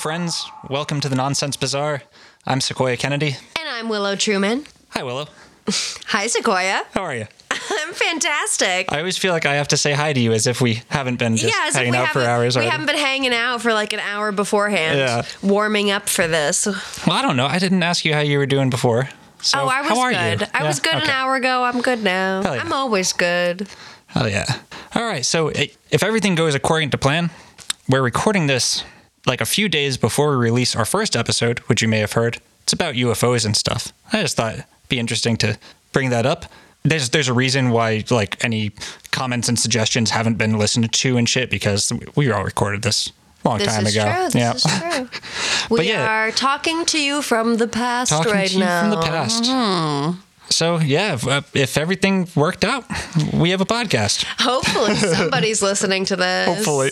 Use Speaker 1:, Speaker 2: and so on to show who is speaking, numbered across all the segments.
Speaker 1: Friends. Welcome to the Nonsense Bazaar. I'm Sequoia Kennedy.
Speaker 2: And I'm Willow Truman.
Speaker 1: Hi, Willow.
Speaker 2: Hi, Sequoia.
Speaker 1: How are you?
Speaker 2: I'm fantastic.
Speaker 1: I always feel like I have to say hi to you as if we haven't been just
Speaker 2: yeah,
Speaker 1: hanging out for hours
Speaker 2: We
Speaker 1: already.
Speaker 2: haven't been hanging out for like an hour beforehand,
Speaker 1: Yeah.
Speaker 2: warming up for this.
Speaker 1: Well, I don't know. I didn't ask you how you were doing before. So
Speaker 2: oh, I was good. I was
Speaker 1: Yeah?
Speaker 2: good an hour ago. I'm good now.
Speaker 1: Yeah.
Speaker 2: I'm always good.
Speaker 1: Oh yeah. All right. So if everything goes according to plan, we're recording this like a few days before we release our first episode, which you may have heard. It's about UFOs and stuff. I just thought it'd be interesting to bring that up. There's there's a reason why like any comments and suggestions haven't been listened to and shit because we all recorded this a long
Speaker 2: This
Speaker 1: time
Speaker 2: is
Speaker 1: ago.
Speaker 2: true. This
Speaker 1: yeah.
Speaker 2: is true. We
Speaker 1: yeah.
Speaker 2: are talking to you from the past
Speaker 1: Talking
Speaker 2: right
Speaker 1: to you
Speaker 2: now.
Speaker 1: from the past. Mm-hmm. So yeah, if, uh, if everything worked out, we have a podcast.
Speaker 2: Hopefully somebody's listening to this.
Speaker 1: Hopefully.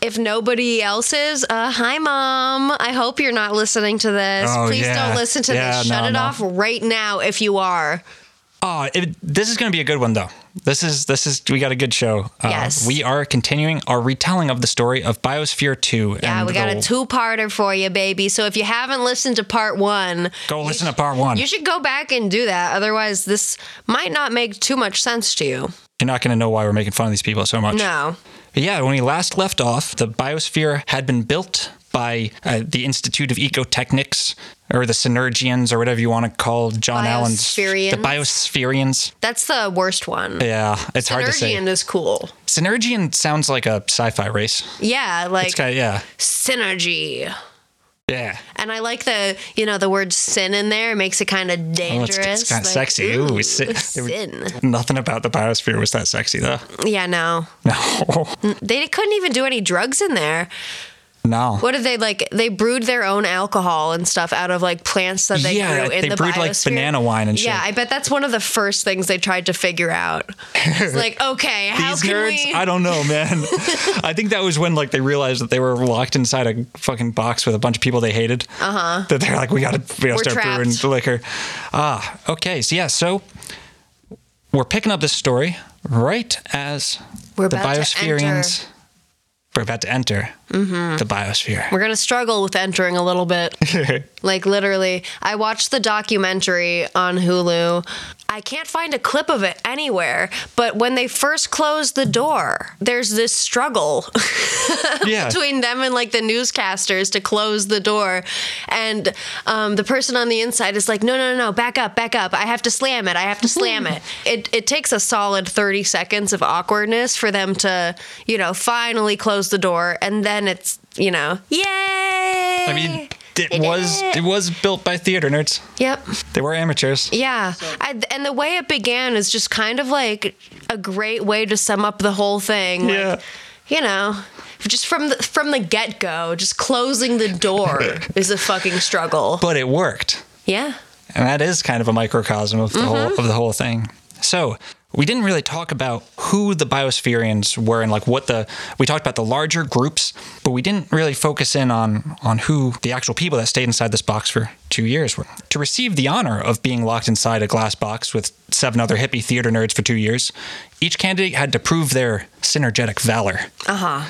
Speaker 2: If nobody else is, uh, hi mom. I hope you're not listening to this.
Speaker 1: Oh,
Speaker 2: Please
Speaker 1: yeah.
Speaker 2: don't listen to
Speaker 1: Yeah,
Speaker 2: this. Shut
Speaker 1: no,
Speaker 2: it
Speaker 1: no.
Speaker 2: off right now if you are.
Speaker 1: Oh, it, this is going to be a good one though. This is this is we got a good show. Uh,
Speaker 2: Yes.
Speaker 1: we are continuing our retelling of the story of Biosphere Two.
Speaker 2: Yeah, we got
Speaker 1: the-
Speaker 2: a two-parter for you, baby. So if you haven't listened to part one,
Speaker 1: Go listen to part one.
Speaker 2: you should go back and do that. Otherwise, this might not make too much sense to you.
Speaker 1: You're not going to know why we're making fun of these people so much.
Speaker 2: No.
Speaker 1: But yeah, when we last left off, the biosphere had been built by uh, the Institute of Ecotechnics, or the Synergians, or whatever you want to call John Allen's.
Speaker 2: Biospherians?
Speaker 1: The Biospherians.
Speaker 2: That's the worst one.
Speaker 1: Yeah, it's hard to say.
Speaker 2: Synergian is cool.
Speaker 1: Synergian sounds like a sci-fi race.
Speaker 2: Yeah, like
Speaker 1: It's kind of, yeah,
Speaker 2: synergy.
Speaker 1: yeah.
Speaker 2: And I like the, you know, the word sin in there. Makes it kind of
Speaker 1: Oh,
Speaker 2: dangerous.
Speaker 1: it's, it's kind of
Speaker 2: like,
Speaker 1: sexy. Ooh,
Speaker 2: ooh,
Speaker 1: sin.
Speaker 2: sin.
Speaker 1: Nothing about the biosphere was that sexy, though.
Speaker 2: Yeah, no.
Speaker 1: No,
Speaker 2: They couldn't even do any drugs in there.
Speaker 1: No.
Speaker 2: What did they like? They brewed their own alcohol and stuff out of like plants that they
Speaker 1: Yeah,
Speaker 2: grew in
Speaker 1: they
Speaker 2: the
Speaker 1: brewed, like,
Speaker 2: biosphere.
Speaker 1: banana wine and shit.
Speaker 2: Yeah, I bet that's one of the first things they tried to figure out. It's like, okay, how
Speaker 1: These
Speaker 2: can
Speaker 1: nerds,
Speaker 2: we?
Speaker 1: I don't know, man. I think that was when like they realized that they were locked inside a fucking box with a bunch of people they hated. Uh huh. That they're like, we gotta, we gotta.
Speaker 2: We're
Speaker 1: start brewing
Speaker 2: trapped.
Speaker 1: the liquor. Ah, okay. So yeah, so we're picking up this story right as
Speaker 2: We're
Speaker 1: the biospherians. We're about to enter
Speaker 2: Mm-hmm.
Speaker 1: the biosphere.
Speaker 2: We're gonna struggle with entering a little bit. like literally, I watched the documentary on Hulu. I can't find a clip of it anywhere, but when they first close the door, there's this struggle
Speaker 1: yeah.
Speaker 2: between them and like the newscasters to close the door. And um, the person on the inside is like, no, no, no, no, back up, back up. I have to slam it. I have to slam it. It, it takes a solid 30 seconds of awkwardness for them to, you know, finally close the door. And then it's, you know, yay.
Speaker 1: I mean, it
Speaker 2: They
Speaker 1: was
Speaker 2: it.
Speaker 1: it was built by theater nerds.
Speaker 2: yep.
Speaker 1: They were amateurs.
Speaker 2: Yeah. I, and the way it began is just kind of like a great way to sum up the whole thing. Like,
Speaker 1: Yeah.
Speaker 2: you know, just from the from the get go, just closing the door is a fucking struggle.
Speaker 1: But it worked.
Speaker 2: Yeah.
Speaker 1: and that is kind of a microcosm of the whole mm-hmm. of the whole thing. So we didn't really talk about who the biospherians were and like what the we talked about the larger groups, but we didn't really focus in on on who the actual people that stayed inside this box for two years were. To receive the honor of being locked inside a glass box with seven other hippie theater nerds for two years, each candidate had to prove their synergetic valor.
Speaker 2: Uh huh.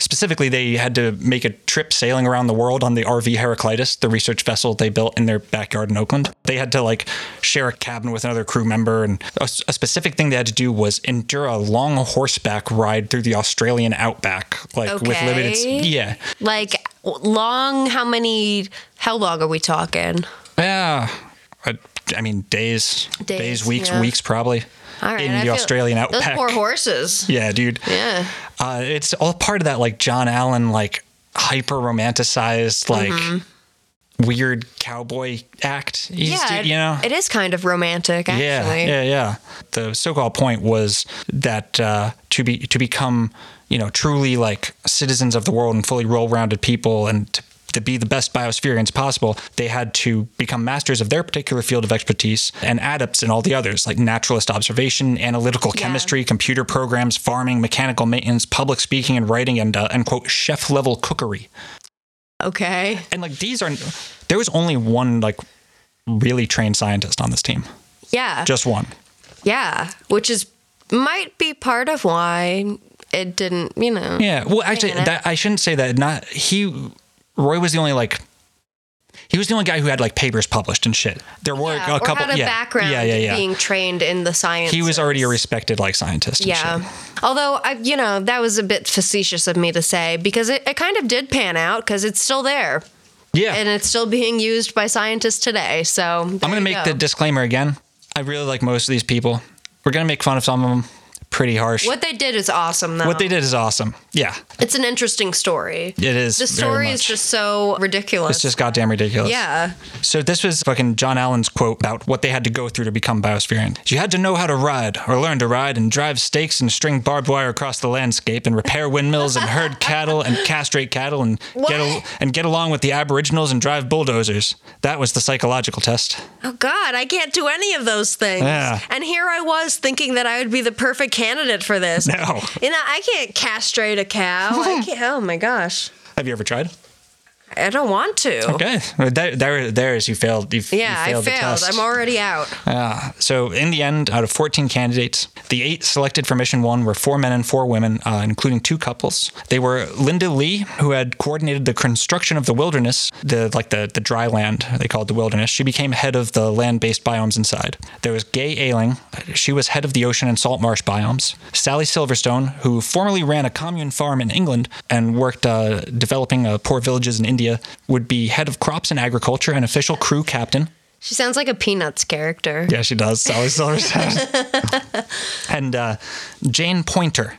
Speaker 1: Specifically, they had to make a trip sailing around the world on the RV Heraclitus, the research vessel they built in their backyard in Oakland. They had to like share a cabin with another crew member, and a, a specific thing they had to do was endure a long horseback ride through the Australian outback, like with limited. Yeah,
Speaker 2: Like long? How many? How long are we talking?
Speaker 1: yeah. I, I mean, days, days,
Speaker 2: Days,
Speaker 1: weeks,
Speaker 2: yeah.
Speaker 1: weeks, probably.
Speaker 2: All right.
Speaker 1: in the Australian
Speaker 2: Those
Speaker 1: outback.
Speaker 2: poor horses.
Speaker 1: Yeah, dude.
Speaker 2: Yeah.
Speaker 1: Uh, it's all part of that like John Allen like hyper romanticized like weird cowboy act.
Speaker 2: Mm-hmm. yeah.
Speaker 1: you know.
Speaker 2: it is kind of romantic, actually.
Speaker 1: yeah, yeah, yeah. The so-called point was that uh, to be to become you know truly like citizens of the world and fully well-rounded people and to to be the best biospherians possible, they had to become masters of their particular field of expertise and adepts in all the others, like naturalist observation, analytical
Speaker 2: Yeah.
Speaker 1: chemistry, computer programs, farming, mechanical maintenance, public speaking and writing, and, uh, and quote, chef level cookery.
Speaker 2: Okay.
Speaker 1: And like these are, there was only one like really trained scientist on this team,
Speaker 2: Yeah.
Speaker 1: just one.
Speaker 2: yeah. Which is might be part of why it didn't, you know.
Speaker 1: Yeah. Well, actually, that I shouldn't say that. Not he. Roy was the only like. He was the only guy who had like papers published and shit. There were
Speaker 2: Yeah,
Speaker 1: a couple.
Speaker 2: or had a
Speaker 1: yeah,
Speaker 2: background
Speaker 1: yeah, yeah, yeah.
Speaker 2: being trained in the science.
Speaker 1: he was already a respected like scientist. and
Speaker 2: Yeah. Although, I, you know, that was a bit facetious of me to say because it, it kind of did pan out because it's still there
Speaker 1: Yeah.
Speaker 2: and it's still being used by scientists today. So
Speaker 1: I'm gonna make the disclaimer again. I really like most of these people. We're gonna make fun of some of them. Pretty harsh.
Speaker 2: What they did is awesome, though.
Speaker 1: What they did is awesome. Yeah,
Speaker 2: It's an interesting story.
Speaker 1: it is.
Speaker 2: The story is just so ridiculous.
Speaker 1: It's just goddamn ridiculous.
Speaker 2: yeah.
Speaker 1: So this was fucking John Allen's quote about what they had to go through to become biospherian. You had to know how to ride, or learn to ride, and drive stakes and string barbed wire across the landscape, and repair windmills, and herd cattle, and castrate cattle, and get al- and get along with the Aboriginals and drive bulldozers. That was the psychological test.
Speaker 2: Oh God, I can't do any of those things.
Speaker 1: Yeah.
Speaker 2: And here I was thinking that I would be the perfect candidate for this.
Speaker 1: No.
Speaker 2: You know, I can't castrate a cow. I can't. Oh my gosh.
Speaker 1: Have you ever tried?
Speaker 2: I don't want to.
Speaker 1: Okay, there, there, there is you failed. You,
Speaker 2: Yeah,
Speaker 1: you
Speaker 2: I
Speaker 1: failed the
Speaker 2: failed.
Speaker 1: test.
Speaker 2: I'm already out.
Speaker 1: Uh, so in the end, out of 14 candidates, the eight selected for mission one were four men and four women, uh, including two couples. They were Linda Leigh, who had coordinated the construction of the wilderness, the like the the dry land they called the wilderness. She became head of the land-based biomes inside. There was Gay Ailing. She was head of the ocean and salt marsh biomes. Sally Silverstone, who formerly ran a commune farm in England and worked uh, developing uh, poor villages in India, would be head of crops and agriculture and official crew captain.
Speaker 2: She sounds like a Peanuts character.
Speaker 1: Yeah, she does. Sally Silverstone. and uh, Jayne Poynter,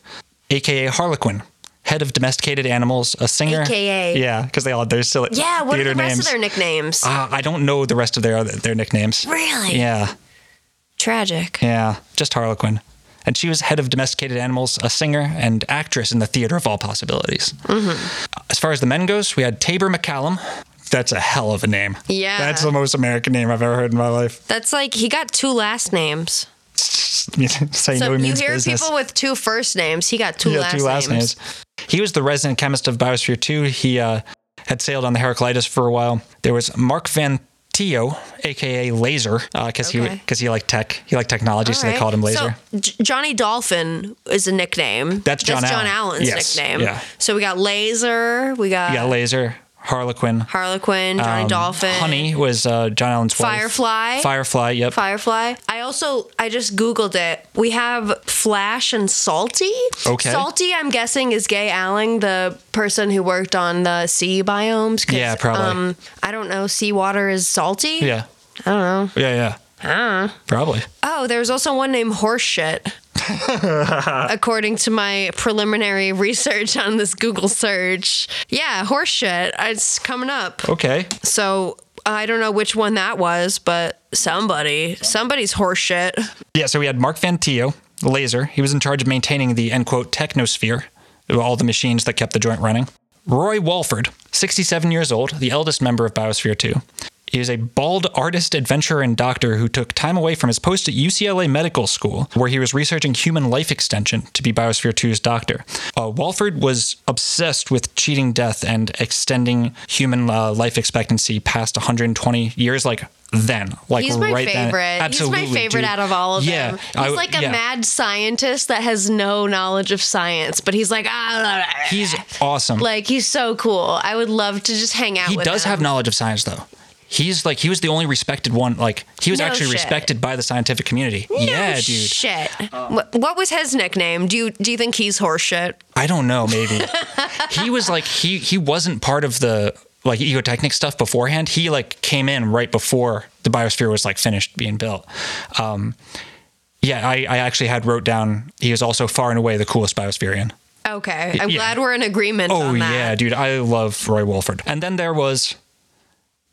Speaker 1: aka Harlequin, head of domesticated animals, a singer.
Speaker 2: AKA.
Speaker 1: Yeah, because they all their silly
Speaker 2: Yeah, what are
Speaker 1: theater
Speaker 2: the rest
Speaker 1: names.
Speaker 2: of their nicknames?
Speaker 1: uh, I don't know the rest of their their nicknames.
Speaker 2: really?
Speaker 1: Yeah,
Speaker 2: Tragic.
Speaker 1: yeah, just Harlequin. And she was head of domesticated animals, a singer, and actress in the theater of all possibilities.
Speaker 2: Mm-hmm.
Speaker 1: As far as the men goes, we had Taber MacCallum. That's a hell of a name.
Speaker 2: Yeah.
Speaker 1: That's the most American name I've ever heard in my life.
Speaker 2: That's like he got two last names.
Speaker 1: so you
Speaker 2: So
Speaker 1: know he
Speaker 2: you
Speaker 1: means
Speaker 2: hear
Speaker 1: business.
Speaker 2: people with two first names. He got two,
Speaker 1: He
Speaker 2: last,
Speaker 1: two last
Speaker 2: names.
Speaker 1: names. He was the resident chemist of Biosphere 2. He uh, had sailed on the Heraclitus for a while. There was Mark Van Thillo, aka Laser, uh, because he
Speaker 2: Okay.
Speaker 1: because he liked tech. He liked technology, so they called him Laser.
Speaker 2: So J- Johnny Dolphin is a nickname.
Speaker 1: That's John Allen.
Speaker 2: Allen's
Speaker 1: Yes,
Speaker 2: nickname.
Speaker 1: yeah.
Speaker 2: So we got Laser. We got,
Speaker 1: Yeah, Laser, Harlequin.
Speaker 2: Harlequin. Johnny
Speaker 1: um,
Speaker 2: Dolphin.
Speaker 1: Honey was uh, John Allen's wife.
Speaker 2: Firefly.
Speaker 1: Firefly, yep.
Speaker 2: Firefly. I also I just googled it. We have Flash and Salty.
Speaker 1: Okay.
Speaker 2: Salty, I'm guessing, is Gay Allen, the person who worked on the sea biomes.
Speaker 1: Yeah, probably.
Speaker 2: Um, I don't know. Seawater is salty.
Speaker 1: yeah.
Speaker 2: I don't know.
Speaker 1: Yeah, yeah.
Speaker 2: Ah.
Speaker 1: Probably.
Speaker 2: Oh, there's also one named Horseshit. According to my preliminary research on this Google search. Yeah, horseshit. It's coming up.
Speaker 1: Okay.
Speaker 2: So I don't know which one that was, but somebody, somebody's horseshit.
Speaker 1: Yeah, so we had Mark Van Thillo, Laser. He was in charge of maintaining the end quote technosphere, all the machines that kept the joint running. Roy Walford, 67 years old, the eldest member of Biosphere 2. He is a bald artist, adventurer, and doctor who took time away from his post at UCLA Medical School, where he was researching human life extension to be Biosphere 2's doctor. Uh, Walford was obsessed with cheating death and extending human uh, life expectancy past 120 years, like then. Like
Speaker 2: He's my
Speaker 1: right then.
Speaker 2: favorite.
Speaker 1: Absolutely,
Speaker 2: He's my favorite
Speaker 1: dude.
Speaker 2: out of all of
Speaker 1: yeah,
Speaker 2: them. He's
Speaker 1: I-
Speaker 2: like a
Speaker 1: yeah.
Speaker 2: mad scientist that has no knowledge of science, but he's like, ah,
Speaker 1: He's awesome.
Speaker 2: like he's so cool. I would love to just hang out
Speaker 1: he does
Speaker 2: him.
Speaker 1: have knowledge of science, though. He's like he was the only respected one. Like he was
Speaker 2: No
Speaker 1: actually
Speaker 2: shit.
Speaker 1: respected by the scientific community.
Speaker 2: No
Speaker 1: yeah, dude.
Speaker 2: Shit. what, what was his nickname? Do you do you think he's horseshit?
Speaker 1: I don't know. Maybe he was like he he wasn't part of the like ecotechnic stuff beforehand. He like came in right before the biosphere was like finished being built. Um, yeah, I, I actually had wrote down he is also far and away the coolest biospherian.
Speaker 2: Okay, I'm
Speaker 1: Yeah.
Speaker 2: glad we're in agreement
Speaker 1: Oh
Speaker 2: on that.
Speaker 1: yeah, dude, I love Roy Walford. And then there was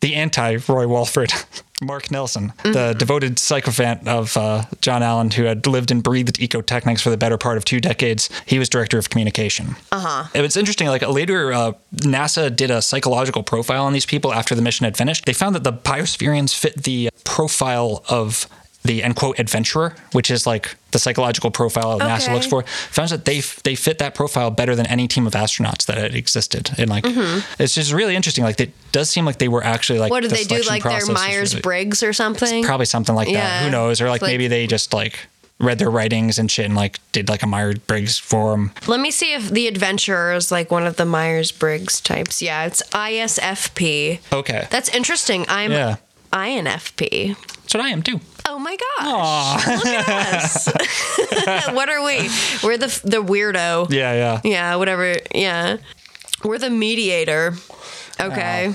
Speaker 1: the anti Roy Walford, Mark Nelson, the devoted sycophant of uh, John Allen, who had lived and breathed ecotechnics for the better part of two decades. He was director of communication. Uh huh. It was interesting. Like later, uh, NASA did a psychological profile on these people after the mission had finished. They found that the biospherians fit the profile of the end quote adventurer, which is like the psychological profile that NASA looks for. Found that they they fit that profile better than any team of astronauts that had existed. And like, it's just really interesting. Like, it does seem like they were actually like
Speaker 2: Mm-hmm. What did
Speaker 1: the
Speaker 2: they do? Like their Myers Briggs or something?
Speaker 1: Probably something like that. Who knows? Or like,
Speaker 2: Like-
Speaker 1: maybe they just like read their writings and shit and like did like a Myers Briggs form.
Speaker 2: Let me see if the adventurer is like one of the Myers Briggs types. Yeah, it's ISFP.
Speaker 1: Okay.
Speaker 2: That's interesting. I'm
Speaker 1: Yeah.
Speaker 2: INFP.
Speaker 1: That's what I am too.
Speaker 2: Oh my gosh! Look at us. what are we? We're the the weirdo.
Speaker 1: Yeah, yeah.
Speaker 2: Yeah, whatever. Yeah, we're the mediator. Okay.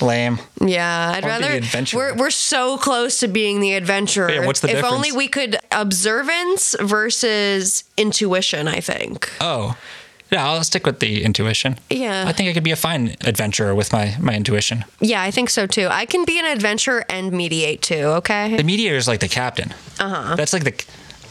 Speaker 1: Lame.
Speaker 2: Yeah, I'd
Speaker 1: I wanna be
Speaker 2: rather.
Speaker 1: the.
Speaker 2: We're we're so close to being the adventurer.
Speaker 1: Yeah, what's the
Speaker 2: if
Speaker 1: difference?
Speaker 2: only we could observance versus intuition. I think.
Speaker 1: Oh. Yeah, I'll stick with the intuition.
Speaker 2: Yeah.
Speaker 1: I think I could be a fine adventurer with my, my intuition.
Speaker 2: Yeah, I think so too. I can be an adventurer and mediate too. Okay.
Speaker 1: The mediator is like the captain. Uh-huh. That's like the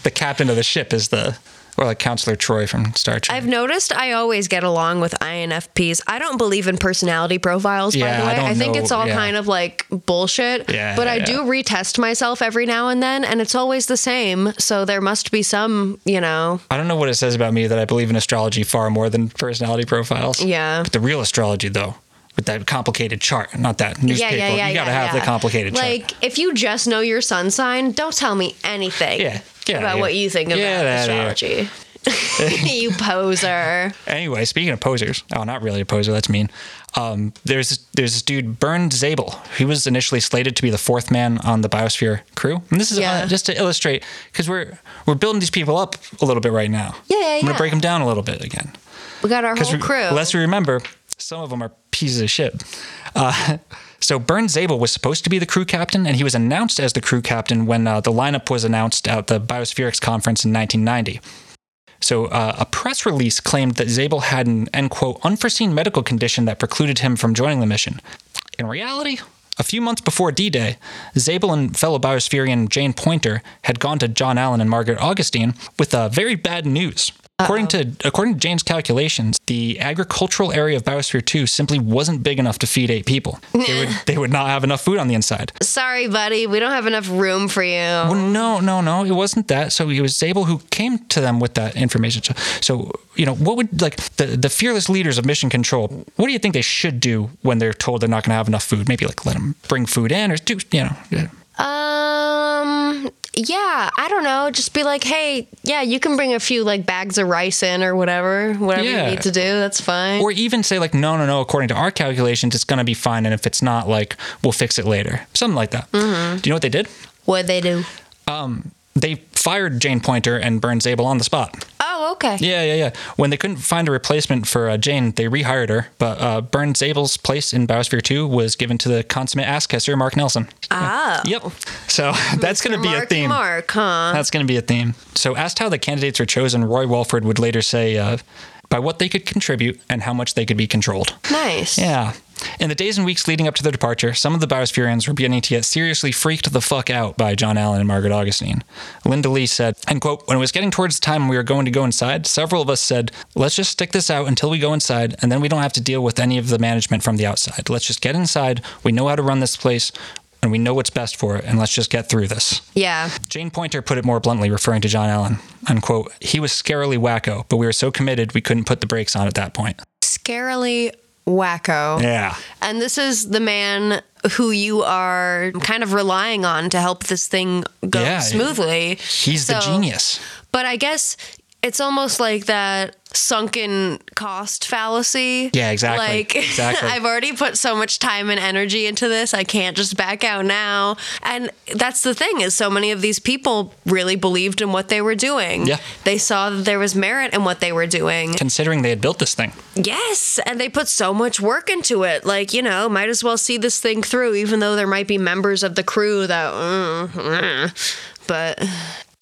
Speaker 1: the captain of the ship is the or like Counselor Troi from Star Trek.
Speaker 2: I've noticed I always get along with INFPs. I don't believe in personality profiles, by
Speaker 1: Yeah,
Speaker 2: the way.
Speaker 1: I
Speaker 2: I, think
Speaker 1: know-
Speaker 2: it's all
Speaker 1: yeah.
Speaker 2: kind of like bullshit.
Speaker 1: Yeah,
Speaker 2: but I do retest myself every now and then, and it's always the same. So there must be some, you know.
Speaker 1: I don't know what it says about me that I believe in astrology far more than personality profiles.
Speaker 2: Yeah.
Speaker 1: But the real astrology though, with that complicated chart, not that newspaper.
Speaker 2: yeah, yeah.
Speaker 1: yeah, you gotta
Speaker 2: yeah,
Speaker 1: have the complicated chart.
Speaker 2: Like, if you just know your sun sign, don't tell me anything
Speaker 1: Yeah,
Speaker 2: about what you think about astrology. you poser.
Speaker 1: Anyway, speaking of posers, oh, not really a poser. That's mean. Um, there's there's this dude Bernd Zabel. He was initially slated to be the fourth man on the Biosphere crew, and this is
Speaker 2: Yeah.
Speaker 1: uh, just to illustrate because we're we're building these people up a little bit right now.
Speaker 2: Yeah, yeah,
Speaker 1: I'm gonna
Speaker 2: yeah.
Speaker 1: break them down a little bit again.
Speaker 2: We got our
Speaker 1: Because
Speaker 2: whole crew.
Speaker 1: lest we remember, some of them are pieces of shit. Uh, so Bernd Zabel was supposed to be the crew captain, and he was announced as the crew captain when uh, the lineup was announced at the Biospherics conference in 1990. So uh, a press release claimed that Zabel had an end quote unforeseen medical condition that precluded him from joining the mission. In reality, a few months before D-Day, Zabel and fellow biospherian Jayne Poynter had gone to John Allen and Margaret Augustine with uh, very bad news. According to according to Jayne's calculations, the agricultural area of Biosphere 2 simply wasn't big enough to feed eight people. They would they would not have enough food on the inside.
Speaker 2: Sorry, buddy. We don't have enough room for you.
Speaker 1: Well, no, no, no, it wasn't that. So it was Zabel who came to them with that information. So, so you know, what would like the the fearless leaders of Mission Control? What do you think they should do when they're told they're not going to have enough food? Maybe like let them bring food in, or do you know? yeah.
Speaker 2: Um, yeah, I don't know. Just be like, hey, yeah, you can bring a few like bags of rice in or whatever, whatever
Speaker 1: Yeah.
Speaker 2: you need to do. That's fine.
Speaker 1: Or even say like, no, no, no. According to our calculations, it's going to be fine, and if it's not, like, we'll fix it later. Something like that.
Speaker 2: Mm-hmm.
Speaker 1: Do you know what they did?
Speaker 2: what they do?
Speaker 1: They fired Jayne Poynter and Bernd Zabel on the spot.
Speaker 2: Oh, okay.
Speaker 1: Yeah, yeah, yeah. When they couldn't find a replacement for uh, Jayne, they rehired her. But uh, Bernd Zabel's place in Biosphere 2 was given to the consummate ass kisser, Mark Nelson.
Speaker 2: Oh.
Speaker 1: Yep. So that's going to be a theme.
Speaker 2: Mark, huh?
Speaker 1: That's going to be a theme. So, asked how the candidates were chosen, Roy Walford would later say, uh, by what they could contribute and how much they could be controlled.
Speaker 2: nice.
Speaker 1: Yeah. In the days and weeks leading up to their departure, some of the Biospherians were beginning to get seriously freaked the fuck out by John Allen and Margaret Augustine. Linda Leigh said, end quote, when it was getting towards the time we were going to go inside, several of us said, let's just stick this out until we go inside, and then we don't have to deal with any of the management from the outside. Let's just get inside. We know how to run this place, and we know what's best for it, and let's just get through this.
Speaker 2: Yeah.
Speaker 1: Jayne Poynter put it more bluntly, referring to John Allen, unquote, he was scarily wacko, but we were so committed we couldn't put the brakes on at that point.
Speaker 2: Scarily wacko.
Speaker 1: Yeah.
Speaker 2: And this is the man who you are kind of relying on to help this thing go
Speaker 1: Yeah.
Speaker 2: smoothly.
Speaker 1: He's the genius.
Speaker 2: But I guess it's almost like that sunken cost fallacy.
Speaker 1: Yeah, exactly.
Speaker 2: Like
Speaker 1: Exactly.
Speaker 2: I've already put so much time and energy into this. I can't just back out now. And that's the thing is so many of these people really believed in what they were doing.
Speaker 1: Yeah.
Speaker 2: They saw that there was merit in what they were doing.
Speaker 1: Considering they had built this thing.
Speaker 2: Yes, and they put so much work into it. Like, you know, might as well see this thing through, even though there might be members of the crew that, mm, mm. but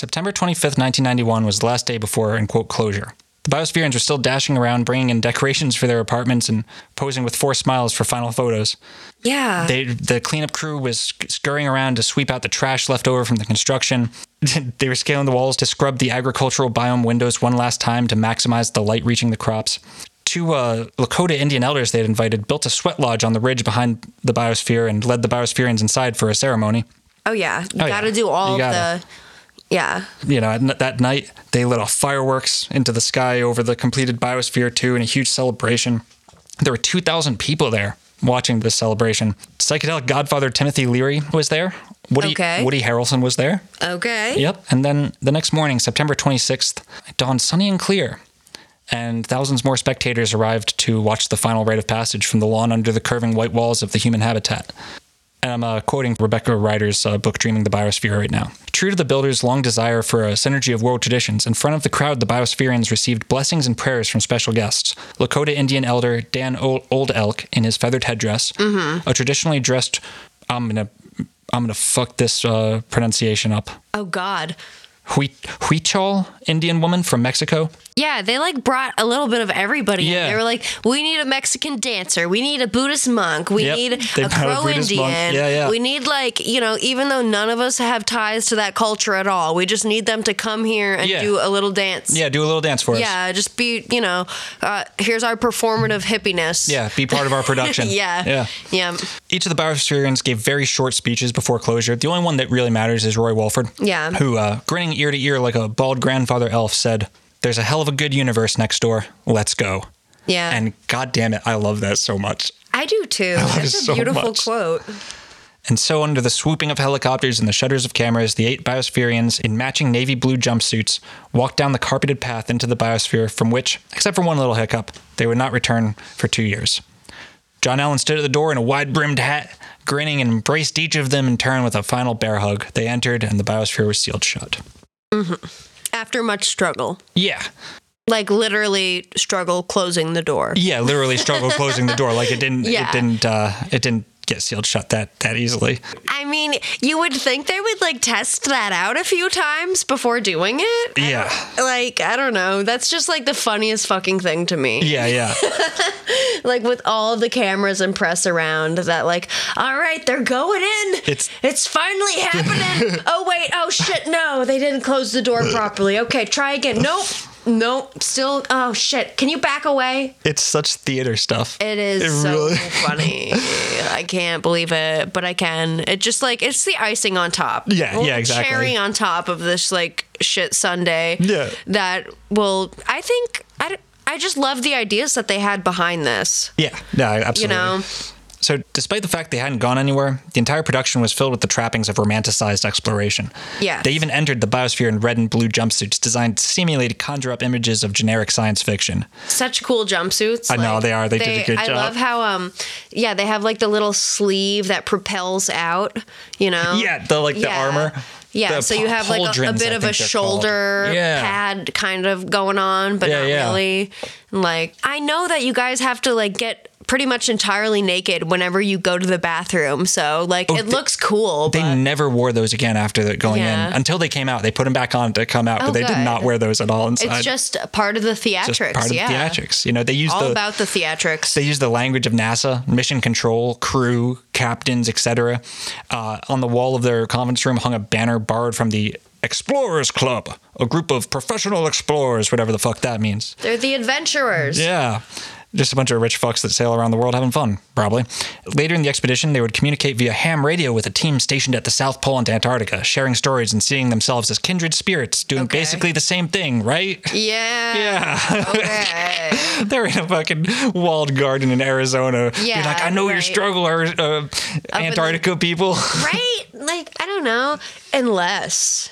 Speaker 1: September 25th, 1991 was the last day before, in quote, closure. The biospherians were still dashing around, bringing in decorations for their apartments and posing with forced smiles for final photos.
Speaker 2: Yeah.
Speaker 1: They, the cleanup crew was scurrying around to sweep out the trash left over from the construction. they were scaling the walls to scrub the agricultural biome windows one last time to maximize the light reaching the crops. Two uh, Lakota Indian elders they had invited built a sweat lodge on the ridge behind the biosphere and led the biospherians inside for a ceremony.
Speaker 2: oh yeah. You
Speaker 1: Oh,
Speaker 2: got to
Speaker 1: yeah.
Speaker 2: do all
Speaker 1: gotta.
Speaker 2: the. Yeah.
Speaker 1: you know, at- that night they lit off fireworks into the sky over the completed biosphere too in a huge celebration. There were 2,000 people there watching this celebration. Psychedelic Godfather Timothy Leary was there. Woody,
Speaker 2: Okay.
Speaker 1: Woody Harrelson was there.
Speaker 2: Okay.
Speaker 1: Yep. And then the next morning, September 26th, it dawned sunny and clear. And thousands more spectators arrived to watch the final rite of passage from the lawn under the curving white walls of the human habitat. And I'm uh, quoting Rebecca Reider's uh, book Dreaming the Biosphere right now. True to the builders' long desire for a synergy of world traditions, in front of the crowd, the Biospherians received blessings and prayers from special guests. Lakota Indian elder Dan o- Old Elk in his feathered headdress, a traditionally dressed, I'm gonna, I'm gonna fuck this uh, pronunciation up.
Speaker 2: Oh God.
Speaker 1: Hui- Huichol Indian woman from Mexico.
Speaker 2: Yeah, they like brought a little bit of everybody. in.
Speaker 1: Yeah.
Speaker 2: They were like, we need a Mexican dancer. We need a Buddhist monk. We
Speaker 1: Yep,
Speaker 2: need
Speaker 1: they
Speaker 2: a
Speaker 1: brought a
Speaker 2: Crow Indian.
Speaker 1: monk. Yeah, yeah.
Speaker 2: We need like, you know, even though none of us have ties to that culture at all, we just need them to come here and
Speaker 1: Yeah.
Speaker 2: do a little dance.
Speaker 1: Yeah, do a little dance for us.
Speaker 2: Yeah, just be, you know, uh, here's our performative hippiness.
Speaker 1: Yeah, be part of our production.
Speaker 2: yeah.
Speaker 1: Yeah.
Speaker 2: Yeah.
Speaker 1: Each of the Biospherians gave very short speeches before closure. The only one that really matters is Roy Walford.
Speaker 2: Yeah.
Speaker 1: Who, uh, grinning ear to ear like a bald grandfather elf, said, There's a hell of a good universe next door. Let's go.
Speaker 2: Yeah.
Speaker 1: And god damn it, I love that so much.
Speaker 2: I do too.
Speaker 1: love
Speaker 2: That's a
Speaker 1: so
Speaker 2: beautiful
Speaker 1: much.
Speaker 2: quote.
Speaker 1: And so, under the swooping of helicopters and the shutters of cameras, the eight Biospherians in matching navy blue jumpsuits walked down the carpeted path into the biosphere from which, except for one little hiccup, they would not return for two years. John Allen stood at the door in a wide brimmed hat, grinning, and embraced each of them in turn with a final bear hug. They entered, and the biosphere was sealed shut. Mm-hmm.
Speaker 2: After much struggle.
Speaker 1: Yeah.
Speaker 2: Like literally struggle closing the door.
Speaker 1: Yeah, literally struggle closing the door. Like it didn't
Speaker 2: Yeah.
Speaker 1: it didn't uh it didn't get sealed shut that that easily.
Speaker 2: I mean, you would think they would like test that out a few times before doing it.
Speaker 1: Yeah.
Speaker 2: Like, I don't know. That's just like the funniest fucking thing to me.
Speaker 1: Yeah, yeah.
Speaker 2: Like with all the cameras and press around that like, all right, they're going in.
Speaker 1: It's-
Speaker 2: it's finally happening. oh wait, oh shit, no, they didn't close the door properly. Okay, try again. Nope. Nope. Still oh shit. Can you back away?
Speaker 1: It's such theater stuff.
Speaker 2: It is
Speaker 1: It
Speaker 2: so
Speaker 1: really-
Speaker 2: funny. I can't believe it, but I can. It just like it's the icing on top.
Speaker 1: Yeah, yeah, exactly.
Speaker 2: Cherry on top of this like shit sundae.
Speaker 1: Yeah.
Speaker 2: That will. I think I. I just love the ideas that they had behind this.
Speaker 1: Yeah, yeah, absolutely.
Speaker 2: You know.
Speaker 1: So, despite the fact they hadn't gone anywhere, the entire production was filled with the trappings of romanticized exploration.
Speaker 2: Yeah.
Speaker 1: They even entered the biosphere in red and blue jumpsuits designed seemingly to conjure up images of generic science fiction.
Speaker 2: Such cool jumpsuits.
Speaker 1: I know, they are. They did a good
Speaker 2: I
Speaker 1: job.
Speaker 2: I love how um yeah they have like the little sleeve that propels out. You know.
Speaker 1: Yeah, the like the armor.
Speaker 2: Yeah,
Speaker 1: The
Speaker 2: so you have like a, a bit of a shoulder.
Speaker 1: Yeah.
Speaker 2: pad kind of going on, but
Speaker 1: Yeah,
Speaker 2: not
Speaker 1: yeah.
Speaker 2: really. Like I know that you guys have to like get pretty much entirely naked whenever you go to the bathroom, so like it
Speaker 1: they-
Speaker 2: looks cool.
Speaker 1: They
Speaker 2: but
Speaker 1: never wore those again after the, going
Speaker 2: Yeah.
Speaker 1: in until they came out. They put them back on to come out,
Speaker 2: Oh,
Speaker 1: but they did not wear those at all inside.
Speaker 2: it's just part of the theatrics.
Speaker 1: Just part of
Speaker 2: yeah.
Speaker 1: the theatrics. You know, they use
Speaker 2: All
Speaker 1: the
Speaker 2: about the theatrics.
Speaker 1: they use the language of NASA, mission control, crew, captains, etc. Uh, on the wall of their conference room hung a banner borrowed from the Explorers Club, a group of professional explorers, whatever the fuck that means.
Speaker 2: They're the adventurers.
Speaker 1: Yeah. Just a bunch of rich fucks that sail around the world having fun, probably. Later in the expedition, they would communicate via ham radio with a team stationed at the South Pole and Antarctica, sharing stories and seeing themselves as kindred spirits, doing
Speaker 2: Okay.
Speaker 1: basically the same thing, right?
Speaker 2: Yeah.
Speaker 1: Yeah.
Speaker 2: Okay.
Speaker 1: They're in a fucking walled garden in Arizona. You're
Speaker 2: Yeah,
Speaker 1: like, I know your struggle, uh, Antarctica people.
Speaker 2: right? Like I don't know, unless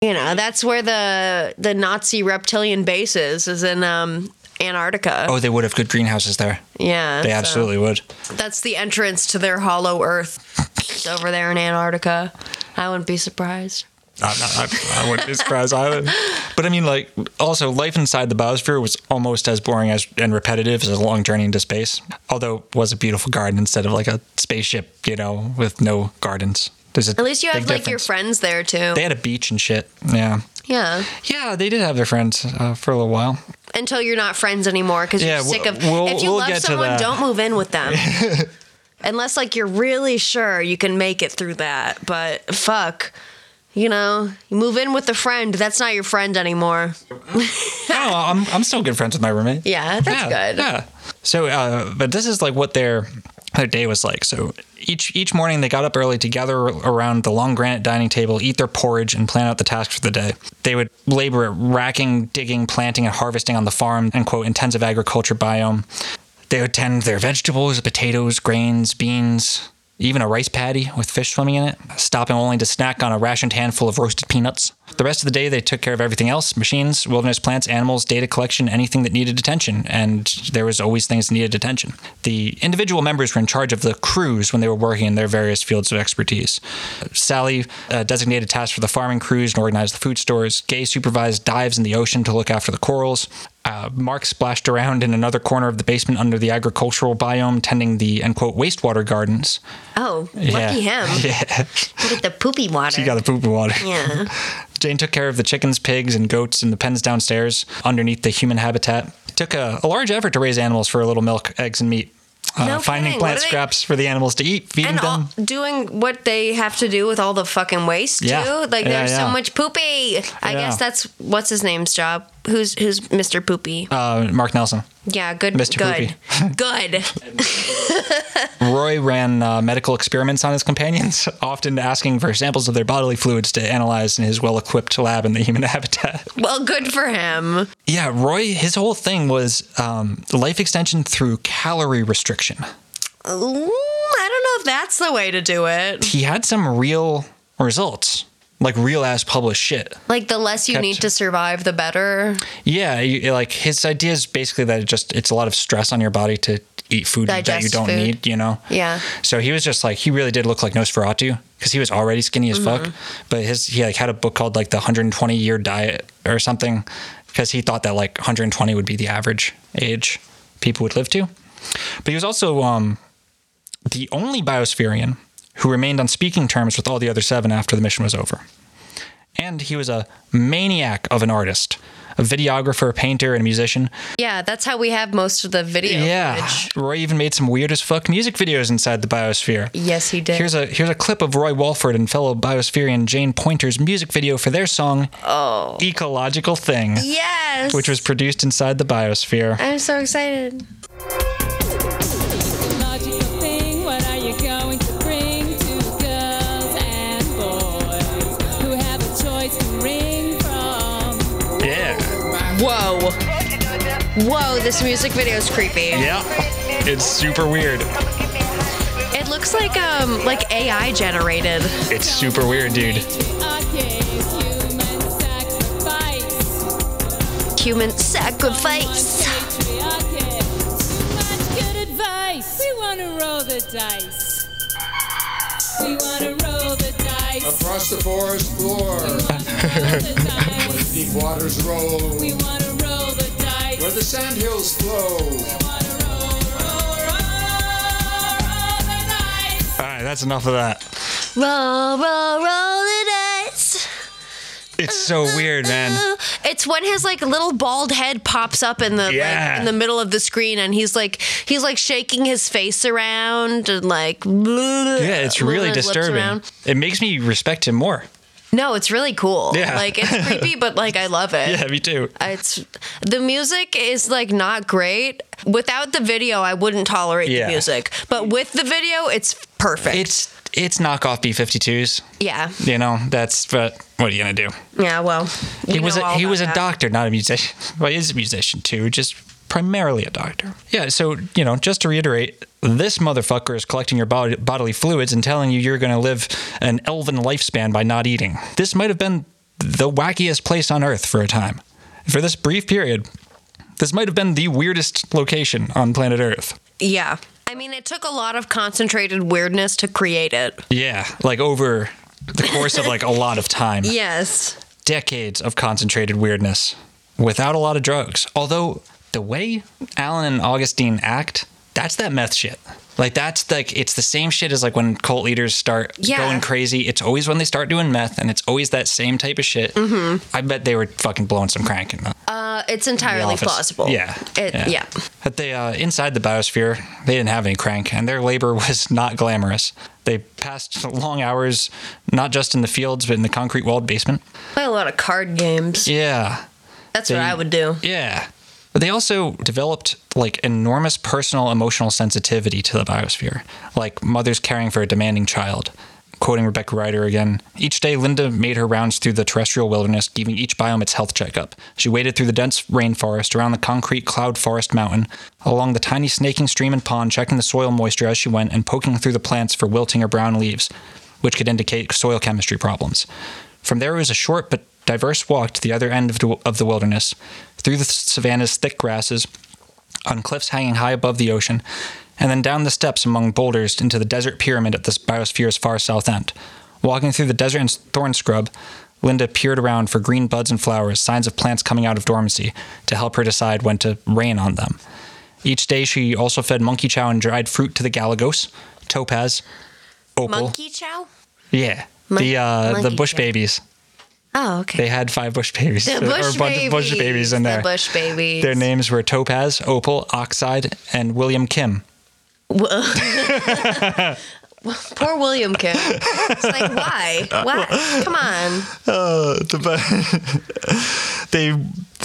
Speaker 2: you know that's where the the Nazi reptilian base is, is in um, Antarctica.
Speaker 1: Oh, they would have good greenhouses there.
Speaker 2: yeah,
Speaker 1: They
Speaker 2: so
Speaker 1: absolutely would.
Speaker 2: That's the entrance to their hollow Earth. It's over there in Antarctica. I wouldn't be surprised.
Speaker 1: I, I, I wouldn't be surprised either. But I mean, like, also, life inside the biosphere was almost as boring as and repetitive as a long journey into space. Although it was a beautiful garden instead of like a spaceship, you know, with no gardens. There's a
Speaker 2: At least you
Speaker 1: big
Speaker 2: have like your friends there too.
Speaker 1: They had a beach and shit. Yeah.
Speaker 2: yeah.
Speaker 1: Yeah, they did have their friends uh, for a little while.
Speaker 2: Until you're not friends anymore because
Speaker 1: Yeah,
Speaker 2: you're sick of.
Speaker 1: we'll-
Speaker 2: if you
Speaker 1: we'll
Speaker 2: love someone, don't move in with them. Unless like you're really sure you can make it through that. But fuck. You know, you move in with a friend. That's not your friend anymore.
Speaker 1: oh, I'm, I'm still good friends with my roommate.
Speaker 2: Yeah, that's
Speaker 1: yeah,
Speaker 2: good.
Speaker 1: Yeah. So, uh, but this is like what their their day was like. So each each morning they got up early to gather around the long granite dining table, eat their porridge, and plan out the tasks for the day. They would labor at racking, digging, planting, and harvesting on the farm and quote intensive agriculture biome. They would tend their vegetables, potatoes, grains, beans, even a rice paddy with fish swimming in it, stopping only to snack on a rationed handful of roasted peanuts. The rest of the day, they took care of everything else machines, wilderness plants, animals, data collection, anything that needed attention. And there was always things that needed attention. The individual members were in charge of the crews when they were working in their various fields of expertise. Sally uh, designated tasks for the farming crews and organized the food stores. Gay supervised dives in the ocean to look after the corals. Uh, Mark splashed around in another corner of the basement under the agricultural biome, tending the end quote wastewater gardens.
Speaker 2: Oh, lucky
Speaker 1: Yeah.
Speaker 2: him.
Speaker 1: Yeah,
Speaker 2: Look at the poopy water.
Speaker 1: you got the poopy water.
Speaker 2: yeah.
Speaker 1: Jayne took care of the chickens, pigs, and goats in the pens downstairs underneath the human habitat. It took a, a large effort to raise animals for a little milk, eggs, and meat. Uh,
Speaker 2: No
Speaker 1: finding
Speaker 2: kidding.
Speaker 1: plant
Speaker 2: they-
Speaker 1: scraps for the animals to eat, feeding
Speaker 2: And all,
Speaker 1: them.
Speaker 2: doing what they have to do with all the fucking waste
Speaker 1: Yeah.
Speaker 2: too. Like
Speaker 1: Yeah,
Speaker 2: there's so much poopy. I
Speaker 1: Yeah.
Speaker 2: guess that's what's his name's job. Who's who's Mr. Poopy?
Speaker 1: Uh, Mark Nelson.
Speaker 2: yeah, good.
Speaker 1: Mr.
Speaker 2: Good. good.
Speaker 1: Roy ran uh, medical experiments on his companions, often asking for samples of their bodily fluids to analyze in his well equipped lab in the human habitat.
Speaker 2: Well, good for him.
Speaker 1: Yeah, Roy, his whole thing was um, life extension through calorie restriction.
Speaker 2: Ooh, I don't know if that's the way to do it.
Speaker 1: He had some real results, like real ass published shit.
Speaker 2: Like the less you
Speaker 1: Kept-
Speaker 2: need to survive, the better.
Speaker 1: Yeah, you, like his idea is basically that it just it's a lot of stress on your body to eat food that you don't
Speaker 2: food.
Speaker 1: need, you know.
Speaker 2: Yeah.
Speaker 1: So he was just like he really did look like Nosferatu because he was already skinny as
Speaker 2: Mm-hmm.
Speaker 1: fuck. But his he like had a book called like the 120 year diet or something because he thought that like 120 would be the average age people would live to. But he was also um, the only biospherian who remained on speaking terms with all the other seven after the mission was over. And he was a maniac of an artist, a videographer, painter, and a musician.
Speaker 2: Yeah, that's how we have most of the video
Speaker 1: Yeah,
Speaker 2: footage.
Speaker 1: Roy even made some weird as fuck music videos inside the biosphere.
Speaker 2: Yes, he did.
Speaker 1: Here's a here's a clip of Roy Walford and fellow biospherian Jayne Poynter's music video for their song
Speaker 2: oh.
Speaker 1: "Ecological Thing,"
Speaker 2: Yes.
Speaker 1: which was produced inside the biosphere.
Speaker 2: I'm so excited. Whoa. Whoa, this music video is creepy.
Speaker 1: yeah, it's super weird.
Speaker 2: It looks like um like AI generated.
Speaker 1: It's super weird, dude.
Speaker 3: Human sacrifice.
Speaker 2: Human sacrifice.
Speaker 3: Patriarchy, too much good advice. We wanna roll the dice. We wanna roll the.
Speaker 4: Across the forest floor,
Speaker 3: Roll the dice.
Speaker 4: deep waters roll,
Speaker 3: We wanna roll the dice.
Speaker 4: where the sandhills flow.
Speaker 1: All right, that's enough of that.
Speaker 2: Roll, roll, roll the dice.
Speaker 1: It's so weird, man.
Speaker 2: It's when his like little bald head pops up in the
Speaker 1: Yeah.
Speaker 2: like, in the middle of the screen, and he's like he's like shaking his face around and like yeah,
Speaker 1: it's really disturbing. It makes me respect him more.
Speaker 2: No, it's really cool.
Speaker 1: Yeah.
Speaker 2: like it's creepy, but like I love it.
Speaker 1: Yeah, me too.
Speaker 2: Uh, it's the music is like not great. Without the video, I wouldn't tolerate
Speaker 1: Yeah.
Speaker 2: the music, but with the video, it's perfect.
Speaker 1: It's it's knockoff B52s.
Speaker 2: yeah,
Speaker 1: You know, that's but what are you gonna do?
Speaker 2: yeah. Well,
Speaker 1: He was a, he was a
Speaker 2: that.
Speaker 1: doctor, not a musician. Well, he is a musician too, just primarily a doctor. Yeah. So you know, just to reiterate, this motherfucker is collecting your bod- bodily fluids and telling you you're going to live an elven lifespan by not eating. This might have been the wackiest place on Earth for a time. For this brief period, this might have been the weirdest location on planet Earth.
Speaker 2: Yeah, I mean, it took a lot of concentrated weirdness to create it.
Speaker 1: Yeah, like over the course of like a lot of time.
Speaker 2: Yes.
Speaker 1: decades of concentrated weirdness without a lot of drugs. Although the way Allen and Augustine act, that's that meth shit. Like that's like it's the same shit as like when cult leaders start
Speaker 2: Yeah.
Speaker 1: going crazy. It's always when they start doing meth, and it's always that same type of shit. Mm-hmm. I bet they were fucking blowing some crank in the,
Speaker 2: Uh, it's entirely
Speaker 1: office.
Speaker 2: plausible.
Speaker 1: Yeah,
Speaker 2: It, yeah.
Speaker 1: But they uh, inside the biosphere, they didn't have any crank, and their labor was not glamorous. They passed long hours, not just in the fields, but in the concrete walled basement.
Speaker 2: Play a lot of card games.
Speaker 1: Yeah,
Speaker 2: That's
Speaker 1: they-
Speaker 2: what I would do.
Speaker 1: Yeah. But they also developed like enormous personal emotional sensitivity to the biosphere, like mothers caring for a demanding child. Quoting Rebecca Reider again, each day Linda made her rounds through the terrestrial wilderness, giving each biome its health checkup. She waded through the dense rainforest, around the concrete cloud forest mountain, along the tiny snaking stream and pond, checking the soil moisture as she went, and poking through the plants for wilting or brown leaves, which could indicate soil chemistry problems. From there, it was a short but diverse walk to the other end of the, of the wilderness, through the savannah's thick grasses, on cliffs hanging high above the ocean, and then down the steps among boulders into the desert pyramid at the biosphere's far south end. Walking through the desert and thorn scrub, Linda peered around for green buds and flowers, signs of plants coming out of dormancy, to help her decide when to rain on them. Each day, she also fed monkey chow and dried fruit to the galagos, topaz, opal.
Speaker 2: Monkey chow?
Speaker 1: Yeah,
Speaker 2: Mon-
Speaker 1: the uh, the bush
Speaker 2: chow.
Speaker 1: babies.
Speaker 2: Oh, okay.
Speaker 1: They had five bush babies,
Speaker 2: The
Speaker 1: or
Speaker 2: bush
Speaker 1: a bunch of bush
Speaker 2: babies,
Speaker 1: babies in
Speaker 2: the
Speaker 1: there.
Speaker 2: bush babies.
Speaker 1: Their names were Topaz, Opal, Oxide, and William Kim.
Speaker 2: Poor William Kim. It's like, why? Why? Come on.
Speaker 1: Oh, they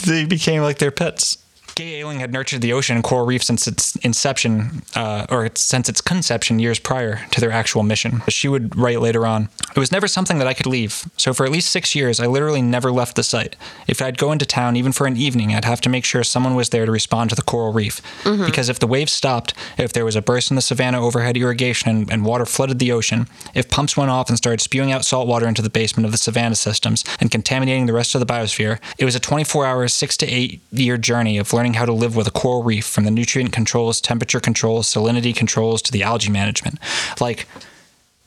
Speaker 1: they became like their pets. Gay Ailing had nurtured the ocean and coral reef since its inception, uh, or since its conception years prior to their actual mission. She would write later on, "It was never something that I could leave. So for at least six years, I literally never left the site. If I'd go into town, even for an evening, I'd have to make sure someone was there to respond to the coral reef. Because if the waves stopped, if there was a burst in the savannah overhead irrigation and, and water flooded the ocean, if pumps went off and started spewing out salt water into the basement of the savannah systems and contaminating the rest of the biosphere, it was a 24-hour, six to eight-year journey of learning how to live with a coral reef, from the nutrient controls, temperature controls, salinity controls to the algae management. Like.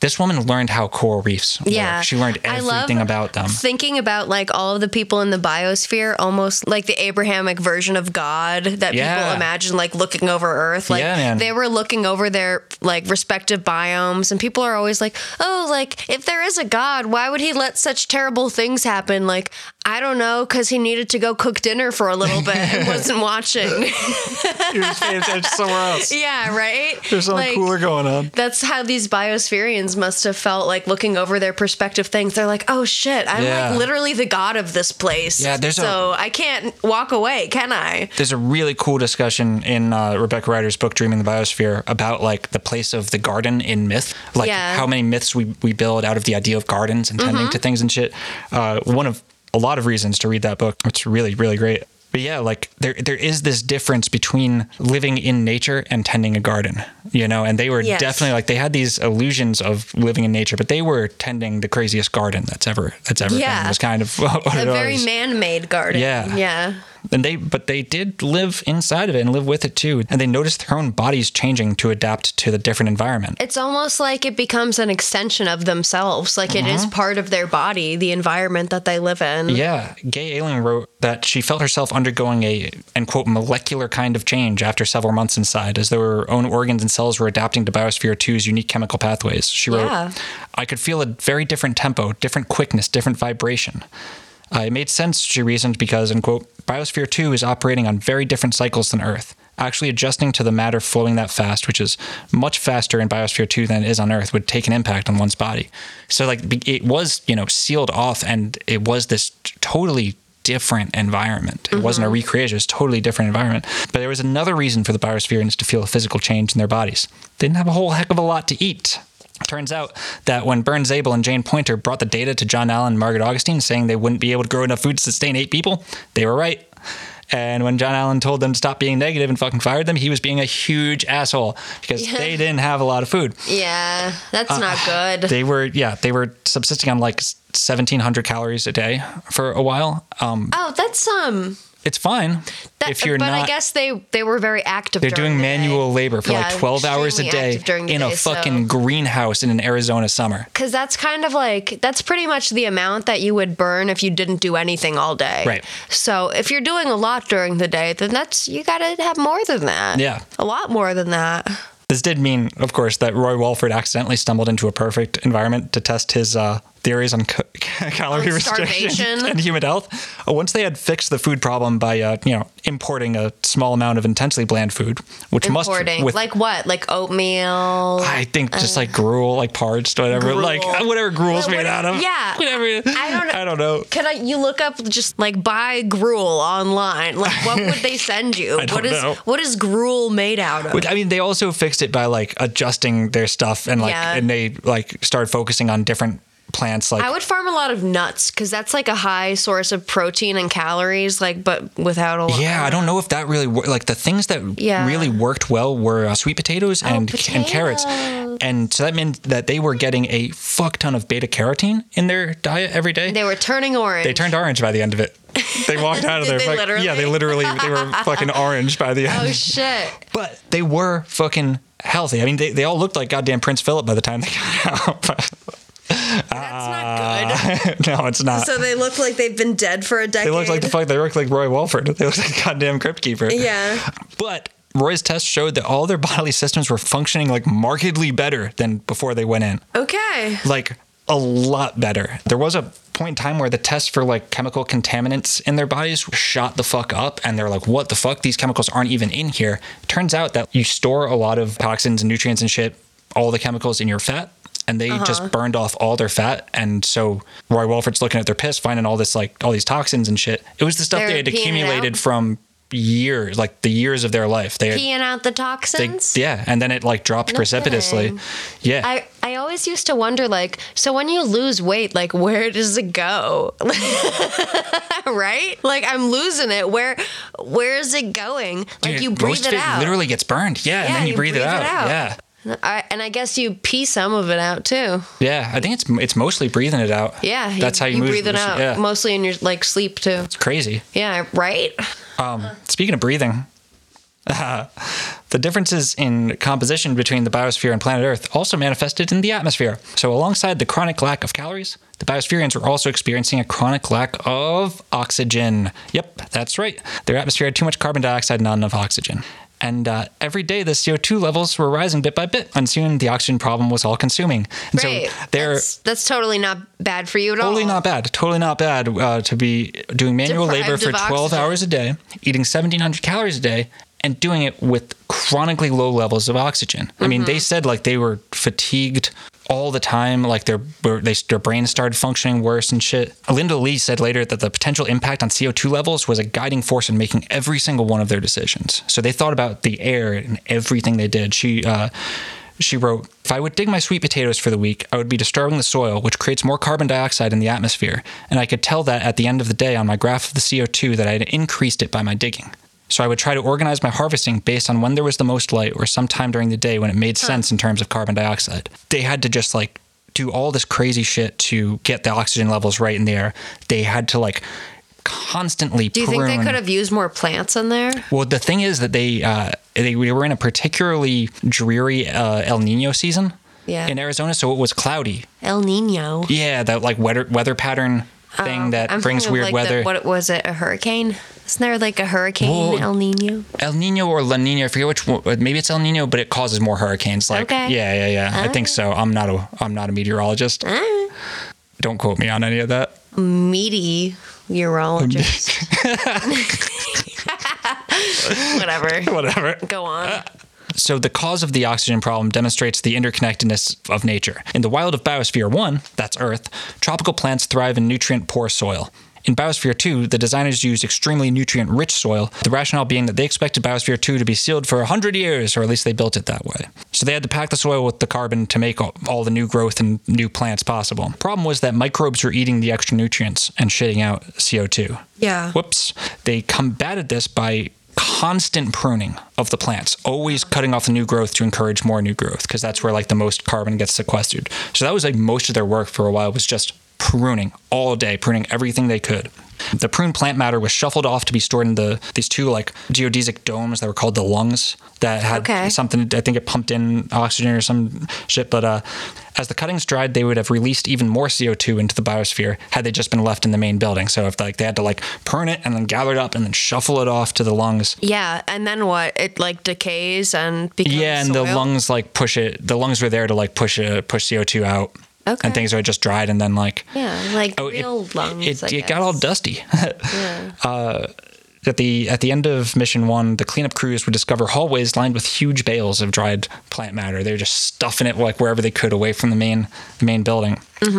Speaker 1: This woman learned how coral reefs work.
Speaker 2: Yeah.
Speaker 1: She learned everything about them.
Speaker 2: Thinking about like all of the people in the biosphere, almost like the Abrahamic version of God that
Speaker 1: Yeah.
Speaker 2: people imagine like looking over Earth. Like
Speaker 1: Yeah, man.
Speaker 2: they were looking over their like respective biomes and people are always like, Oh, like if there is a God, why would he let such terrible things happen? Like, I don't know, because he needed to go cook dinner for a little bit and wasn't watching.
Speaker 1: You're paying attention somewhere else.
Speaker 2: yeah, right?
Speaker 1: There's something
Speaker 2: Like,
Speaker 1: cooler going on.
Speaker 2: that's how these biospherians must have felt like looking over their perspective things. They're like, oh shit, I'm
Speaker 1: Yeah.
Speaker 2: like literally the god of this place.
Speaker 1: Yeah, there's a-
Speaker 2: so I can't walk away, can I?
Speaker 1: there's a really cool discussion in uh, Rebecca Reider's book Dreaming the Biosphere about like the place of the garden in myth, like
Speaker 2: Yeah.
Speaker 1: how many myths we, we build out of the idea of gardens and tending
Speaker 2: Mm-hmm.
Speaker 1: to things and shit. Uh, one of a lot of reasons to read that book. It's really really great. But yeah, like there there is this difference between living in nature and tending a garden, you know. And they were
Speaker 2: Yes.
Speaker 1: definitely like they had these illusions of living in nature, but they were tending the craziest garden that's ever that's ever
Speaker 2: Yeah.
Speaker 1: been. Was kind of
Speaker 2: A
Speaker 1: it
Speaker 2: very man-made garden.
Speaker 1: Yeah.
Speaker 2: Yeah.
Speaker 1: And they, but they did live inside of it and live with it too. And they noticed their own bodies changing to adapt to the different environment.
Speaker 2: It's almost like it becomes an extension of themselves. Like it is part of their body, the environment that they live in.
Speaker 1: Mm-hmm. Yeah, Gay Ailing wrote that she felt herself undergoing a, end quote, molecular kind of change after several months inside, as though her own organs and cells were adapting to Biosphere 2's unique chemical pathways. She wrote,
Speaker 2: Yeah.
Speaker 1: I could feel a very different tempo, different quickness, different vibration. Uh, it made sense, she reasoned, because, end quote, Biosphere 2 is operating on very different cycles than Earth. Actually adjusting to the matter flowing that fast, which is much faster in Biosphere 2 than it is on Earth, would take an impact on one's body. So, like, it was, you know, sealed off and it was this totally different environment. It wasn't a recreation, it was a totally different environment. But there was another reason for the Biospherians to feel a physical change in their bodies. They didn't have a whole heck of a lot to eat. Turns out that when Bernd Zabel and Jayne Poynter brought the data to John Allen and Margaret Augustine saying they wouldn't be able to grow enough food to sustain eight people, they were right. And when John Allen told them to stop being negative and fucking fired them, he was being a huge asshole because
Speaker 2: Yeah.
Speaker 1: they didn't have a lot of food.
Speaker 2: Yeah, that's not good.
Speaker 1: Uh, They were, yeah, they were subsisting on like 1,700 calories a day for a while. Um,
Speaker 2: oh, that's um.
Speaker 1: It's fine
Speaker 2: That,
Speaker 1: if you're not.
Speaker 2: but
Speaker 1: not.
Speaker 2: I guess they they were very active.
Speaker 1: they're doing
Speaker 2: the day.
Speaker 1: manual labor for
Speaker 2: Yeah,
Speaker 1: like 12 hours a day
Speaker 2: active during the
Speaker 1: in a
Speaker 2: day, so-
Speaker 1: fucking greenhouse in an Arizona summer.
Speaker 2: Because that's kind of like, that's pretty much the amount that you would burn if you didn't do anything all day.
Speaker 1: Right.
Speaker 2: So if you're doing a lot during the day, then that's, you gotta have more than that.
Speaker 1: Yeah.
Speaker 2: A lot more than that.
Speaker 1: This did mean, of course, that Roy Walford accidentally stumbled into a perfect environment to test his uh, theories on ca- calorie
Speaker 2: On
Speaker 1: restriction and human health. Uh, Once they had fixed the food problem by, uh, you know, importing a small amount of intensely bland food, which
Speaker 2: Importing.
Speaker 1: must with
Speaker 2: like what? Like oatmeal.
Speaker 1: I think just like gruel, like parched, whatever, like whatever gruel's
Speaker 2: What-
Speaker 1: made out of.
Speaker 2: yeah.
Speaker 1: whatever.
Speaker 2: I don't know.
Speaker 1: I don't know.
Speaker 2: Can I? You look up just like buy gruel online. Like, what would they send you?
Speaker 1: I don't
Speaker 2: what is
Speaker 1: know.
Speaker 2: what is gruel made out of?
Speaker 1: But, I mean, they also fixed it by like adjusting their stuff and like,
Speaker 2: Yeah.
Speaker 1: and they like started focusing on different plants. Like,
Speaker 2: I would farm a lot of nuts because that's like a high source of protein and calories. Like, but without a lot.
Speaker 1: yeah, I don't know if that really wor- like the things that
Speaker 2: Yeah. Oh,
Speaker 1: really worked well were uh, sweet potatoes and and carrots, and so that meant that they were getting a fuck ton of beta carotene in their diet every day.
Speaker 2: They were turning orange.
Speaker 1: They turned orange by the end of it. They walked out of there.
Speaker 2: they literally?
Speaker 1: Yeah, they literally they were fucking orange by the end.
Speaker 2: Oh shit!
Speaker 1: But they were fucking healthy. I mean, they, they all looked like goddamn Prince Philip by the time they got out.
Speaker 2: That's not ah, good.
Speaker 1: no, it's not.
Speaker 2: So they look like they've been dead for a decade.
Speaker 1: they look like the fuck. They look like Roy Walford. They look like a goddamn crypt keeper.
Speaker 2: Yeah.
Speaker 1: But Roy's test showed that all their bodily systems were functioning like markedly better than before they went in.
Speaker 2: Okay.
Speaker 1: Like a lot better. There was a point in time where the test for like chemical contaminants in their bodies shot the fuck up and they're like, what the fuck? These chemicals aren't even in here. Turns out that you store a lot of toxins and nutrients and shit, all the chemicals in your fat. And they
Speaker 2: Uh-huh.
Speaker 1: just burned off all their fat, and so Roy Walford's looking at their piss, finding all this like all these toxins and shit. It was the stuff
Speaker 2: They're
Speaker 1: they had accumulated from years, like the years of their life. They, had,
Speaker 2: Peeing out the
Speaker 1: they
Speaker 2: toxins.
Speaker 1: yeah, and then it like dropped
Speaker 2: No
Speaker 1: precipitously.
Speaker 2: kidding.
Speaker 1: Yeah,
Speaker 2: I, I always used to wonder like so when you lose weight like where does it go right like i'm losing it where where is it going like
Speaker 1: Dude,
Speaker 2: you breathe
Speaker 1: most
Speaker 2: it
Speaker 1: of
Speaker 2: out
Speaker 1: literally gets burned. Yeah, and then you,
Speaker 2: you
Speaker 1: breathe, it,
Speaker 2: breathe it
Speaker 1: out.
Speaker 2: out.
Speaker 1: Yeah,
Speaker 2: I, and i guess you pee some of it out too
Speaker 1: yeah. I think it's it's mostly breathing it out.
Speaker 2: yeah
Speaker 1: that's how you, move
Speaker 2: breathe it out
Speaker 1: Yeah,
Speaker 2: mostly in your like sleep too
Speaker 1: it's crazy.
Speaker 2: yeah right
Speaker 1: Um, speaking of breathing, the differences in composition between the biosphere and planet Earth also manifested in the atmosphere. So, alongside the chronic lack of calories, the biospherians were also experiencing a chronic lack of oxygen. Yep, that's right. Their atmosphere had too much carbon dioxide, not enough oxygen. And uh, every day, the CO2 levels were rising bit by bit, and soon the oxygen problem was all consuming. And
Speaker 2: right
Speaker 1: so they're
Speaker 2: that's, that's totally not bad for you at all
Speaker 1: Totally not bad. Totally not bad uh, to be doing manual labor for 12
Speaker 2: oxygen.
Speaker 1: hours a day, eating 1,700 calories a day, and doing it with chronically low levels of oxygen. I mean, they
Speaker 2: Mm-hmm.
Speaker 1: said like they were fatigued all the time, like their they, their brains started functioning worse and shit. Linda Leigh said later that the potential impact on CO2 levels was a guiding force in making every single one of their decisions. So they thought about the air and everything they did. She uh, she wrote, If I would dig my sweet potatoes for the week, I would be disturbing the soil, which creates more carbon dioxide in the atmosphere. And I could tell that at the end of the day on my graph of the CO2 that I had increased it by my digging. So I would try to organize my harvesting based on when there was the most light or sometime during the day when it made sense in terms of carbon dioxide. They had to just like do all this crazy shit to get the oxygen levels right in the air. They had to like constantly
Speaker 2: do you
Speaker 1: prune.
Speaker 2: think they could have used more plants in there
Speaker 1: Well, the thing is that they uh, they were in a particularly dreary uh, El Nino season
Speaker 2: Yeah.
Speaker 1: in Arizona, so it was cloudy.
Speaker 2: el nino
Speaker 1: Yeah, that like weather weather pattern thing that
Speaker 2: Oh, I'm
Speaker 1: brings weird
Speaker 2: like,
Speaker 1: weather.
Speaker 2: The, what was it? A hurricane? Isn't there like a hurricane?
Speaker 1: Well,
Speaker 2: El Nino.
Speaker 1: El Nino or La Nina, I forget which one. Uh, maybe it's El Nino, but it causes more hurricanes. Like,
Speaker 2: Okay.
Speaker 1: yeah, yeah, yeah. I think ah. so. I'm not a I'm not a meteorologist. Ah. Don't quote me on any of that.
Speaker 2: Meaty urologist. Whatever.
Speaker 1: Whatever.
Speaker 2: Go on.
Speaker 1: Uh, so the cause of the oxygen problem demonstrates the interconnectedness of nature. In the wild of Biosphere 1, that's Earth, tropical plants thrive in nutrient-poor soil. In Biosphere 2, the designers used extremely nutrient-rich soil, the rationale being that they expected Biosphere 2 to be sealed for 100 years, or at least they built it that way. So they had to pack the soil with the carbon to make all, all the new growth and new plants possible. Problem was that microbes were eating the extra nutrients and shitting out CO2.
Speaker 2: Yeah.
Speaker 1: Whoops. They combated this by constant pruning of the plants, always cutting off the new growth to encourage more new growth, because that's where like the most carbon gets sequestered. So that was like most of their work for a while was just pruning all day, pruning everything they could. The pruned plant matter was shuffled off to be stored in the these two like geodesic domes that were called the lungs that had
Speaker 2: Okay.
Speaker 1: something. I think it pumped in oxygen or some shit. But uh, as the cuttings dried, they would have released even more CO two into the biosphere had they just been left in the main building. So if like they had to like prune it and then gather it up and then shuffle it off to the lungs,
Speaker 2: Yeah, and then what? It like decays and becomes
Speaker 1: yeah, and the lungs like push it. The lungs were there to like push it, push CO two out.
Speaker 2: Okay.
Speaker 1: And things are just dried, and then like
Speaker 2: Yeah, like
Speaker 1: oh, it-
Speaker 2: real lungs.
Speaker 1: It, it got all dusty. uh, at the at the end of mission one, the cleanup crews would discover hallways lined with huge bales of dried plant matter. They were just stuffing it like wherever they could away from the main the main building.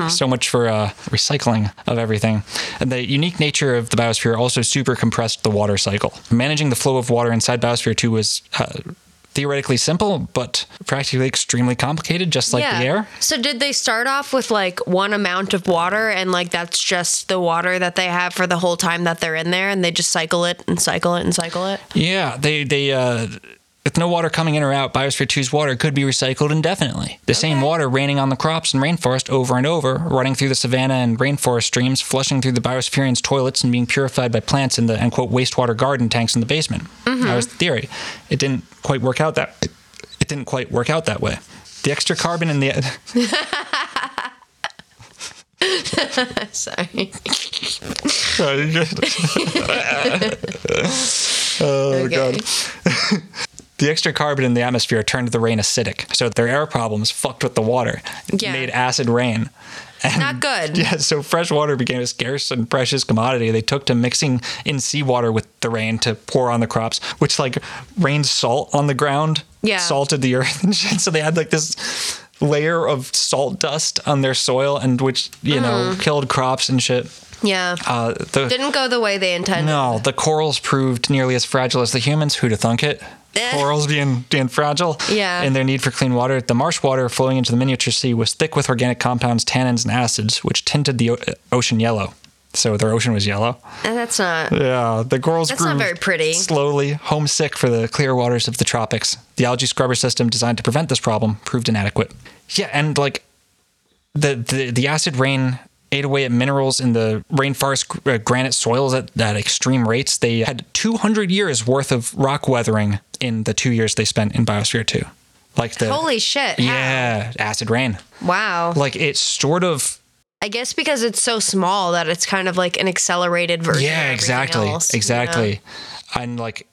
Speaker 1: So much for uh, recycling of everything. And the unique nature of the biosphere also super compressed the water cycle. Managing the flow of water inside Biosphere 2 was uh, theoretically simple, but practically extremely complicated, just like the air.
Speaker 2: So did they start off with like one amount of water and like that's just the water that they have for the whole time that they're in there and they just cycle it and cycle it and cycle it?
Speaker 1: Yeah, they they uh with no water coming in or out, Biosphere 2's water could be recycled indefinitely. The same water raining on the crops and rainforest over and over, running through the savanna and rainforest streams, flushing through the Biospherians' toilets, and being purified by plants in the, end quote, wastewater garden tanks in the basement. Mm-hmm. That was the theory. It didn't quite work out that It didn't quite work out that way. The extra carbon in the...
Speaker 2: Sorry.
Speaker 1: oh,
Speaker 2: Okay.
Speaker 1: God. The extra carbon in the atmosphere turned the rain acidic, so their air problems fucked with the water. It
Speaker 2: Yeah.
Speaker 1: made acid rain. And
Speaker 2: Not good.
Speaker 1: Yeah, so fresh water became a scarce and precious commodity. They took to mixing in seawater with the rain to pour on the crops, which like rained salt on the ground,
Speaker 2: Yeah.
Speaker 1: salted the earth and shit. So they had like this layer of salt dust on their soil, and which you know killed crops and shit.
Speaker 2: Yeah.
Speaker 1: Uh, the,
Speaker 2: Didn't go the way they intended.
Speaker 1: no, the corals proved nearly as fragile as the humans. Who'd have thunk it?
Speaker 2: Eh.
Speaker 1: Corals being being fragile.
Speaker 2: Yeah.
Speaker 1: In their need for clean water, the marsh water flowing into the miniature sea was thick with organic compounds, tannins, and acids, which tinted the o- ocean yellow. So their ocean was yellow.
Speaker 2: And that's not.
Speaker 1: Yeah, the corals
Speaker 2: That's
Speaker 1: grew
Speaker 2: not very pretty.
Speaker 1: slowly, homesick for the clear waters of the tropics. The algae scrubber system designed to prevent this problem proved inadequate. Yeah, and like the the, the acid rain ate away at minerals in the rainforest uh, granite soils at, at extreme rates. They had 200 years worth of rock weathering in the two years they spent in Biosphere 2. Like the
Speaker 2: Holy shit. how?
Speaker 1: yeah, acid rain.
Speaker 2: Wow.
Speaker 1: Like it's sort of
Speaker 2: I guess because it's so small that it's kind of like an accelerated version.
Speaker 1: Yeah, exactly,
Speaker 2: else, you know?
Speaker 1: exactly. And like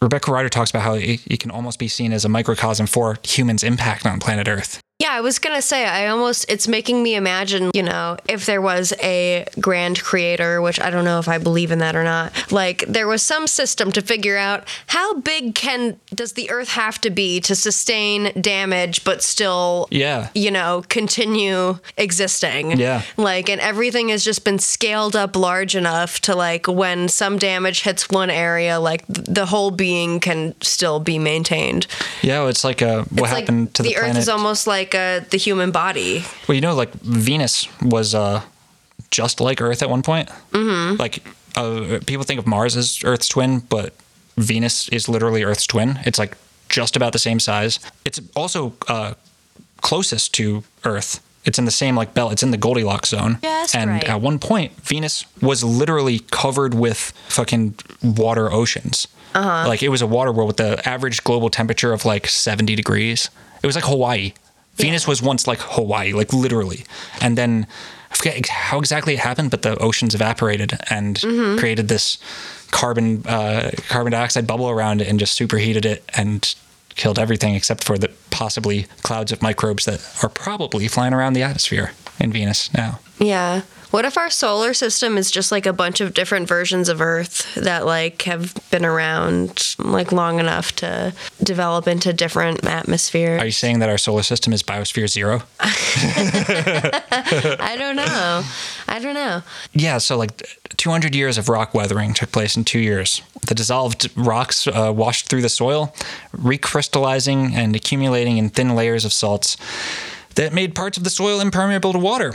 Speaker 1: Rebecca Reider talks about how it, it can almost be seen as a microcosm for humans' impact on planet Earth.
Speaker 2: Yeah, I was gonna say I almost it's making me imagine, you know, if there was a grand creator, which I don't know if I believe in that or not. Like there was some system to figure out how big can does the earth have to be to sustain damage but still
Speaker 1: Yeah.
Speaker 2: you know, continue existing.
Speaker 1: Yeah.
Speaker 2: Like and everything has just been scaled up large enough to like when some damage hits one area, like the whole being can still be maintained.
Speaker 1: Yeah, it's like uh, what
Speaker 2: It's
Speaker 1: happened
Speaker 2: like
Speaker 1: to the,
Speaker 2: the, earth
Speaker 1: planet.
Speaker 2: is almost like uh, the human body.
Speaker 1: well, you know, like Venus was uh, just like Earth at one point. Mm-hmm. Like uh, people think of Mars as Earth's twin, but Venus is literally Earth's twin. It's like just about the same size. It's also uh, closest to Earth. It's in the same like belt. It's in the Goldilocks zone.
Speaker 2: That's
Speaker 1: and
Speaker 2: right.
Speaker 1: at one point, Venus was literally covered with fucking water oceans. Uh-huh. Like it was a water world with the average global temperature of like 70 degrees. It was like Hawaii. Venus was once like Hawaii, like literally. And then I forget how exactly it happened, but the oceans evaporated and
Speaker 2: Mm-hmm.
Speaker 1: created this carbon uh, carbon dioxide bubble around it and just superheated it and killed everything except for the possibly clouds of microbes that are probably flying around the atmosphere in Venus now.
Speaker 2: Yeah. What if our solar system is just like a bunch of different versions of Earth that like have been around like long enough to develop into different atmospheres?
Speaker 1: Are you saying that our solar system is biosphere zero?
Speaker 2: I don't know. I don't know.
Speaker 1: Yeah, so like 200 years of rock weathering took place in two years. The dissolved rocks uh, washed through the soil, recrystallizing and accumulating in thin layers of salts that made parts of the soil impermeable to water.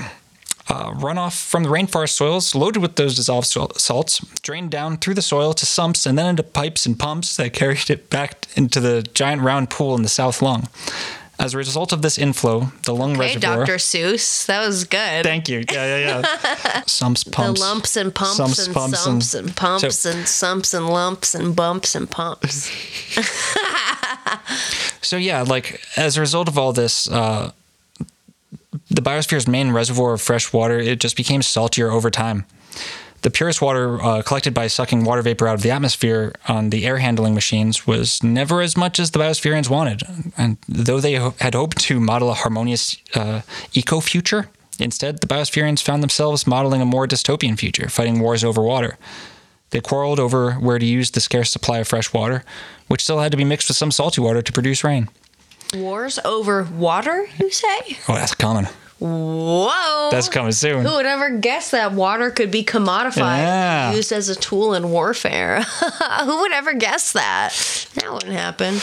Speaker 1: Uh, runoff from the rainforest soils, loaded with those dissolved sal- salts, drained down through the soil to sumps and then into pipes and pumps that carried it back into the giant round pool in the south lung. As a result of this inflow, the lung
Speaker 2: Hey,
Speaker 1: reservoir.
Speaker 2: Dr. Seuss, that was good.
Speaker 1: Thank you. Yeah, yeah, yeah. Sumps,
Speaker 2: the
Speaker 1: pumps.
Speaker 2: lumps and pumps
Speaker 1: Sumps,
Speaker 2: and
Speaker 1: pumps,
Speaker 2: sumps and, pumps
Speaker 1: So-
Speaker 2: and sumps and lumps and bumps and pumps.
Speaker 1: So yeah, like as a result of all this, uh, the biosphere's main reservoir of fresh water it just became saltier over time. The purest water uh, collected by sucking water vapor out of the atmosphere on the air handling machines was never as much as the biospherians wanted. And though they ho- had hoped to model a harmonious uh, eco future, instead the biospherians found themselves modeling a more dystopian future, fighting wars over water. They quarreled over where to use the scarce supply of fresh water, which still had to be mixed with some salty water to produce rain.
Speaker 2: Wars over water, you say?
Speaker 1: Oh, that's coming.
Speaker 2: Whoa.
Speaker 1: That's coming soon.
Speaker 2: Who would ever guess that water could be commodified
Speaker 1: Yeah.
Speaker 2: and used as a tool in warfare? Who would ever guess that? That wouldn't happen.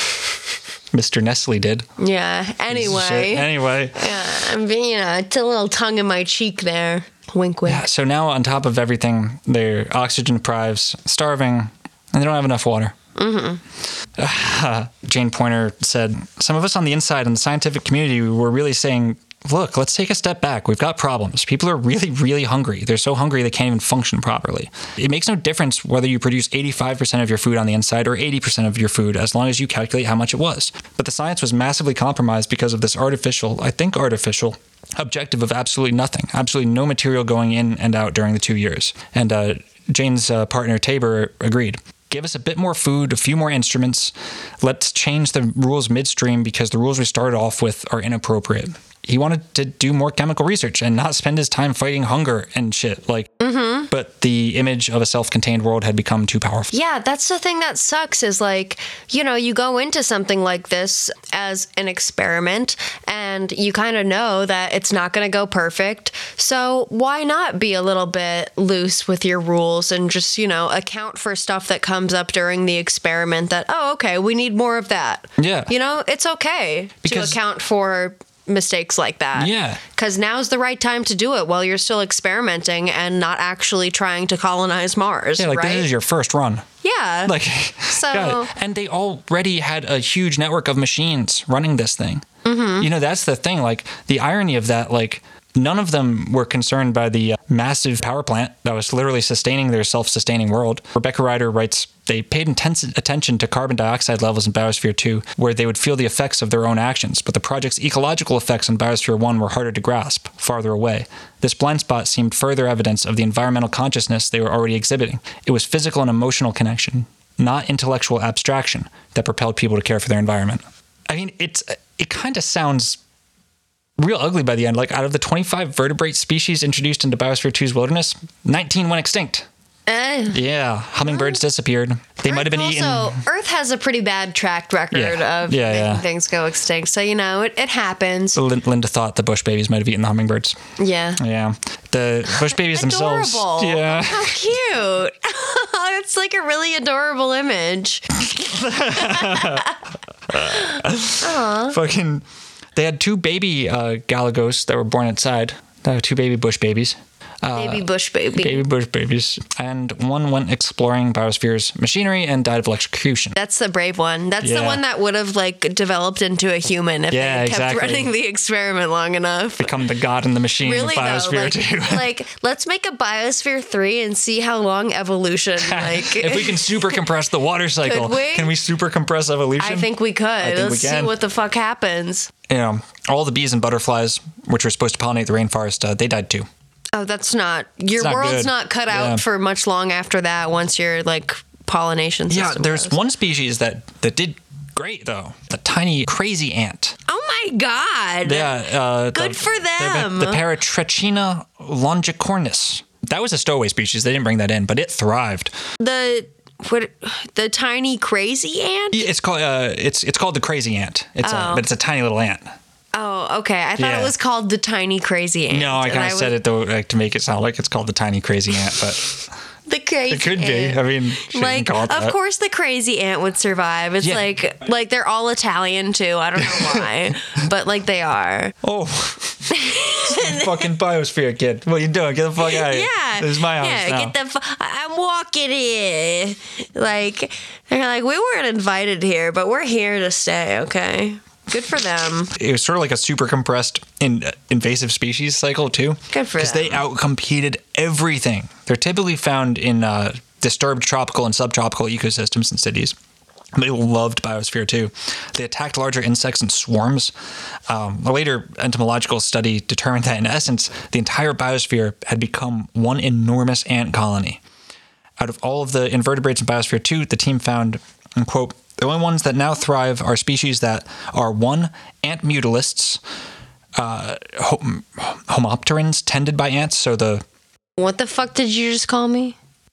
Speaker 1: Mr. Nestle did.
Speaker 2: Yeah.
Speaker 1: Shit.
Speaker 2: Anyway.
Speaker 1: Anyway.
Speaker 2: Yeah, I'm being, you know, it's a little tongue in my cheek there. Wink, wink.
Speaker 1: Yeah, So now, on top of everything, they're oxygen deprived, starving, and they don't have enough water. Mm-hmm. Jayne Poynter said, Some of us on the inside in the scientific community were really saying, Look, let's take a step back. We've got problems. People are really, really hungry. They're so hungry they can't even function properly. It makes no difference whether you produce 85% of your food on the inside or 80% of your food, as long as you calculate how much it was. But the science was massively compromised because of this artificial, I think artificial, objective of absolutely nothing, absolutely no material going in and out during the two years. And uh, Jayne's uh, partner Taber agreed. Give us a bit more food, a few more instruments. Let's change the rules midstream because the rules we started off with are inappropriate. He wanted to do more chemical research and not spend his time fighting hunger and shit. Like, mm-hmm. but the image of a self-contained world had become too powerful.
Speaker 2: Yeah, that's the thing that sucks is like, you know, you go into something like this as an experiment and you kind of know that it's not going to go perfect. So why not be a little bit loose with your rules and just, you know, account for stuff that comes up during the experiment that, oh, okay, we need more of that.
Speaker 1: Yeah.
Speaker 2: You know, it's okay
Speaker 1: Because-
Speaker 2: to account for mistakes like that.
Speaker 1: Yeah.
Speaker 2: Because now's the right time to do it while you're still experimenting and not actually trying to colonize Mars.
Speaker 1: Yeah, like
Speaker 2: right?
Speaker 1: this is your first run.
Speaker 2: yeah.
Speaker 1: Like,
Speaker 2: So-
Speaker 1: and they already had a huge network of machines running this thing. Mm-hmm. You know, that's the thing. Like the irony of that, like none of them were concerned by the uh, massive power plant that was literally sustaining their self-sustaining world. Rebecca Reider writes, they paid intense attention to carbon dioxide levels in Biosphere 2, where they would feel the effects of their own actions, but the project's ecological effects on Biosphere 1 were harder to grasp, farther away. This blind spot seemed further evidence of the environmental consciousness they were already exhibiting. It was physical and emotional connection, not intellectual abstraction, that propelled people to care for their environment. I mean, it's it kind of sounds real ugly by the end. Like out of the 25 vertebrate species introduced into Biosphere 2's wilderness, 19 went extinct.
Speaker 2: Eh.
Speaker 1: Yeah, hummingbirds disappeared. They might have been eaten.
Speaker 2: Also, Earth has a pretty bad track record
Speaker 1: Yeah.
Speaker 2: of
Speaker 1: Yeah,
Speaker 2: making
Speaker 1: yeah.
Speaker 2: things go extinct. So you know, it, it happens.
Speaker 1: Lin- Linda thought the bush babies might have eaten the hummingbirds.
Speaker 2: Yeah.
Speaker 1: Yeah, the bush babies themselves.
Speaker 2: Adorable.
Speaker 1: Yeah,
Speaker 2: How cute. it's like a really adorable image. Aww.
Speaker 1: fucking. They had two baby uh, galagos that were born outside. Uh, two baby bush babies.
Speaker 2: Baby bush baby.
Speaker 1: Baby bush babies. And one went exploring Biosphere's machinery and died of electrocution.
Speaker 2: That's the brave one. That's the one that would have like developed into a human if
Speaker 1: Yeah,
Speaker 2: they kept
Speaker 1: exactly.
Speaker 2: running the experiment long enough.
Speaker 1: Become the god in the machine
Speaker 2: Really
Speaker 1: of
Speaker 2: though,
Speaker 1: Biosphere
Speaker 2: like,
Speaker 1: 2.
Speaker 2: like let's make a biosphere three and see how long evolution like.
Speaker 1: if we can super compress the water cycle,
Speaker 2: we?
Speaker 1: can we super compress evolution?
Speaker 2: I think we could.
Speaker 1: think we
Speaker 2: Let's see
Speaker 1: can.
Speaker 2: what the fuck happens.
Speaker 1: you know, all the bees and butterflies, which were supposed to pollinate the rainforest, uh, they died too.
Speaker 2: Oh, that's not your
Speaker 1: not
Speaker 2: world's
Speaker 1: good.
Speaker 2: not cut out
Speaker 1: Yeah.
Speaker 2: for much long after that. Once your like pollination
Speaker 1: Yeah, there's
Speaker 2: goes.
Speaker 1: one species that that did great though. The tiny crazy ant.
Speaker 2: Oh my god!
Speaker 1: Yeah, uh,
Speaker 2: Good
Speaker 1: the,
Speaker 2: for
Speaker 1: the-
Speaker 2: them.
Speaker 1: The, Paratrechina longicornis. That was a stowaway species. They didn't bring that in, but it thrived.
Speaker 2: The what? The tiny crazy ant?
Speaker 1: It's called uh, it's it's called the crazy ant. It's a,
Speaker 2: Oh.
Speaker 1: but it's a tiny little ant.
Speaker 2: Oh, okay. I thought
Speaker 1: Yeah.
Speaker 2: it was called the tiny crazy ant.
Speaker 1: No, I kind of said it though like, to make it sound like it's called the tiny crazy ant, but
Speaker 2: The crazy.
Speaker 1: it could be. I mean,
Speaker 2: like of
Speaker 1: that.
Speaker 2: course the crazy ant would survive. It's
Speaker 1: Yeah.
Speaker 2: like like they're all Italian too. I don't know why, but like they are.
Speaker 1: Oh, fucking biosphere kid. What are you doing? Get the fuck out of here.
Speaker 2: Yeah,
Speaker 1: This is my house
Speaker 2: Yeah,
Speaker 1: now.
Speaker 2: get the. Fu- I'm walking in. Like they're like we weren't invited here, but we're here to stay. Okay. Good for them.
Speaker 1: It was sort of like a super compressed in, invasive species cycle too.
Speaker 2: Good for
Speaker 1: Because they outcompeted everything. They're typically found in uh, disturbed tropical and subtropical ecosystems and cities. They loved biosphere too. They attacked larger insects in swarms. Um, a later entomological study determined that, in essence, the entire biosphere had become one enormous ant colony. Out of all of the invertebrates in Biosphere 2, the team found, quote, the only ones that now thrive are species that are one, ant mutualists, uh, hom- homopterans tended by ants. So the,
Speaker 2: What the fuck did you just call me?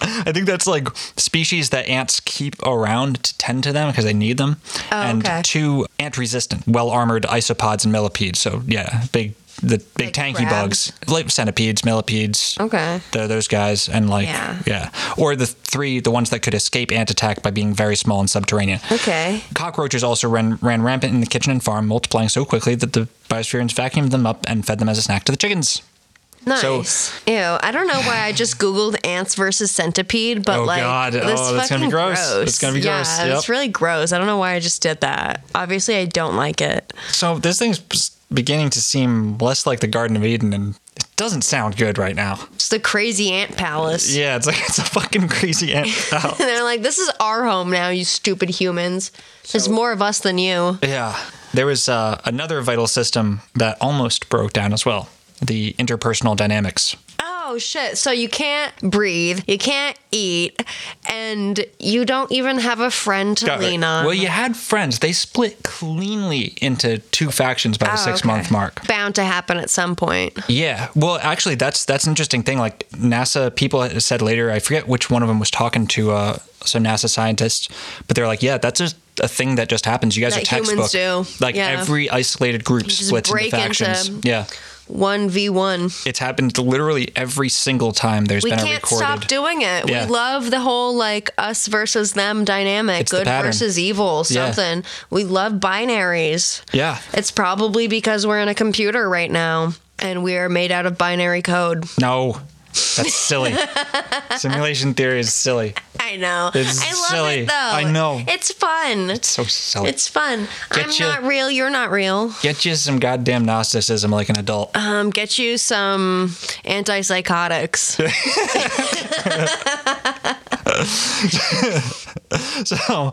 Speaker 1: I think that's like species that ants keep around to tend to them because they need them.
Speaker 2: Oh,
Speaker 1: and
Speaker 2: okay.
Speaker 1: two, ant resistant, well armored isopods and millipedes. So yeah, big, the big
Speaker 2: Like
Speaker 1: tanky
Speaker 2: crabs?
Speaker 1: bugs, like centipedes, millipedes.
Speaker 2: Okay.
Speaker 1: the, those guys and like
Speaker 2: Yeah.
Speaker 1: yeah or the three the ones that could escape ant attack by being very small and subterranean
Speaker 2: Okay.
Speaker 1: cockroaches also ran, ran rampant in the kitchen and farm multiplying so quickly that the biospherians vacuumed them up and fed them as a snack to the chickens
Speaker 2: Nice.
Speaker 1: So-
Speaker 2: Ew. I don't know why I just googled ants versus centipede, but
Speaker 1: Oh,
Speaker 2: like
Speaker 1: God.
Speaker 2: this
Speaker 1: Oh, that's gonna be
Speaker 2: fucking
Speaker 1: gross. It's gonna be
Speaker 2: yeah,
Speaker 1: gross.
Speaker 2: it's really gross. I don't know why I just did that. Obviously, I don't like it.
Speaker 1: so this thing's beginning to seem less like the garden of eden and it doesn't sound good right now
Speaker 2: It's the crazy ant palace.
Speaker 1: yeah it's like it's a fucking crazy ant pal.
Speaker 2: And they're like, "This is our home now, you stupid humans. There's more of us than you."
Speaker 1: Yeah. There was uh, another vital system that almost broke down as well the interpersonal dynamics.
Speaker 2: Oh shit! So you can't breathe, you can't eat, and you don't even have a friend to
Speaker 1: Got it.
Speaker 2: lean on.
Speaker 1: Well, you had friends. They split cleanly into two factions by the
Speaker 2: Oh,
Speaker 1: six
Speaker 2: okay.
Speaker 1: month mark.
Speaker 2: Bound to happen at some point.
Speaker 1: Yeah. Well, actually, that's that's an interesting thing. Like NASA people said later, I forget which one of them was talking to uh, some NASA scientists, but they're like, yeah, that's just a thing that just happens. You guys
Speaker 2: That
Speaker 1: are textbook.
Speaker 2: humans do.
Speaker 1: Like
Speaker 2: Yeah.
Speaker 1: every isolated group splits into
Speaker 2: break into-
Speaker 1: factions. yeah.
Speaker 2: One v one.
Speaker 1: It's happened literally every single time there's
Speaker 2: We
Speaker 1: been a
Speaker 2: can't stop doing it.
Speaker 1: Yeah.
Speaker 2: We love the whole like us versus them dynamic,
Speaker 1: It's
Speaker 2: good
Speaker 1: pattern.
Speaker 2: versus evil,
Speaker 1: Yeah.
Speaker 2: something. We love binaries.
Speaker 1: yeah.
Speaker 2: It's probably because we're in a computer right now and we are made out of binary code.
Speaker 1: No. That's silly. Simulation theory is silly.
Speaker 2: I know.
Speaker 1: It's
Speaker 2: I love
Speaker 1: silly.
Speaker 2: it though.
Speaker 1: I know.
Speaker 2: It's fun.
Speaker 1: It's so silly.
Speaker 2: It's fun.
Speaker 1: Get
Speaker 2: I'm
Speaker 1: ya-
Speaker 2: not real. You're not real.
Speaker 1: Get you some goddamn Gnosticism like an adult.
Speaker 2: Um, get you some antipsychotics.
Speaker 1: So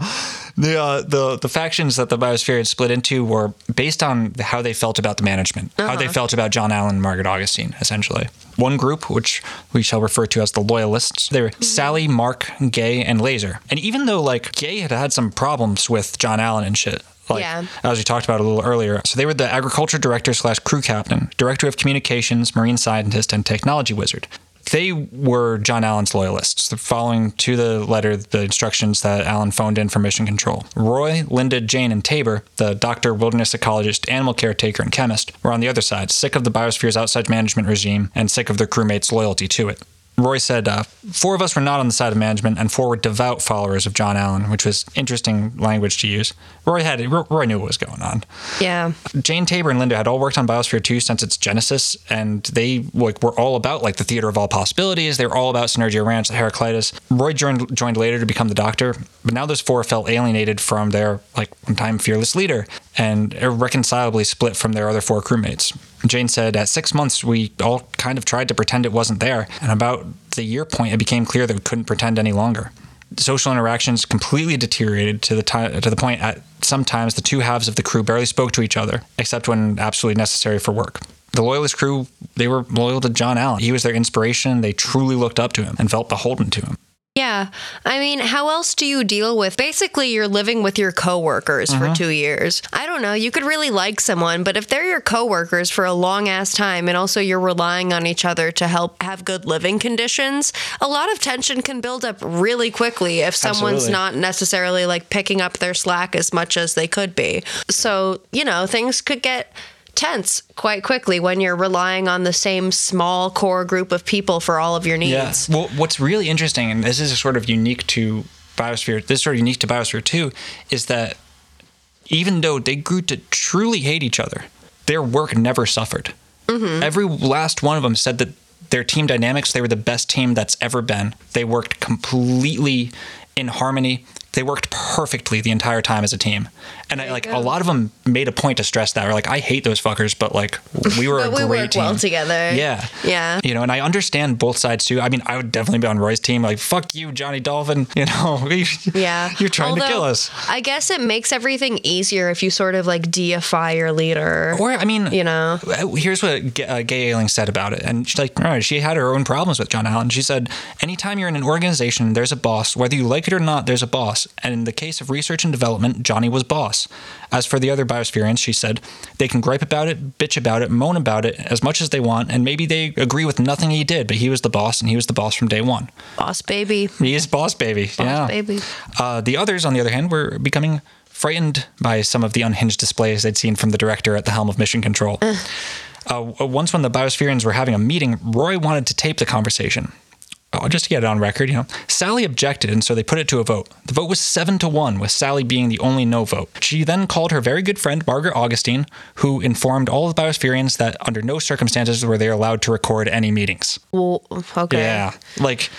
Speaker 1: the uh, the the factions that the biosphere had split into were based on how they felt about the management, how
Speaker 2: Uh-huh.
Speaker 1: they felt about John Allen and Margaret Augustine, essentially. One group, which we shall refer to as the Loyalists, they were
Speaker 2: Mm-hmm.
Speaker 1: Sally, Mark, Gay, and Laser. And even though like Gay had had some problems with John Allen and shit. Like,
Speaker 2: Yeah.
Speaker 1: as we talked about a little earlier. So they were the agriculture director slash crew captain, director of communications, marine scientist, and technology wizard. They were John Allen's loyalists, following to the letter the instructions that Allen phoned in for mission control. Roy, Linda, Jayne, and Taber, the doctor, wilderness ecologist, animal caretaker, and chemist, were on the other side, sick of the biosphere's outside management regime and sick of their crewmates' loyalty to it. Roy said, uh, Four of us were not on the side of management, and four were devout followers of John Allen, which was interesting language to use. Roy had Roy knew what was going on.
Speaker 2: yeah.
Speaker 1: Jayne Taber and Linda had all worked on Biosphere 2 since its genesis, and they like were all about like the theater of all possibilities. They were all about Synergia Ranch, Heraclitus. Roy joined joined later to become the Doctor, but now those four felt alienated from their like one time fearless leader and irreconcilably split from their other four crewmates. Jayne said, "At six months, we all kind of tried to pretend it wasn't there, and about the year point, it became clear that we couldn't pretend any longer." social interactions completely deteriorated to the time to the point at sometimes the two halves of the crew barely spoke to each other except when absolutely necessary for work. The loyalist crew, they were loyal to John Allen. He was their inspiration. They truly looked up to him and felt beholden to him.
Speaker 2: Yeah. I mean, how else do you deal with basically you're living with your coworkers
Speaker 1: Uh-huh.
Speaker 2: for 2 years. I don't know, you could really like someone, but if they're your coworkers for a long ass time and also you're relying on each other to help have good living conditions, a lot of tension can build up really quickly if someone's
Speaker 1: Absolutely.
Speaker 2: not necessarily like picking up their slack as much as they could be. So, you know, things could get tense quite quickly when you're relying on the same small core group of people for all of your needs. Yeah.
Speaker 1: Well, what's really interesting, and this is sort of unique to Biosphere, this is sort of unique to Biosphere 2, is that even though they grew to truly hate each other, their work never suffered. Mm-hmm. Every last one of them said that their team dynamics, they were the best team that's ever been. They worked completely in harmony, they worked perfectly the entire time as a team. And I, like a lot of them made a point to stress that. We're like, I hate those fuckers, but like we were a
Speaker 2: we
Speaker 1: great team.
Speaker 2: well together.
Speaker 1: Yeah.
Speaker 2: Yeah.
Speaker 1: You know, and I understand both sides too. I mean, I would definitely be on Roy's team. Like, fuck you, Johnny Dolphin. You know,
Speaker 2: Yeah.
Speaker 1: you're trying to kill
Speaker 2: Although,
Speaker 1: us.
Speaker 2: I guess it makes everything easier if you sort of like deify your leader.
Speaker 1: Or, I mean,
Speaker 2: You know?
Speaker 1: here's what G- uh, Gaie Alling said about it. And she's like, right, she had her own problems with John Allen. She said, anytime you're in an organization, there's a boss. Whether you like it or not, there's a boss. And in the case of research and development, Johnny was boss. As for the other biospherians, she said, they can gripe about it, bitch about it, moan about it as much as they want, and maybe they agree with nothing he did, but he was the boss, and he was the boss from day one.
Speaker 2: Boss baby.
Speaker 1: He is boss baby. yeah.
Speaker 2: baby.
Speaker 1: Uh, the others, on the other hand, were becoming frightened by some of the unhinged displays they'd seen from the director at the helm of Mission Control. Uh, once, when the Biospherians were having a meeting, Roy wanted to tape the conversation. Oh, just to get it on record, you know. Sally objected, and so they put it to a vote. The vote was seven to one, with Sally being the only no vote. She then called her very good friend Margaret Augustine, who informed all the Biospherians that under no circumstances were they allowed to record any meetings.
Speaker 2: Well, okay.
Speaker 1: Yeah, like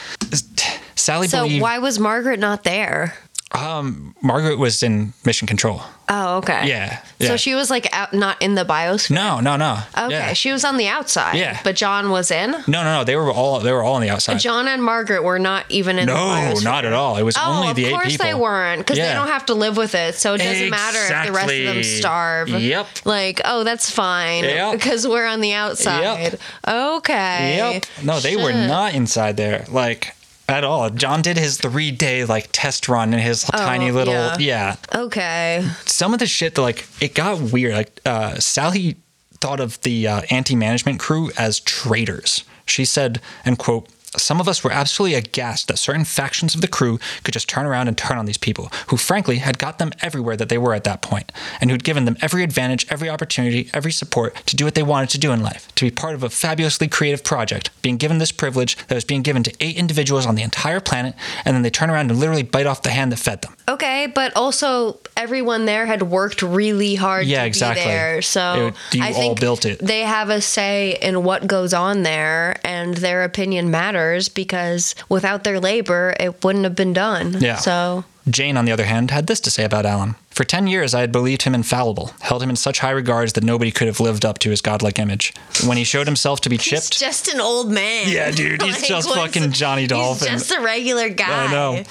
Speaker 1: Sally
Speaker 2: So
Speaker 1: believed
Speaker 2: why was Margaret not there?
Speaker 1: Um, Margaret was in Mission Control.
Speaker 2: Oh, okay.
Speaker 1: Yeah, yeah.
Speaker 2: So she was like out, not in the biosphere.
Speaker 1: No, no, no.
Speaker 2: Okay,
Speaker 1: Yeah.
Speaker 2: she was on the outside.
Speaker 1: Yeah.
Speaker 2: But John was in.
Speaker 1: No, no, no. They were all they were all on the outside.
Speaker 2: John and Margaret were not even in the
Speaker 1: no, not at all. It was
Speaker 2: Oh,
Speaker 1: only the eight people.
Speaker 2: Of course they weren't, because
Speaker 1: Yeah.
Speaker 2: they don't have to live with it, so it doesn't matter if the rest of them starve.
Speaker 1: Yep.
Speaker 2: Like, oh, that's fine,
Speaker 1: Yep.
Speaker 2: because we're on the outside. Okay.
Speaker 1: Yep. No, they were not inside there. Like at all. John did his three day like test run in his tiny little
Speaker 2: Oh, yeah.
Speaker 1: yeah.
Speaker 2: Okay.
Speaker 1: Some of the shit that like it got weird. Like uh Sally thought of the uh, anti-management crew as traitors. She said, and quote, some of us were absolutely aghast that certain factions of the crew could just turn around and turn on these people, who frankly had got them everywhere that they were at that point, and who'd given them every advantage, every opportunity, every support to do what they wanted to do in life, to be part of a fabulously creative project, being given this privilege that was being given to eight individuals on the entire planet, and then they turn around and literally bite off the hand that fed them.
Speaker 2: Okay, but also everyone there had worked really hard
Speaker 1: Yeah,
Speaker 2: to
Speaker 1: exactly.
Speaker 2: be there. So
Speaker 1: It- you
Speaker 2: I
Speaker 1: all
Speaker 2: think
Speaker 1: built it.
Speaker 2: They have a say in what goes on there, and their opinion matters because without their labor, it wouldn't have been done.
Speaker 1: Yeah.
Speaker 2: So
Speaker 1: Jayne, on the other hand, had this to say about Allen. For 10 years, I had believed him infallible, held him in such high regards that nobody could have lived up to his godlike image. When he showed himself to be
Speaker 2: he's
Speaker 1: chipped.
Speaker 2: just an old man.
Speaker 1: Yeah, dude, he's just fucking Johnny Dolphin.
Speaker 2: He's just a regular guy.
Speaker 1: I know.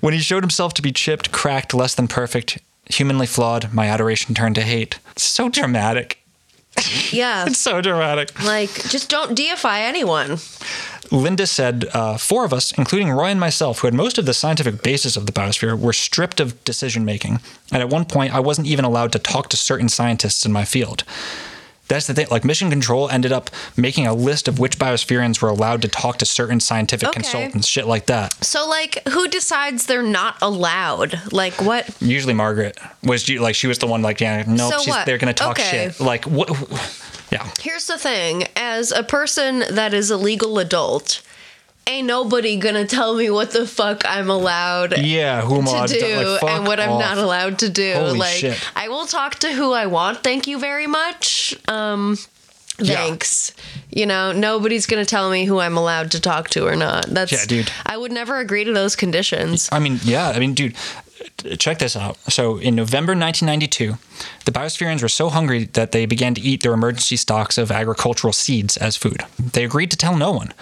Speaker 1: When he showed himself to be chipped, cracked, less than perfect, humanly flawed, my adoration turned to hate. It's so dramatic.
Speaker 2: Yeah.
Speaker 1: It's so dramatic.
Speaker 2: Like, just don't deify anyone.
Speaker 1: Linda said uh, four of us, including Roy and myself, who had most of the scientific basis of the biosphere, were stripped of decision making. And at one point, I wasn't even allowed to talk to certain scientists in my field. That's the thing. Like Mission Control ended up making a list of which biospherians were allowed to talk to certain scientific
Speaker 2: Okay.
Speaker 1: consultants, shit like that.
Speaker 2: So, like, who decides they're not allowed? Like, what?
Speaker 1: Usually Margaret was like she was the one like yeah no
Speaker 2: So
Speaker 1: they're gonna talk
Speaker 2: Okay.
Speaker 1: shit like what yeah
Speaker 2: Here's the thing as a person that is a legal adult, ain't nobody gonna tell me what the fuck I'm allowed
Speaker 1: yeah who am I
Speaker 2: to do
Speaker 1: like,
Speaker 2: and what I'm not allowed to do.
Speaker 1: Holy
Speaker 2: like
Speaker 1: shit.
Speaker 2: I will talk to who I want. Thank you very much. Um
Speaker 1: Yeah.
Speaker 2: thanks. You know, nobody's gonna tell me who I'm allowed to talk to or not. That's
Speaker 1: Yeah, dude.
Speaker 2: I would never agree to those conditions.
Speaker 1: I mean, yeah. I mean, dude, check this out. So, in November 1992, the biospherians were so hungry that they began to eat their emergency stocks of agricultural seeds as food. They agreed to tell no one.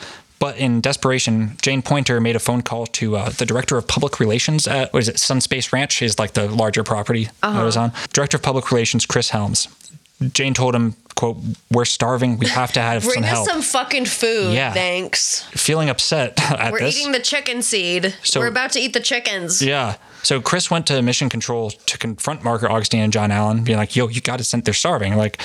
Speaker 1: But in desperation, Jayne Poynter made a phone call to uh, the director of public relations at, what is it, Sunspace Ranch, is like the larger property I was on. Director of public relations, Chris Helms. Jayne told him, quote, we're starving. We have to have
Speaker 2: Bring
Speaker 1: some
Speaker 2: us
Speaker 1: help.
Speaker 2: some fucking food,
Speaker 1: Yeah.
Speaker 2: thanks.
Speaker 1: Feeling upset at
Speaker 2: We're
Speaker 1: this.
Speaker 2: eating the chicken seed.
Speaker 1: So-
Speaker 2: We're about to eat the chickens.
Speaker 1: Yeah. So Chris went to Mission Control to confront Margaret Augustine and John Allen, being like, "Yo, you got to send. They're starving." Like,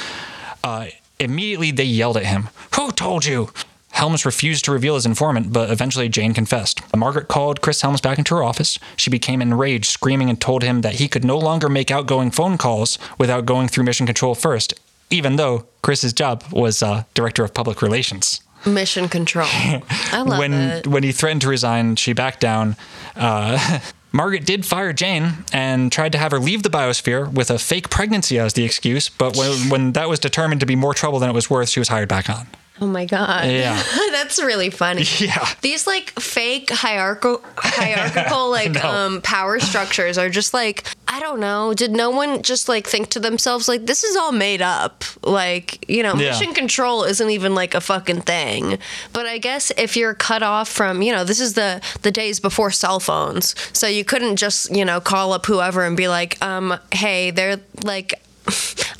Speaker 1: uh, immediately they yelled at him, "Who told you?" Helms refused to reveal his informant, but eventually Jayne confessed. Margaret called Chris Helms back into her office. She became enraged, screaming and told him that he could no longer make outgoing phone calls without going through Mission Control first, even though Chris's job was uh, director of public relations
Speaker 2: Mission control. I love
Speaker 1: when
Speaker 2: it.
Speaker 1: when he threatened to resign, she backed down. Uh, Margaret did fire Jayne and tried to have her leave the biosphere with a fake pregnancy as the excuse. But when when that was determined to be more trouble than it was worth, she was hired back on.
Speaker 2: Oh my god.
Speaker 1: Yeah.
Speaker 2: That's really funny.
Speaker 1: Yeah.
Speaker 2: These like fake hierarchical hierarchical like
Speaker 1: know.
Speaker 2: um power structures are just like I don't know. Did no one just like think to themselves like this is all made up? Like, you know,
Speaker 1: Yeah.
Speaker 2: mission control isn't even like a fucking thing. But I guess if you're cut off from, you know, this is the the days before cell phones. So you couldn't just, you know, call up whoever and be like, um, hey, they're like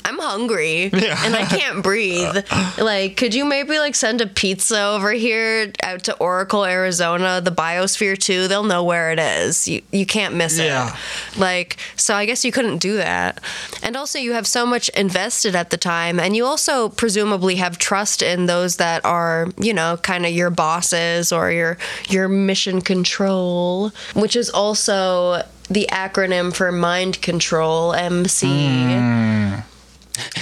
Speaker 2: I'm hungry
Speaker 1: Yeah.
Speaker 2: and I can't breathe. like, could you maybe like send a pizza over here out to Oracle, Arizona, the Biosphere 2? They'll know where it is. You you can't miss
Speaker 1: Yeah.
Speaker 2: it. Like, so I guess you couldn't do that. And also you have so much invested at the time and you also presumably have trust in those that are, you know, kind of your bosses or your your mission control, which is also the acronym for mind control, MC. Hmm.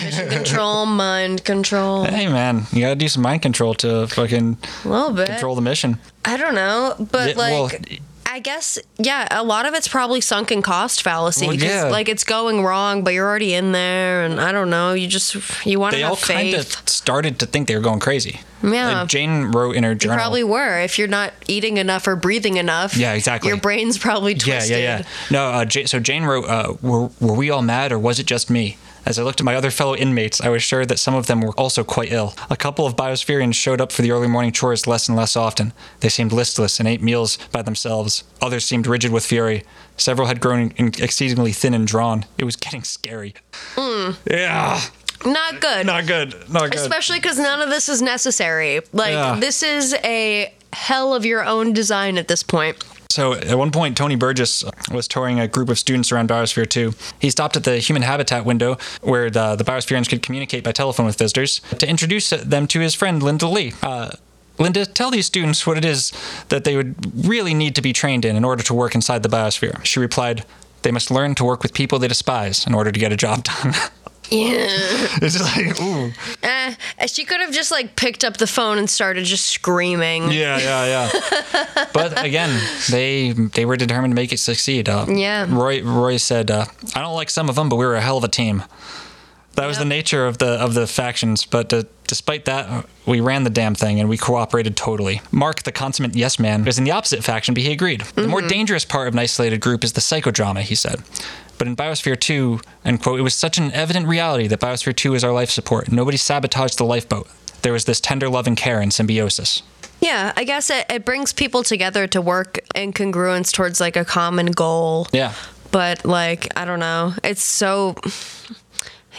Speaker 2: Mission control, mind control.
Speaker 1: Hey man, you gotta do some mind control to fucking
Speaker 2: A little bit.
Speaker 1: control the mission.
Speaker 2: I don't know, but
Speaker 1: Yeah, well,
Speaker 2: like. I guess yeah, a lot of it's probably sunken cost fallacy
Speaker 1: Well, yeah.
Speaker 2: like it's going wrong, but you're already in there, and I don't know. You just you want to
Speaker 1: They all kind of started to think they were going crazy.
Speaker 2: Yeah.
Speaker 1: Like, Jayne wrote in her
Speaker 2: You
Speaker 1: journal.
Speaker 2: probably were if you're not eating enough or breathing enough.
Speaker 1: Yeah, exactly.
Speaker 2: Your brain's probably
Speaker 1: Yeah,
Speaker 2: twisted.
Speaker 1: yeah, yeah. No, uh, so Jayne wrote, uh, were, were we all mad or was it just me? As I looked at my other fellow inmates, I was sure that some of them were also quite ill. A couple of biospherians showed up for the early morning chores less and less often. They seemed listless and ate meals by themselves. Others seemed rigid with fury. Several had grown in- exceedingly thin and drawn. It was getting scary. Hmm. Yeah,
Speaker 2: Not good.
Speaker 1: not good. Not good.
Speaker 2: Especially because none of this is necessary. Like
Speaker 1: Yeah.
Speaker 2: this is a hell of your own design at this point.
Speaker 1: So at one point, Tony Burgess was touring a group of students around Biosphere 2. He stopped at the human habitat window where the, the Biospherians could communicate by telephone with visitors to introduce them to his friend Linda Leigh. Uh, Linda, tell these students what it is that they would really need to be trained in in order to work inside the Biosphere. She replied, they must learn to work with people they despise in order to get a job done.
Speaker 2: Yeah.
Speaker 1: it's just like, ooh.
Speaker 2: Eh, she could have just like picked up the phone and started just screaming.
Speaker 1: Yeah, yeah, yeah. but again, they they were determined to make it succeed. Uh,
Speaker 2: Yeah.
Speaker 1: Roy Roy said, uh, "I don't like some of them, but we were a hell of a team." That was the nature of the of the factions, but uh, despite that, we ran the damn thing and we cooperated totally. Mark, the consummate yes man, was in the opposite faction, but he agreed. The more dangerous part of an isolated group is the psychodrama, he said. But in Biosphere 2, end quote, it was such an evident reality that Biosphere 2 is our life support. Nobody sabotaged the lifeboat. There was this tender love and care and symbiosis.
Speaker 2: Yeah, I guess it, it brings people together to work in congruence towards like a common goal.
Speaker 1: Yeah.
Speaker 2: But like, I don't know. It's so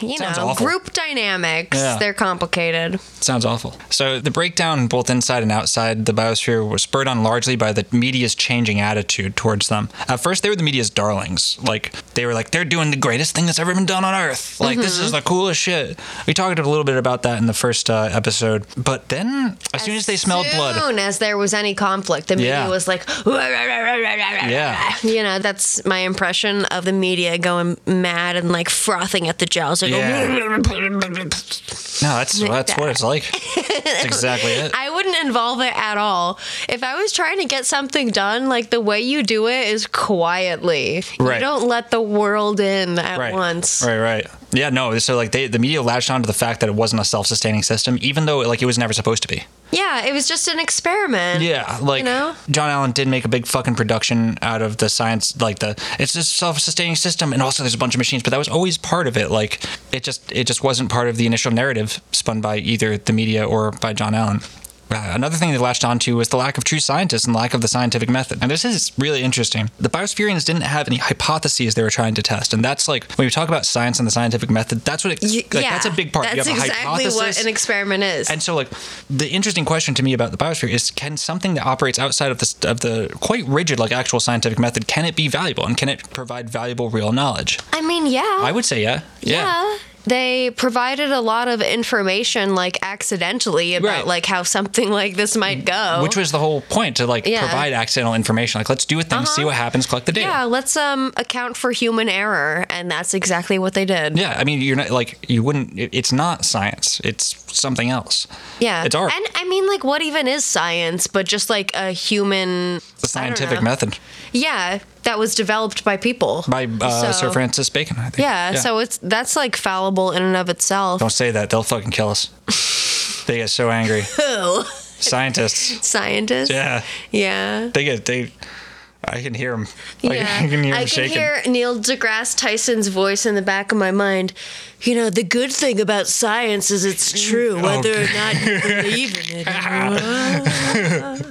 Speaker 2: you
Speaker 1: Sounds
Speaker 2: know,
Speaker 1: awful.
Speaker 2: group dynamics.
Speaker 1: Yeah.
Speaker 2: They're complicated.
Speaker 1: Sounds awful. So the breakdown, both inside and outside the biosphere, was spurred on largely by the media's changing attitude towards them. At first, they were the media's darlings. Like they were like, they're doing the greatest thing that's ever been done on Earth. Like this is the coolest shit. We talked a little bit about that in the first uh, episode. But then, as, soon as they smelled blood, As
Speaker 2: soon as there was any conflict, the media
Speaker 1: Yeah.
Speaker 2: was like,
Speaker 1: Yeah.
Speaker 2: You know, that's my impression of the media going mad and like frothing at the jaws. Like, oh,
Speaker 1: Yeah. no, that's that's what it's like. That's exactly it.
Speaker 2: I wouldn't involve it at all. If I was trying to get something done, like the way you do it is quietly.
Speaker 1: Right.
Speaker 2: You don't let the world in at
Speaker 1: right.
Speaker 2: once.
Speaker 1: Right, right. Yeah, no. So like they, the media latched onto the fact that it wasn't a self-sustaining system, even though like it was never supposed to be.
Speaker 2: Yeah, it was just an experiment.
Speaker 1: Yeah, like
Speaker 2: You know?
Speaker 1: John Allen did make a big fucking production out of the science, like the it's a self-sustaining system, and also there's a bunch of machines, but that was always part of it. Like it just it just wasn't part of the initial narrative spun by either the media or by John Allen. Uh, Another thing they latched onto was the lack of true scientists and lack of the scientific method. And this is really interesting. The Biospherians didn't have any hypotheses they were trying to test, and that's like when we talk about science and the scientific method. That's what it,
Speaker 2: Y-
Speaker 1: like,
Speaker 2: yeah,
Speaker 1: that's a big part.
Speaker 2: That's
Speaker 1: you have a
Speaker 2: exactly what an experiment is.
Speaker 1: and so, like, the interesting question to me about the biosphere is: Can something that operates outside of the of the quite rigid, like, actual scientific method, can it be valuable and can it provide valuable, real knowledge?
Speaker 2: I mean, yeah.
Speaker 1: I would say, yeah,
Speaker 2: yeah. They provided a lot of information, like accidentally, about
Speaker 1: Right.
Speaker 2: like how something like this might go.
Speaker 1: Which was the whole point to like
Speaker 2: Yeah.
Speaker 1: provide accidental information. Like, let's do a thing, see
Speaker 2: Uh-huh.
Speaker 1: what happens, collect the data.
Speaker 2: yeah, let's um account for human error, and that's exactly what they did.
Speaker 1: Yeah, I mean, you're not like you wouldn't. It, it's not science. It's something else.
Speaker 2: Yeah,
Speaker 1: it's art.
Speaker 2: And I mean, like, what even is science? But just like a human,
Speaker 1: the scientific method
Speaker 2: yeah, that was developed by people.
Speaker 1: by uh,
Speaker 2: So-
Speaker 1: Sir Francis Bacon. I think.
Speaker 2: Yeah, so it's that's like fallible in and of itself.
Speaker 1: don't say that; they'll fucking kill us. They get so angry.
Speaker 2: Who?
Speaker 1: Scientists.
Speaker 2: Scientists?
Speaker 1: Yeah.
Speaker 2: Yeah.
Speaker 1: They get they. I can hear them. Like,
Speaker 2: yeah,
Speaker 1: I can hear them
Speaker 2: I can hear Neil deGrasse Tyson's voice in the back of my mind. You know, the good thing about science is it's true, whether or not you believe in it.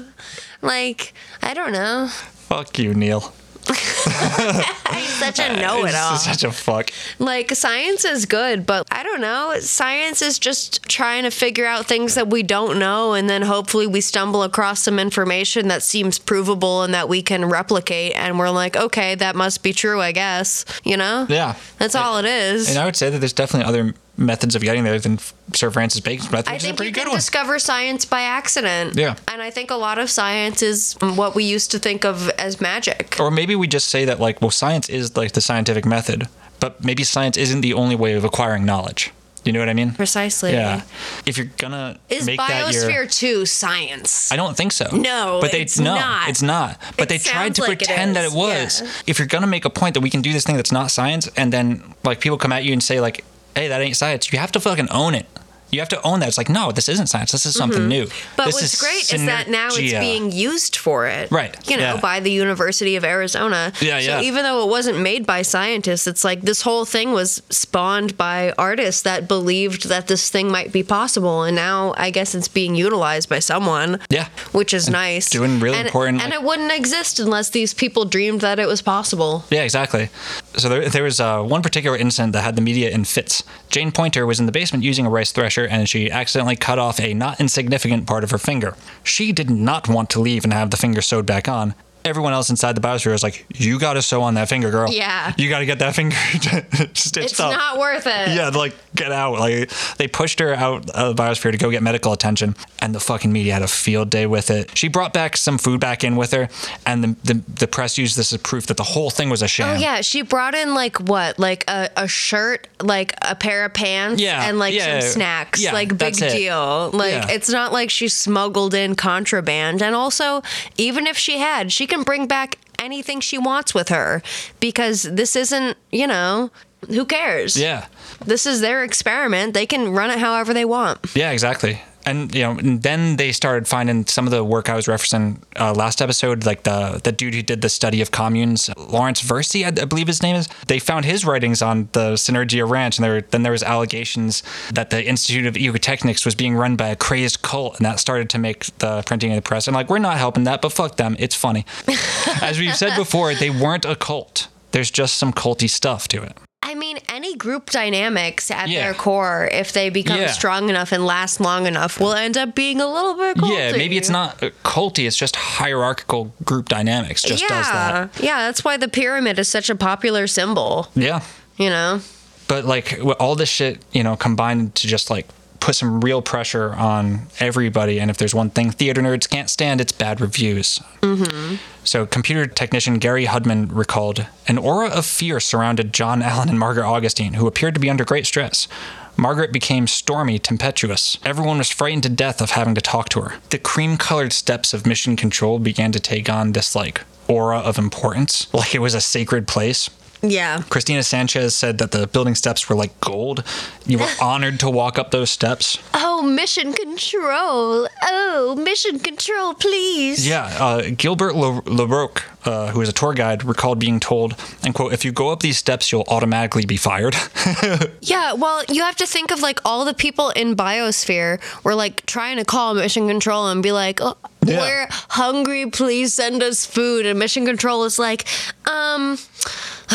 Speaker 2: like, I don't know.
Speaker 1: Fuck you, Neil.
Speaker 2: He's such a know-it-all.
Speaker 1: Such a fuck.
Speaker 2: Like science is good, but I don't know. Science is just trying to figure out things that we don't know, and then hopefully we stumble across some information that seems provable and that we can replicate, and we're like, okay, that must be true, I guess. You know?
Speaker 1: Yeah.
Speaker 2: That's all it is.
Speaker 1: And I would say that there's definitely other methods of getting there than Sir Francis Bacon's method,
Speaker 2: I
Speaker 1: which is a
Speaker 2: think
Speaker 1: pretty
Speaker 2: you
Speaker 1: good
Speaker 2: can
Speaker 1: one.
Speaker 2: discover science by accident.
Speaker 1: Yeah.
Speaker 2: And I think a lot of science is what we used to think of as magic.
Speaker 1: Or maybe we just say that like, well, science is like the scientific method, but maybe science isn't the only way of acquiring knowledge. You know what I mean?
Speaker 2: Precisely.
Speaker 1: Yeah. If you're gonna
Speaker 2: Is
Speaker 1: make that your
Speaker 2: biosphere 2 science?
Speaker 1: I don't think so.
Speaker 2: No,
Speaker 1: but they
Speaker 2: it's
Speaker 1: no,
Speaker 2: not.
Speaker 1: it's not. But
Speaker 2: It
Speaker 1: they tried to
Speaker 2: like it
Speaker 1: pretend that
Speaker 2: is,
Speaker 1: it was.
Speaker 2: yeah.
Speaker 1: If you're gonna make a point that we can do this thing that's not science, and then like people come at you and say like, "Hey, that ain't science," you have to fucking own it. You have to own that. It's like, no, this isn't science. This is something new.
Speaker 2: Mm-hmm. But
Speaker 1: This
Speaker 2: what's
Speaker 1: is
Speaker 2: great is that now it's being used for it.
Speaker 1: Right,
Speaker 2: You know,
Speaker 1: yeah.
Speaker 2: by the University of Arizona.
Speaker 1: Yeah,
Speaker 2: so
Speaker 1: yeah.
Speaker 2: even though it wasn't made by scientists, it's like this whole thing was spawned by artists that believed that this thing might be possible. And now I guess it's being utilized by someone.
Speaker 1: Yeah.
Speaker 2: Which is nice.
Speaker 1: doing really
Speaker 2: and,
Speaker 1: important,
Speaker 2: And
Speaker 1: like-
Speaker 2: it wouldn't exist unless these people dreamed that it was possible.
Speaker 1: Yeah, exactly. So there, there was uh, one particular incident that had the media in fits. Jayne Poynter was in the basement using a rice thresher, and she accidentally cut off a not insignificant part of her finger. She did not want to leave and have the finger sewed back on. Everyone else inside the biosphere was like, "You got to sew on that finger, girl.
Speaker 2: Yeah.
Speaker 1: you got to get that finger stitched
Speaker 2: It's
Speaker 1: up."
Speaker 2: It's not worth it.
Speaker 1: yeah, like get out. Like they pushed her out of the biosphere to go get medical attention, and the fucking media had a field day with it. She brought back some food back in with her, and the the, the press used this as proof that the whole thing was a sham.
Speaker 2: Oh yeah, she brought in like what, like a, a shirt, like a pair of pants,
Speaker 1: Yeah,
Speaker 2: and like
Speaker 1: yeah,
Speaker 2: some snacks.
Speaker 1: yeah,
Speaker 2: like big deal. Like
Speaker 1: Yeah.
Speaker 2: it's not like she smuggled in contraband. And also, even if she had, she can bring back anything she wants with her because this isn't, you know, who cares?
Speaker 1: Yeah.
Speaker 2: This is their experiment. They can run it however they want.
Speaker 1: Yeah, exactly. And you know, and then they started finding some of the work I was referencing uh, last episode, like the the dude who did the study of communes, Lawrence Veysey, I, I believe his name is. They found his writings on the Synergia Ranch, and there then there was allegations that the Institute of Ecotechnics was being run by a crazed cult, and that started to make the printing of the press. And like, we're not helping that, but fuck them, it's funny. As we've said before, they weren't a cult. There's just some culty stuff to it.
Speaker 2: I mean, any group dynamics at
Speaker 1: Yeah.
Speaker 2: their core, if they become
Speaker 1: Yeah.
Speaker 2: strong enough and last long enough, will end up being a little bit culty.
Speaker 1: Yeah, maybe it's not culty. It's just hierarchical group dynamics. Just
Speaker 2: yeah.
Speaker 1: does that.
Speaker 2: Yeah, that's why the pyramid is such a popular symbol,
Speaker 1: Yeah.
Speaker 2: you know?
Speaker 1: but like all this shit you know combined to just like put some real pressure on everybody and if there's one thing theater nerds can't stand it's bad reviews mm-hmm. so computer technician gary hudman recalled an aura of fear surrounded john allen and margaret augustine who appeared to be under great stress Margaret became stormy, tempestuous. Everyone was frightened to death of having to talk to her. The cream colored steps of mission control began to take on this, like, aura of importance, like it was a sacred place.
Speaker 2: Yeah.
Speaker 1: Christina Sanchez said that the building steps were like gold. You were honored to walk up those steps.
Speaker 2: Oh, mission control. Oh, mission control, please.
Speaker 1: Yeah, uh, Gilbert LeBroc, uh, who is a tour guide, recalled being told, and quote, if you go up these steps, you'll automatically be fired.
Speaker 2: Yeah, well, you have to think of like all the people in Biosphere were like trying to call Mission Control and be like, oh,
Speaker 1: Yeah.
Speaker 2: we're hungry, please send us food. And Mission Control is like, um,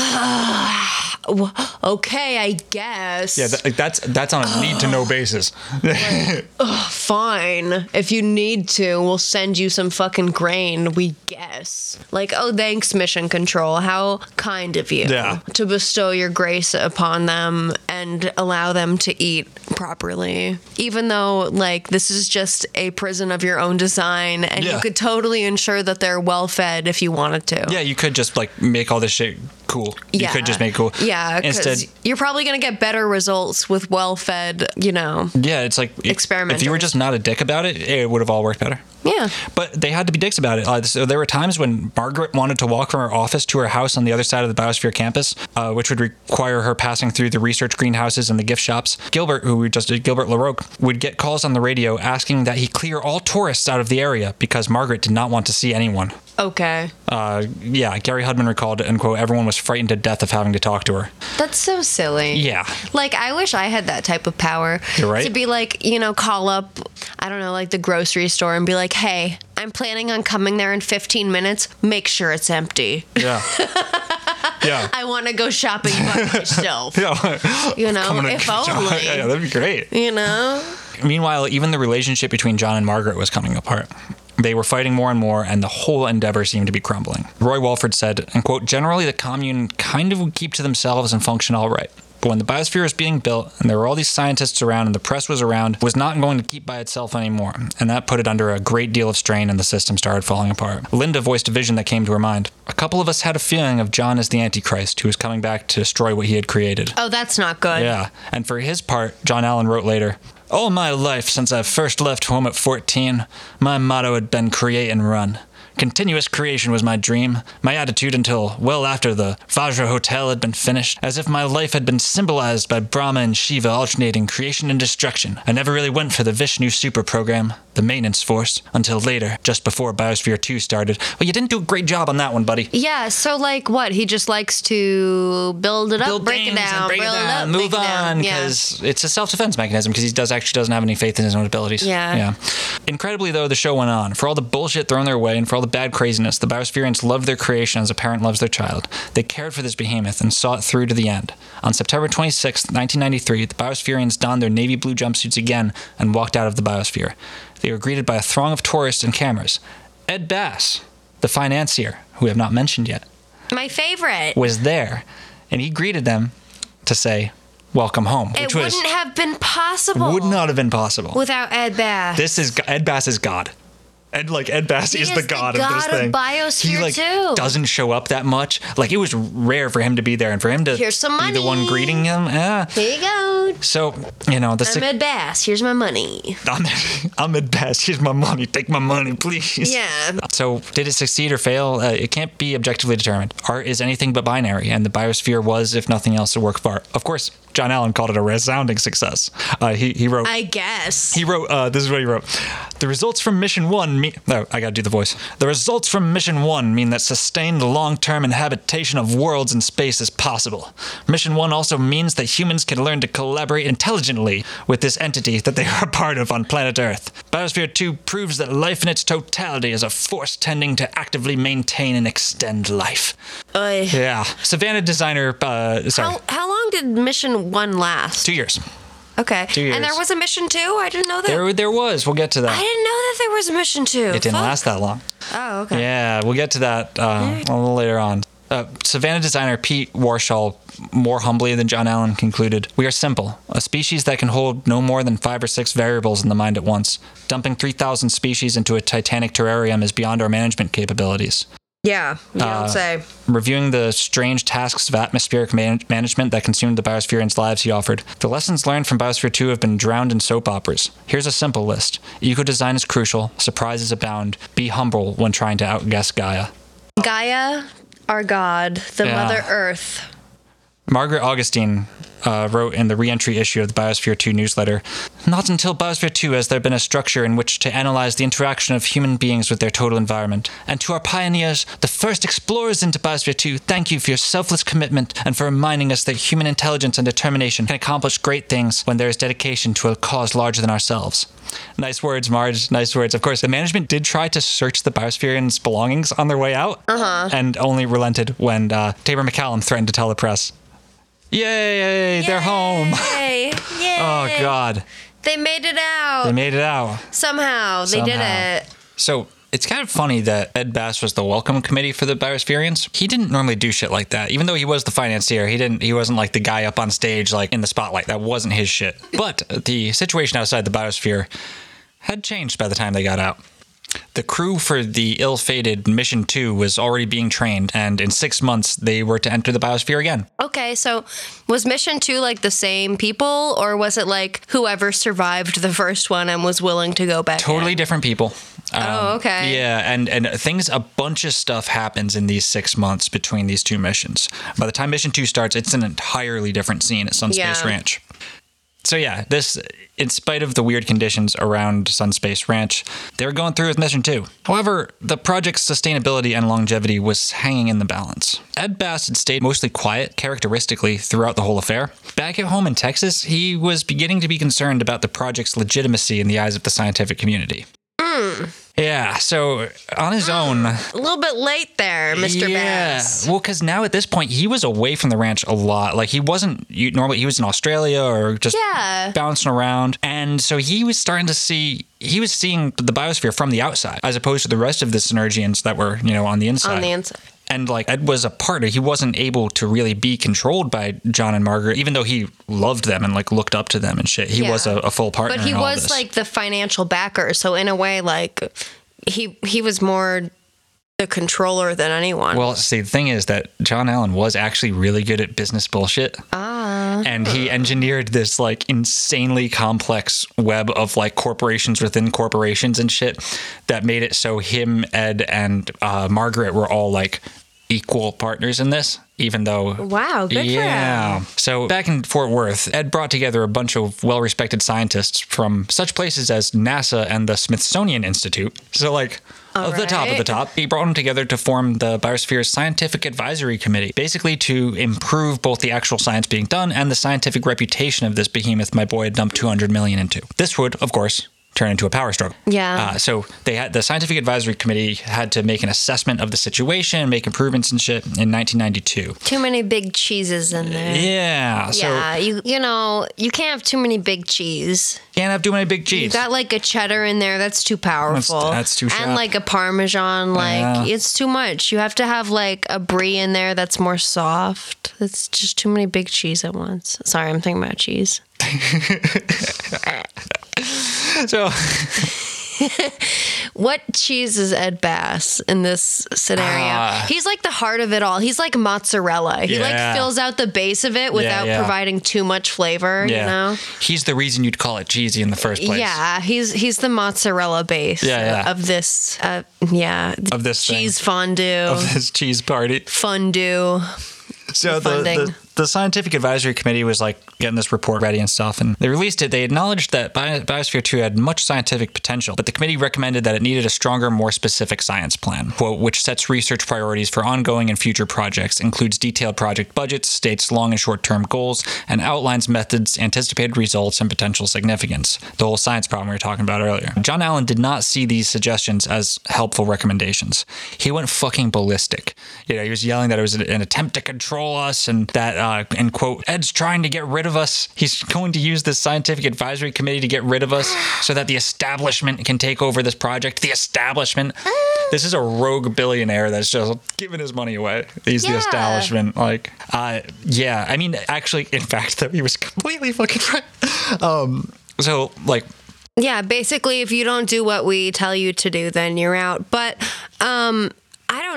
Speaker 2: okay, I guess.
Speaker 1: yeah, that, that's that's on a need to know basis.
Speaker 2: Fine. If you need to, we'll send you some fucking grain, we guess. Like, oh, thanks, Mission Control. How kind of you
Speaker 1: Yeah.
Speaker 2: to bestow your grace upon them and allow them to eat properly. Even though, like, this is just a prison of your own design, and you could totally ensure that they're well fed if you wanted to.
Speaker 1: yeah, you could just like make all this shit cool. You
Speaker 2: yeah.
Speaker 1: could just make it cool.
Speaker 2: Yeah,
Speaker 1: Instead,
Speaker 2: you're probably going to get better results with well-fed, you know.
Speaker 1: yeah, it's like if- If you were just not a dick about it, it would have all worked better.
Speaker 2: Yeah.
Speaker 1: But they had to be dicks about it. Uh, so there were times when Margaret wanted to walk from her office to her house on the other side of the Biosphere campus, uh, which would require her passing through the research greenhouses and the gift shops. Gilbert, who we just did, Gilbert LaRoque, would get calls on the radio asking that he clear all tourists out of the area because Margaret did not want to see anyone.
Speaker 2: Okay.
Speaker 1: Uh, yeah, Gary Hudman recalled, and quote, everyone was frightened to death of having to talk to her.
Speaker 2: That's so silly.
Speaker 1: Yeah.
Speaker 2: Like I wish I had that type of power.
Speaker 1: You're right.
Speaker 2: To be like, you know, call up, I don't know, like the grocery store and be like, "Hey, I'm planning on coming there in 15 minutes. Make sure it's empty.
Speaker 1: Yeah. yeah.
Speaker 2: I want to go shopping by myself."
Speaker 1: Yeah.
Speaker 2: You know, if
Speaker 1: John.
Speaker 2: only.
Speaker 1: Yeah, that'd be great.
Speaker 2: You know?
Speaker 1: Meanwhile, even the relationship between John and Margaret was coming apart. They were fighting more and more, and the whole endeavor seemed to be crumbling. Roy Walford said, and quote, generally the commune kind of would keep to themselves and function all right. But when the biosphere was being built and there were all these scientists around and the press was around, it was not going to keep by itself anymore. And that put it under a great deal of strain and the system started falling apart. Linda voiced a vision that came to her mind. A couple of us had a feeling of John as the Antichrist who was coming back to destroy what he had created.
Speaker 2: Oh, that's not good.
Speaker 1: Yeah, and for his part, John Allen wrote later All my life since I first left home at 14, my motto had been create and run. Continuous creation was my dream, my attitude until well after the Vajra Hotel had been finished, as if my life had been symbolized by Brahma and Shiva alternating creation and destruction. I never really went for the Vishnu super program, the maintenance force, until later, just before Biosphere 2 started. Well, you didn't do a great job on that one, buddy.
Speaker 2: Yeah, so like what? He just likes to build it up,
Speaker 1: build
Speaker 2: break it down,
Speaker 1: break it
Speaker 2: build
Speaker 1: down,
Speaker 2: up,
Speaker 1: move
Speaker 2: break it down.
Speaker 1: move on,
Speaker 2: Yeah.
Speaker 1: because it's a self-defense mechanism. Because he does actually doesn't have any faith in his own abilities.
Speaker 2: Yeah.
Speaker 1: yeah. Incredibly, though, the show went on. For all the bullshit thrown their way and for all the bad craziness, the Biospherians loved their creation as a parent loves their child. They cared for this behemoth and saw it through to the end. On September 26, 1993, the Biospherians donned their navy blue jumpsuits again and walked out of the Biosphere. They were greeted by a throng of tourists and cameras. Ed Bass, the financier, who we have not mentioned yet,
Speaker 2: My favorite.
Speaker 1: was there, and he greeted them to say, "Welcome home,"
Speaker 2: it
Speaker 1: which was
Speaker 2: wouldn't have been possible
Speaker 1: would not have been possible.
Speaker 2: without Ed Bass.
Speaker 1: this is Ed Bass is God. Ed like Ed Bass
Speaker 2: He
Speaker 1: is, the
Speaker 2: the
Speaker 1: god, of
Speaker 2: god
Speaker 1: this
Speaker 2: of
Speaker 1: thing.
Speaker 2: Biosphere
Speaker 1: he like
Speaker 2: too.
Speaker 1: doesn't show up that much. Like it was rare for him to be there, and for him to
Speaker 2: Here's some
Speaker 1: be the one greeting him. Yeah.
Speaker 2: Here you go.
Speaker 1: So you know the
Speaker 2: I'm Ed Bass. Here's my money.
Speaker 1: I'm, I'm Ed Bass. Here's my money. Take my money, please.
Speaker 2: Yeah.
Speaker 1: So, did it succeed or fail? Uh, it can't be objectively determined. Art is anything but binary, and the biosphere was, if nothing else, a work of art. Of course, John Allen called it a resounding success. Uh, he, he wrote.
Speaker 2: I guess.
Speaker 1: he wrote, uh, this is what he wrote. The results from Mission 1 mean. No, I gotta do the voice. The results from Mission 1 mean that sustained long term inhabitation of worlds in space is possible. Mission 1 also means that humans can learn to collaborate intelligently with this entity that they are a part of on planet Earth. Biosphere 2 proves that life in its totality is a force tending to actively maintain and extend life.
Speaker 2: Oy.
Speaker 1: Yeah. Savannah designer, uh, sorry,
Speaker 2: How, how long did mission one last?
Speaker 1: two years.
Speaker 2: Okay.
Speaker 1: two years.
Speaker 2: And there was a mission two? I didn't know that.
Speaker 1: There, there was. We'll get to that.
Speaker 2: I didn't know that there was a mission two.
Speaker 1: It didn't
Speaker 2: Fuck.
Speaker 1: last that long.
Speaker 2: Oh, okay.
Speaker 1: Yeah, we'll get to that uh, a little later on. Uh, Savannah designer Pete Warshall, more humbly than John Allen, concluded We are simple, a species that can hold no more than five or six variables in the mind at once. Dumping 3,000 species into a titanic terrarium is beyond our management capabilities.
Speaker 2: Yeah. You
Speaker 1: Uh,
Speaker 2: don't say.
Speaker 1: Reviewing the strange tasks of atmospheric man- management that consumed the Biospherians' lives, he offered The lessons learned from Biosphere 2 have been drowned in soap operas. Here's a simple list Eco design is crucial, surprises abound, be humble when trying to outguess Gaia.
Speaker 2: Gaia, our god, the
Speaker 1: Yeah.
Speaker 2: Mother Earth.
Speaker 1: Margaret Augustine uh, wrote in the reentry issue of the Biosphere 2 newsletter Not until Biosphere 2 has there been a structure in which to analyze the interaction of human beings with their total environment. And to our pioneers, the first explorers into Biosphere 2, thank you for your selfless commitment and for reminding us that human intelligence and determination can accomplish great things when there is dedication to a cause larger than ourselves. Nice words, Marge. Nice words. Of course, the management did try to search the Biospherians' belongings on their way out, uh-huh. and only relented when uh, Taber MacCallum threatened to tell the press Yay, Yay. they're home.
Speaker 2: Yay! Oh, yay!
Speaker 1: Oh God,
Speaker 2: They made it out.
Speaker 1: they made it out.
Speaker 2: Somehow. They did
Speaker 1: Somehow.
Speaker 2: it.
Speaker 1: So it's kind of funny that Ed Bass was the welcome committee for the Biospherians. He didn't normally do shit like that. Even though he was the financier, he didn't. He wasn't like the guy up on stage, like in the spotlight. That wasn't his shit. But the situation outside the Biosphere had changed by the time they got out. The crew for the ill fated Mission 2 was already being trained, and in six months, they were to enter the biosphere again.
Speaker 2: Okay, so was Mission 2 like the same people, or was it like whoever survived the first one and was willing to go back?
Speaker 1: Totally
Speaker 2: in?
Speaker 1: different people. Um,
Speaker 2: Oh, okay.
Speaker 1: Yeah, and and things, a bunch of stuff happens in these six months between these two missions. By the time Mission Two starts, it's an entirely different scene at Sunspace
Speaker 2: Yeah.
Speaker 1: Ranch. So yeah, this, in spite of the weird conditions around Sunspace Ranch, they were going through with Mission Two. However, the project's sustainability and longevity was hanging in the balance. Ed Bass had stayed mostly quiet, characteristically, throughout the whole affair. Back at home in Texas, he was beginning to be concerned about the project's legitimacy in the eyes of the scientific community. Hmm. Yeah, so on his ah, own,
Speaker 2: A little bit late there, Mr.
Speaker 1: yeah.
Speaker 2: Bass.
Speaker 1: Well, because now at this point he was away from the ranch a lot. Like he wasn't you, normally he was in Australia or just
Speaker 2: Yeah.
Speaker 1: bouncing around, and so he was starting to see he was seeing the biosphere from the outside as opposed to the rest of the synergians that were you know on the inside.
Speaker 2: On the inside.
Speaker 1: And like Ed was a partner, he wasn't able to really be controlled by John and Margaret, even though he loved them and like looked up to them and shit. He
Speaker 2: Yeah.
Speaker 1: was a, a full partner.
Speaker 2: But he was like the financial backer, so in a way, like he he was more the controller than anyone.
Speaker 1: Well, see, the thing is that John Allen was actually really good at business bullshit. Ah. And he engineered this like insanely complex web of like corporations within corporations and shit that made it so him, Ed, and uh, Margaret were all like equal partners in this, even though.
Speaker 2: Wow, good for
Speaker 1: yeah. So back in Fort Worth, Ed brought together a bunch of well respected scientists from such places as NASA and the Smithsonian Institute. So, like, of the top of the top, he brought them together to form the Biosphere's Scientific Advisory Committee, basically to improve both the actual science being done and the scientific reputation of this behemoth my boy had dumped 200 million into. This would, of course, turn into a power struggle.
Speaker 2: Yeah.
Speaker 1: Uh, so they had the scientific advisory committee had to make an assessment of the situation, make improvements and shit in 1992.
Speaker 2: Too many big cheeses in there.
Speaker 1: Yeah. So
Speaker 2: yeah, you you know you can't have too many big cheese.
Speaker 1: can't have too many big cheese.
Speaker 2: You got like a cheddar in there. That's too powerful.
Speaker 1: that's too
Speaker 2: And like a parmesan, like
Speaker 1: Yeah.
Speaker 2: it's too much. You have to have like a brie in there that's more soft. It's just too many big cheese at once. Sorry, I'm thinking about cheese.
Speaker 1: so
Speaker 2: What cheese is Ed Bass in this scenario?
Speaker 1: Ah.
Speaker 2: He's like the heart of it all. He's like mozzarella. He
Speaker 1: Yeah.
Speaker 2: like fills out the base of it without
Speaker 1: yeah.
Speaker 2: providing too much flavor.
Speaker 1: yeah,
Speaker 2: You know.
Speaker 1: he's the reason you'd call it cheesy in the first place.
Speaker 2: Yeah, he's he's the mozzarella base
Speaker 1: Yeah, yeah.
Speaker 2: of this. Uh, yeah,
Speaker 1: Of this thing.
Speaker 2: cheese fondue,
Speaker 1: Of this cheese party.
Speaker 2: fondue.
Speaker 1: So the, the the scientific advisory committee was like getting this report ready and stuff, and they released it. They acknowledged that Bi- Biosphere 2 had much scientific potential, but the committee recommended that it needed a stronger, more specific science plan, quote, which sets research priorities for ongoing and future projects, includes detailed project budgets, states long and short term goals, and outlines methods, anticipated results, and potential significance. The whole science problem we were talking about earlier. John Allen did not see these suggestions as helpful recommendations. He went fucking ballistic. You know, he was yelling that it was an attempt to control us and that, uh, and quote, Ed's trying to get rid of us. He's going to use this scientific advisory committee to get rid of us so that the establishment can take over this project. The establishment. This is a rogue billionaire that's just giving his money away. He's the establishment. Like, uh, yeah. I mean, actually, in fact, that he was completely fucking right. Um, so, like,
Speaker 2: Yeah, basically, if you don't do what we tell you to do, then you're out. But um,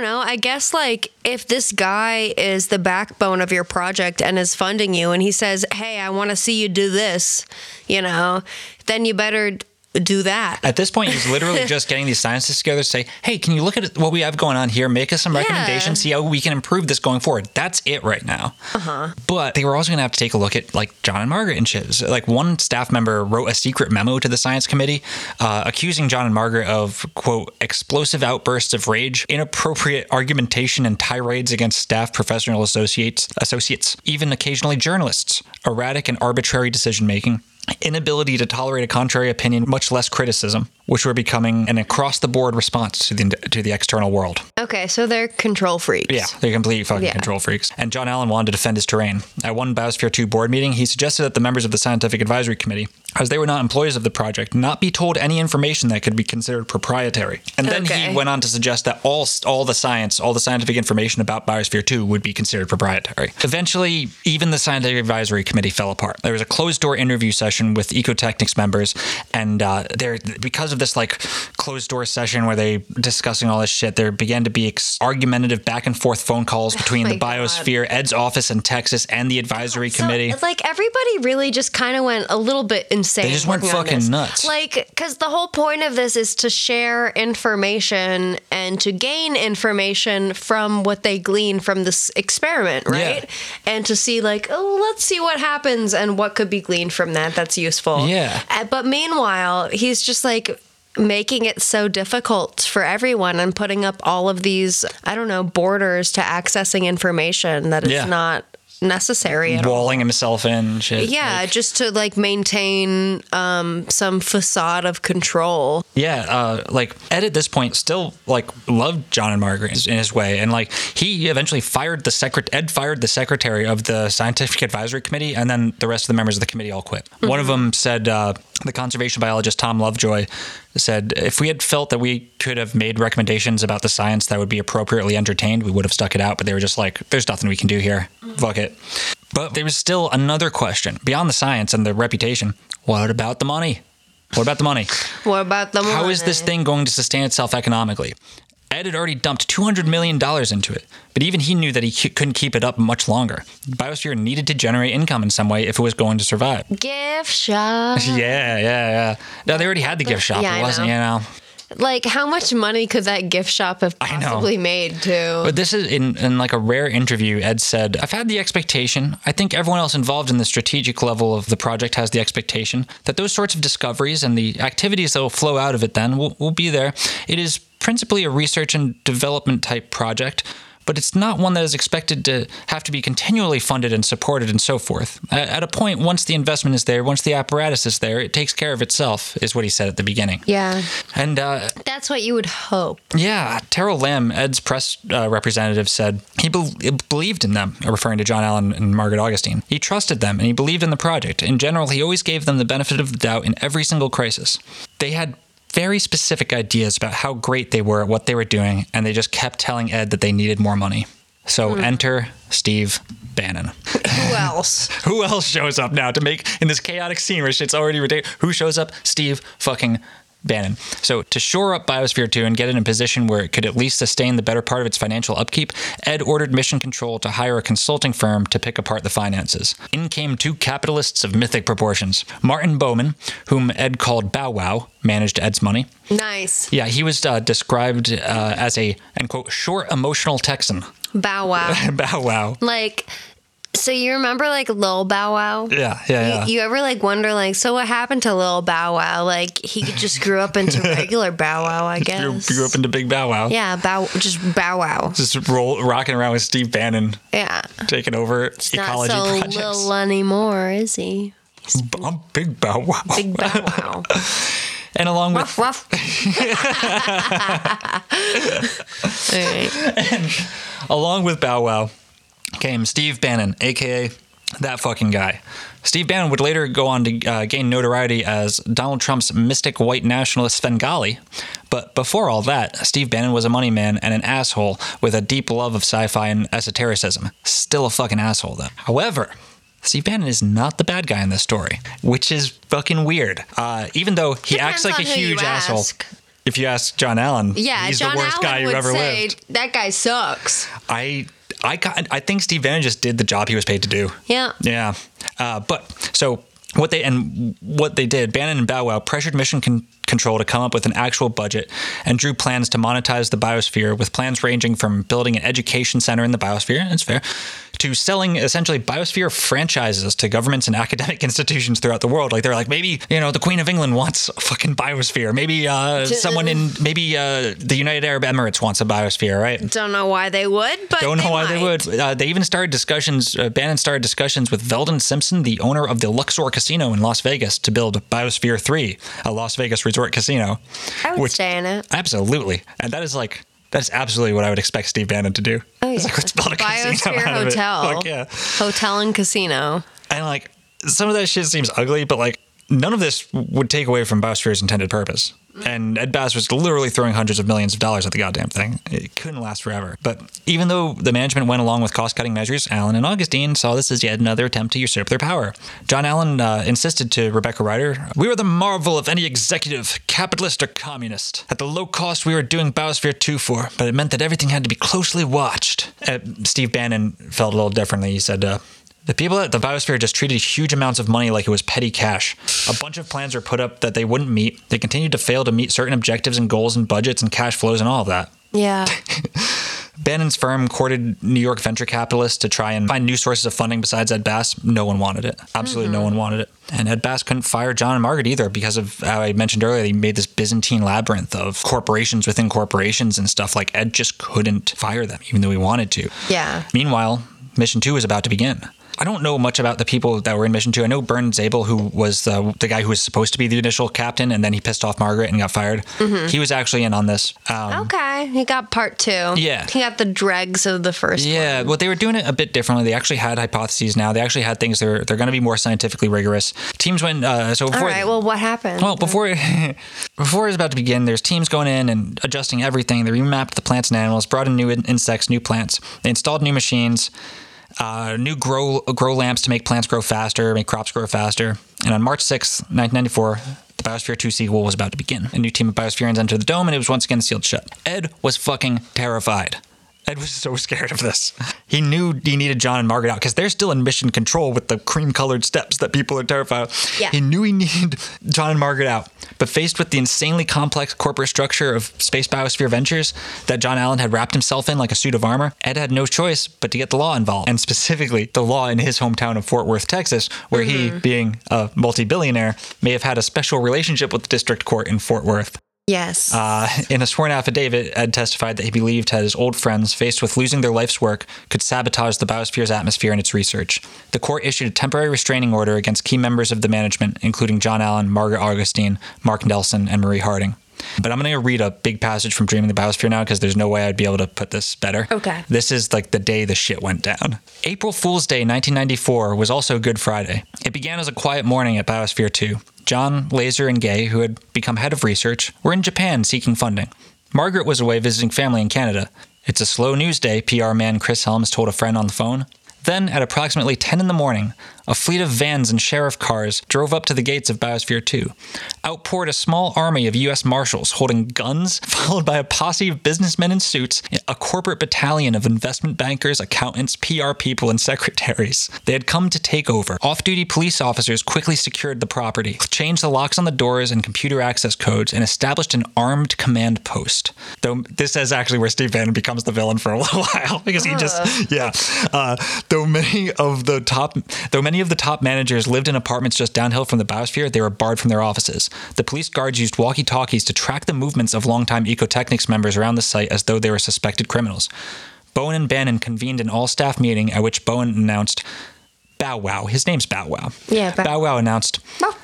Speaker 2: don't know. I guess like if this guy is the backbone of your project and is funding you, and he says, "Hey, I want to see you do this," you know, then you better do that.
Speaker 1: At this point, he's literally just getting these scientists together to say, hey, can you look at what we have going on here? Make us some recommendations, see how we can improve this going forward. That's it right now. Uh-huh. But they were also going to have to take a look at like John and Margaret and shit. Like one staff member wrote a secret memo to the science committee uh, accusing John and Margaret of, quote, explosive outbursts of rage, inappropriate argumentation and tirades against staff, professional associates, associates, even occasionally journalists, erratic and arbitrary decision making inability to tolerate a contrary opinion, much less criticism, which were becoming an across-the-board response to the to the external world.
Speaker 2: Okay, so they're control freaks.
Speaker 1: Yeah, they're complete fucking
Speaker 2: Yeah.
Speaker 1: control freaks. And John Allen wanted to defend his terrain. At one Biosphere 2 board meeting, he suggested that the members of the Scientific Advisory Committee as they were not employees of the project, not be told any information that could be considered proprietary. And then
Speaker 2: Okay.
Speaker 1: he went on to suggest that all all the science, all the scientific information about Biosphere 2 would be considered proprietary. Eventually, even the scientific advisory committee fell apart. There was a closed door interview session with Ecotechnics members, and uh, there because of this like closed door session where they discussing all this shit, there began to be ex- argumentative back and forth phone calls between
Speaker 2: Oh
Speaker 1: the
Speaker 2: God.
Speaker 1: Biosphere, Ed's office in Texas, and the advisory committee.
Speaker 2: So, like everybody really just kind of went a little bit insane.
Speaker 1: They just went fucking nuts.
Speaker 2: Like, because the whole point of this is to share information and to gain information from what they glean from this experiment, right? And to see, like, oh, let's see what happens and what could be gleaned from that. That's useful.
Speaker 1: Yeah.
Speaker 2: Uh, But meanwhile, he's just like making it so difficult for everyone and putting up all of these, I don't know, borders to accessing information that is
Speaker 1: Yeah.
Speaker 2: not necessary at all.
Speaker 1: walling himself in shit.
Speaker 2: Yeah,
Speaker 1: Like,
Speaker 2: just to like maintain um, some facade of control.
Speaker 1: yeah, uh, like Ed at this point still like loved John and Margaret in his way, and like he eventually fired the secret. Ed fired the secretary of the scientific advisory committee, and then the rest of the members of the committee all quit. One of them said, uh, the conservation biologist Tom Lovejoy said, if we had felt that we could have made recommendations about the science that would be appropriately entertained, we would have stuck it out. But they were just like, there's nothing we can do here. Fuck it. But there was still another question beyond the science and the reputation. What about the money? What about the money?
Speaker 2: What about the money?
Speaker 1: How is this thing going to sustain itself economically? Ed had already dumped $200 million into it, but even he knew that he c- couldn't keep it up much longer. Biosphere needed to generate income in some way if it was going to survive.
Speaker 2: gift shop?
Speaker 1: Yeah, yeah, yeah. No, they already had the gift shop.
Speaker 2: Yeah, I
Speaker 1: it wasn't,
Speaker 2: know.
Speaker 1: you know.
Speaker 2: Like, how much money could that gift shop have possibly made too?
Speaker 1: But this is in, in like a rare interview. Ed said, "I've had the expectation. I think everyone else involved in the strategic level of the project has the expectation that those sorts of discoveries and the activities that will flow out of it then will, will be there. It is principally a research and development type project." But it's not one that is expected to have to be continually funded and supported and so forth. At a point, once the investment is there, once the apparatus is there, it takes care of itself, is what he said at the beginning.
Speaker 2: yeah,
Speaker 1: And uh,
Speaker 2: that's what you would hope.
Speaker 1: yeah, Terrell Lamb, Ed's press uh, representative, said he he believed in them, referring to John Allen and Margaret Augustine. He trusted them and he believed in the project. In general, he always gave them the benefit of the doubt in every single crisis. They had very specific ideas about how great they were at what they were doing, and they just kept telling Ed that they needed more money. So hmm. enter Steve Bannon.
Speaker 2: Who else?
Speaker 1: Who else shows up now to make in this chaotic scene where shit's already ridiculous? Who shows up? Steve fucking Bannon. So to shore up Biosphere 2 and get it in a position where it could at least sustain the better part of its financial upkeep, Ed ordered Mission Control to hire a consulting firm to pick apart the finances. In came two capitalists of mythic proportions. Martin Bowen, whom Ed called Bow Wow, managed Ed's money.
Speaker 2: nice.
Speaker 1: Yeah, he was uh, described uh, as a, end quote, short emotional Texan.
Speaker 2: Bow Wow.
Speaker 1: Bow Wow.
Speaker 2: like, so you remember like Lil Bow Wow?
Speaker 1: Yeah, yeah, yeah.
Speaker 2: You, you ever like wonder like, so what happened to Lil Bow Wow? Like he just grew up into regular Bow Wow, I guess.
Speaker 1: Grew, grew up into Big Bow Wow.
Speaker 2: yeah, Bow, just Bow Wow.
Speaker 1: just roll, rocking around with Steve Bannon
Speaker 2: Yeah,
Speaker 1: taking over
Speaker 2: it's not
Speaker 1: ecology
Speaker 2: so
Speaker 1: projects.
Speaker 2: Lil anymore, is he?
Speaker 1: I'm Big Bow Wow.
Speaker 2: Big Bow Wow.
Speaker 1: And along with
Speaker 2: ruff, right.
Speaker 1: along with Bow Wow came Steve Bannon, aka that fucking guy. Steve Bannon would later go on to uh, gain notoriety as Donald Trump's mystic white nationalist Svengali. But before all that, Steve Bannon was a money man and an asshole with a deep love of sci fi and esotericism. Still a fucking asshole, though. However, Steve Bannon is not the bad guy in this story, which is fucking weird. Uh, even though he acts like a
Speaker 2: on who you
Speaker 1: huge asshole.
Speaker 2: ask.
Speaker 1: If you ask John Allen,
Speaker 2: Yeah,
Speaker 1: he's
Speaker 2: John
Speaker 1: the worst
Speaker 2: Allen
Speaker 1: guy
Speaker 2: would
Speaker 1: ever
Speaker 2: say
Speaker 1: lived.
Speaker 2: that guy sucks.
Speaker 1: I I I think Steve Bannon just did the job he was paid to do.
Speaker 2: Yeah.
Speaker 1: Yeah. Uh, but so what they and what they did, Bannon and Bow Wow pressured Mission Con- Control to come up with an actual budget and drew plans to monetize the biosphere, with plans ranging from building an education center in the biosphere, it's fair, to selling essentially biosphere franchises to governments and academic institutions throughout the world. Like they're like, maybe you know the Queen of England wants a fucking biosphere. Maybe uh, someone in maybe uh, the United Arab Emirates wants a biosphere, right?
Speaker 2: Don't know why they would, but
Speaker 1: Don't know why they would. Uh, they even started discussions. Uh, Bannon started discussions with Veldon Simpson, the owner of the Luxor Casino in Las Vegas, to build Biosphere Three, a Las Vegas resort casino.
Speaker 2: I would
Speaker 1: which-
Speaker 2: stay in it.
Speaker 1: Absolutely, and that is like that's absolutely what I would expect Steve Bannon to do.
Speaker 2: Oh, yeah.
Speaker 1: like let's build a casino
Speaker 2: Biosphere
Speaker 1: it.
Speaker 2: Hotel.
Speaker 1: Like, yeah,
Speaker 2: Hotel and casino.
Speaker 1: and like some of that shit seems ugly, but like none of this would take away from Biosphere's intended purpose. And Ed Bass was literally throwing hundreds of millions of dollars at the goddamn thing. It couldn't last forever. But even though the management went along with cost cutting measures, Allen and Augustine saw this as yet another attempt to usurp their power. John Allen uh, insisted to Rebecca Reider, We were the marvel of any executive, capitalist or communist. At the low cost we were doing Biosphere 2 for, but it meant that everything had to be closely watched. Uh, Steve Bannon felt a little differently. He said, uh, the people at the Biosphere just treated huge amounts of money like it was petty cash. A bunch of plans were put up that they wouldn't meet. They continued to fail to meet certain objectives and goals and budgets and cash flows and all of that.
Speaker 2: Yeah.
Speaker 1: Bannon's firm courted New York venture capitalists to try and find new sources of funding besides Ed Bass. No one wanted it. Absolutely no mm-hmm. one wanted it. And Ed Bass couldn't fire John and Margaret either because of how I mentioned earlier, he made this Byzantine labyrinth of corporations within corporations and stuff. Like Ed just couldn't fire them, even though he wanted to.
Speaker 2: Yeah.
Speaker 1: Meanwhile, Mission 2 was about to begin. I don't know much about the people that were in Mission 2. I know Bernd Zabel, who was the, the guy who was supposed to be the initial captain, and then he pissed off Margaret and got fired. He was actually in on this. Um,
Speaker 2: Okay. He got part two.
Speaker 1: Yeah.
Speaker 2: He got the dregs of the first
Speaker 1: Yeah,
Speaker 2: one.
Speaker 1: well, they were doing it a bit differently. They actually had hypotheses now. They actually had things that are they're going to be more scientifically rigorous. Teams went uh, so
Speaker 2: All
Speaker 1: before.
Speaker 2: right. Well, what happened?
Speaker 1: well, before before it was about to begin, there's teams going in and adjusting everything. They remapped the plants and animals, brought in new in- insects, new plants. They installed new machines, uh, new grow grow lamps to make plants grow faster, make crops grow faster. And on March 6, 1994, the Biosphere 2 sequel was about to begin. A new team of Biospherians entered the dome, and it was once again sealed shut. Ed was fucking terrified. Ed was so scared of this. He knew he needed John and Margaret out because they're still in mission control with the cream colored steps that people are terrified of.
Speaker 2: Yeah.
Speaker 1: He knew he needed John and Margaret out. But faced with the insanely complex corporate structure of Space Biosphere Ventures that John Allen had wrapped himself in like a suit of armor, Ed had no choice but to get the law involved. And specifically, the law in his hometown of Fort Worth, Texas, where he, mm-hmm. being a multi billionaire, may have had a special relationship with the district court in Fort Worth.
Speaker 2: Yes.
Speaker 1: Uh, in a sworn affidavit, Ed testified that he believed that his old friends, faced with losing their life's work, could sabotage the biosphere's atmosphere and its research. The court issued a temporary restraining order against key members of the management, including John Allen, Margaret Augustine, Mark Nelson, and Marie Harding. But I'm going to read a big passage from Dreaming the Biosphere now because there's no way I'd be able to put this better.
Speaker 2: Okay.
Speaker 1: This is like the day the shit went down. April Fool's Day 1994 was also Good Friday. It began as a quiet morning at Biosphere 2. John, Laser, and Gaie, who had become head of research, were in Japan seeking funding. Margaret was away visiting family in Canada. It's a slow news day, PR man Chris Helms told a friend on the phone. Then, at approximately 10 in the morning, a fleet of vans and sheriff cars drove up to the gates of Biosphere 2. Out poured a small army of U.S. Marshals holding guns, followed by a posse of businessmen in suits, a corporate battalion of investment bankers, accountants, PR people, and secretaries. They had come to take over. Off duty police officers quickly secured the property, changed the locks on the doors and computer access codes, and established an armed command post. Though this is actually where Steve Bannon becomes the villain for a little while because he just, yeah. Uh, though many of the top, though many of the top managers lived in apartments just downhill from the biosphere, they were barred from their offices. The police guards used walkie-talkies to track the movements of longtime Ecotechnics members around the site as though they were suspected criminals. Bowen and Bannon convened an all-staff meeting at which Bowen announced Bow Wow. His name's Bow Wow.
Speaker 2: Yeah, Bow-
Speaker 1: Bow Wow announced Bow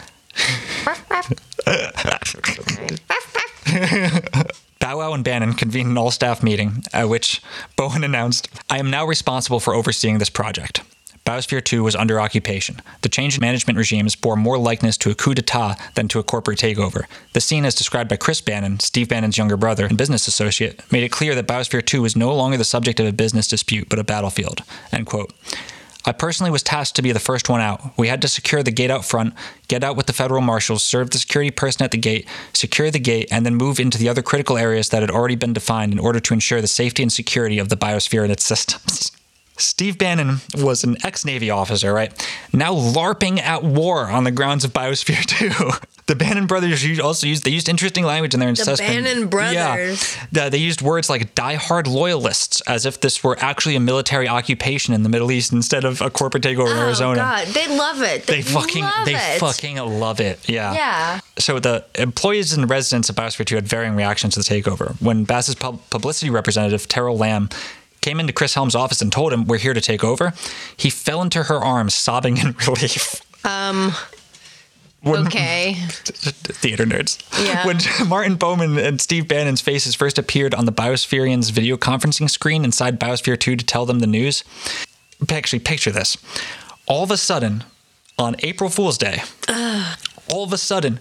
Speaker 1: Wow and Bannon convened an all staff meeting at which Bowen announced, I am now responsible for overseeing this project. Biosphere 2 was under occupation. The change in management regimes bore more likeness to a coup d'etat than to a corporate takeover. The scene, as described by Chris Bannon, Steve Bannon's younger brother and business associate, made it clear that Biosphere 2 was no longer the subject of a business dispute, but a battlefield. End quote. I personally was tasked to be the first one out. We had to secure the gate out front, get out with the federal marshals, serve the security person at the gate, secure the gate, and then move into the other critical areas that had already been defined in order to ensure the safety and security of the biosphere and its systems. Steve Bannon was an ex Navy officer, right? Now LARPing at war on the grounds of Biosphere 2. The Bannon brothers also used they used interesting language in their assessment.
Speaker 2: Bannon brothers.
Speaker 1: Yeah, The- they used words like "diehard loyalists" as if this were actually a military occupation in the Middle East instead of a corporate takeover in
Speaker 2: oh
Speaker 1: Arizona.
Speaker 2: God, they love it. They,
Speaker 1: They fucking
Speaker 2: love
Speaker 1: they
Speaker 2: it.
Speaker 1: fucking love it. Yeah.
Speaker 2: Yeah.
Speaker 1: So the employees and residents of Biosphere 2 had varying reactions to the takeover. When Bass's pub- publicity representative, Terrell Lamb, came into Chris Helms' office and told him, We're here to take over, he fell into her arms, sobbing in relief.
Speaker 2: Um.
Speaker 1: When-
Speaker 2: Okay.
Speaker 1: Theater nerds.
Speaker 2: Yeah.
Speaker 1: When Martin Bowen and Steve Bannon's faces first appeared on the Biospherians video conferencing screen inside Biosphere 2 to tell them the news, actually picture this. All of a sudden, on April Fool's Day, all of a sudden,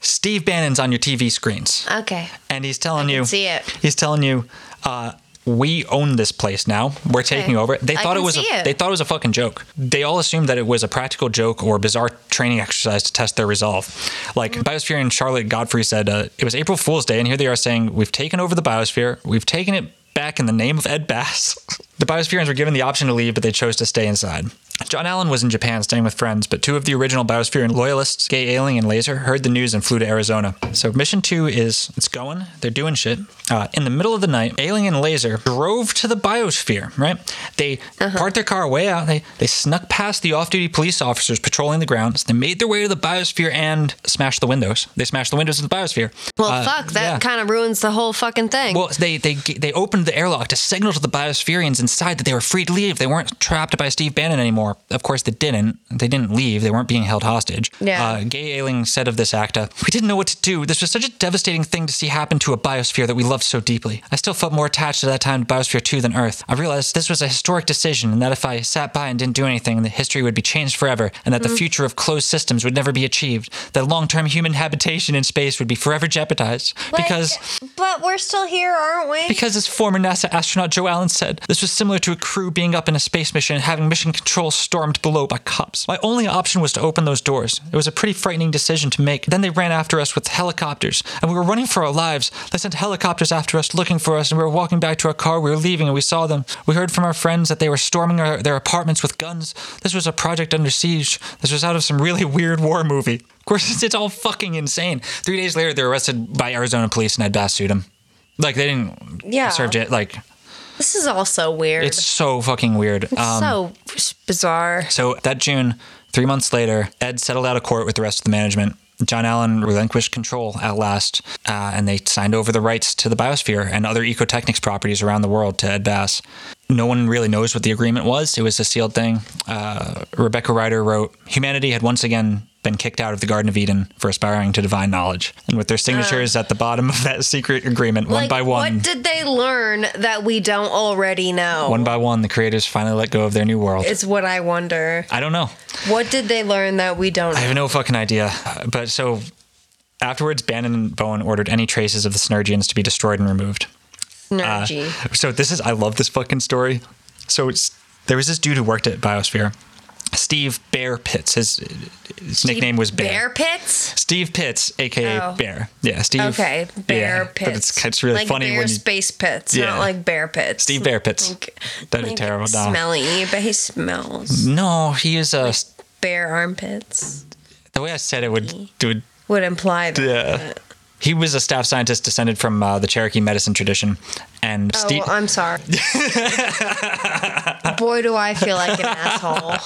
Speaker 1: Steve Bannon's on your TV screens,
Speaker 2: Okay.
Speaker 1: and he's telling
Speaker 2: can
Speaker 1: you,
Speaker 2: see it.
Speaker 1: he's telling you, uh, we own this place now. We're taking over. They
Speaker 2: I
Speaker 1: thought it was a,
Speaker 2: it.
Speaker 1: they thought it was a fucking joke. They all assumed that it was a practical joke or bizarre training exercise to test their resolve. Like
Speaker 2: Mm-hmm.
Speaker 1: Biosphere and Charlotte Godfrey said, uh, it was April Fool's Day, and here they are saying we've taken over the Biosphere. We've taken it back in the name of Ed Bass. the Biospherians were given the option to leave, but they chose to stay inside. John Allen was in Japan staying with friends, but two of the original Biospherian loyalists, Gaie Alling and Laser, heard the news and flew to Arizona. So mission two is it's going. They're doing shit. Uh, in the middle of the night, Alling and Laser drove to the Biosphere. Right? They parked their car way out. They they snuck past the off-duty police officers patrolling the grounds. They made their way to the Biosphere and smashed the windows. They smashed the windows of the Biosphere.
Speaker 2: Well,
Speaker 1: Uh,
Speaker 2: fuck. That
Speaker 1: yeah.
Speaker 2: kind of ruins the whole fucking thing.
Speaker 1: Well, they they they opened the airlock to signal to the Biospherians inside that they were free to leave. They weren't trapped by Steve Bannon anymore. Of course, they didn't. They didn't leave. They weren't being held hostage.
Speaker 2: Yeah.
Speaker 1: Uh, Gaie Alling said of this act, uh, "We didn't know what to do. This was such a devastating thing to see happen to a biosphere that we loved so deeply. I still felt more attached to that time to Biosphere 2 than Earth. I realized this was a historic decision, and that if I sat by and didn't do anything, the history would be changed forever, and that the future of closed systems would never be achieved. That long-term human habitation in space would be forever jeopardized because."
Speaker 2: but we're still here, aren't we?
Speaker 1: Because as former NASA astronaut Joe Allen said, this was similar to a crew being up in a space mission and having mission control stormed below by cops. My only option was to open those doors. It was a pretty frightening decision to make. Then they ran after us with helicopters, and we were running for our lives. They sent helicopters after us looking for us, and we were walking back to our car. We were leaving, and we saw them. We heard from our friends that they were storming our, their apartments with guns. This was a project under siege. This was out of some really weird war movie. Of course, it's, it's all fucking insane. Three days later, they're arrested by Arizona police, and Ed Bass sued them. Like they didn't
Speaker 2: Yeah.
Speaker 1: serve it. Like
Speaker 2: This is all so weird.
Speaker 1: it's so fucking weird. Um,
Speaker 2: so bizarre.
Speaker 1: so that June, three months later, Ed settled out of court with the rest of the management. John Allen relinquished control at last, uh, and they signed over the rights to the biosphere and other ecotechnics properties around the world to Ed Bass. No one really knows what the agreement was. It was a sealed thing. Uh, Rebecca Reider wrote Humanity had once again been kicked out of the Garden of Eden for aspiring to divine knowledge. And with their ah. signatures at the bottom of that secret agreement, one by one,
Speaker 2: what did they learn that we don't already know?
Speaker 1: one by one, the creators finally let go of their new world.
Speaker 2: It's what I wonder.
Speaker 1: I don't know.
Speaker 2: What did they learn that we don't
Speaker 1: I
Speaker 2: know?
Speaker 1: have no fucking idea. But so afterwards, Bannon and Bowen ordered any traces of the Synergians to be destroyed and removed.
Speaker 2: Uh, Energy.
Speaker 1: So this is I love this fucking story. So it's there was this dude who worked at Biosphere, Steve Bear Pitts. His, his nickname was Bear.
Speaker 2: Bear pits?
Speaker 1: Steve Pitts, aka
Speaker 2: Oh.
Speaker 1: Bear. Yeah, Steve.
Speaker 2: Okay, bear
Speaker 1: yeah,
Speaker 2: pits.
Speaker 1: But it's, it's really
Speaker 2: like
Speaker 1: funny
Speaker 2: bear
Speaker 1: when you
Speaker 2: space pits,
Speaker 1: Yeah.
Speaker 2: not like bear pits.
Speaker 1: Steve Bear Pitts.
Speaker 2: Like,
Speaker 1: That'd be
Speaker 2: like
Speaker 1: terrible. No.
Speaker 2: Smelly, but he smells.
Speaker 1: No, he is a.
Speaker 2: Bear armpits
Speaker 1: the way I said it would would
Speaker 2: would imply that.
Speaker 1: Yeah. He was a staff scientist descended from uh, the Cherokee medicine tradition, and
Speaker 2: Oh,
Speaker 1: Steve.
Speaker 2: I'm sorry. Boy, do I feel like an asshole.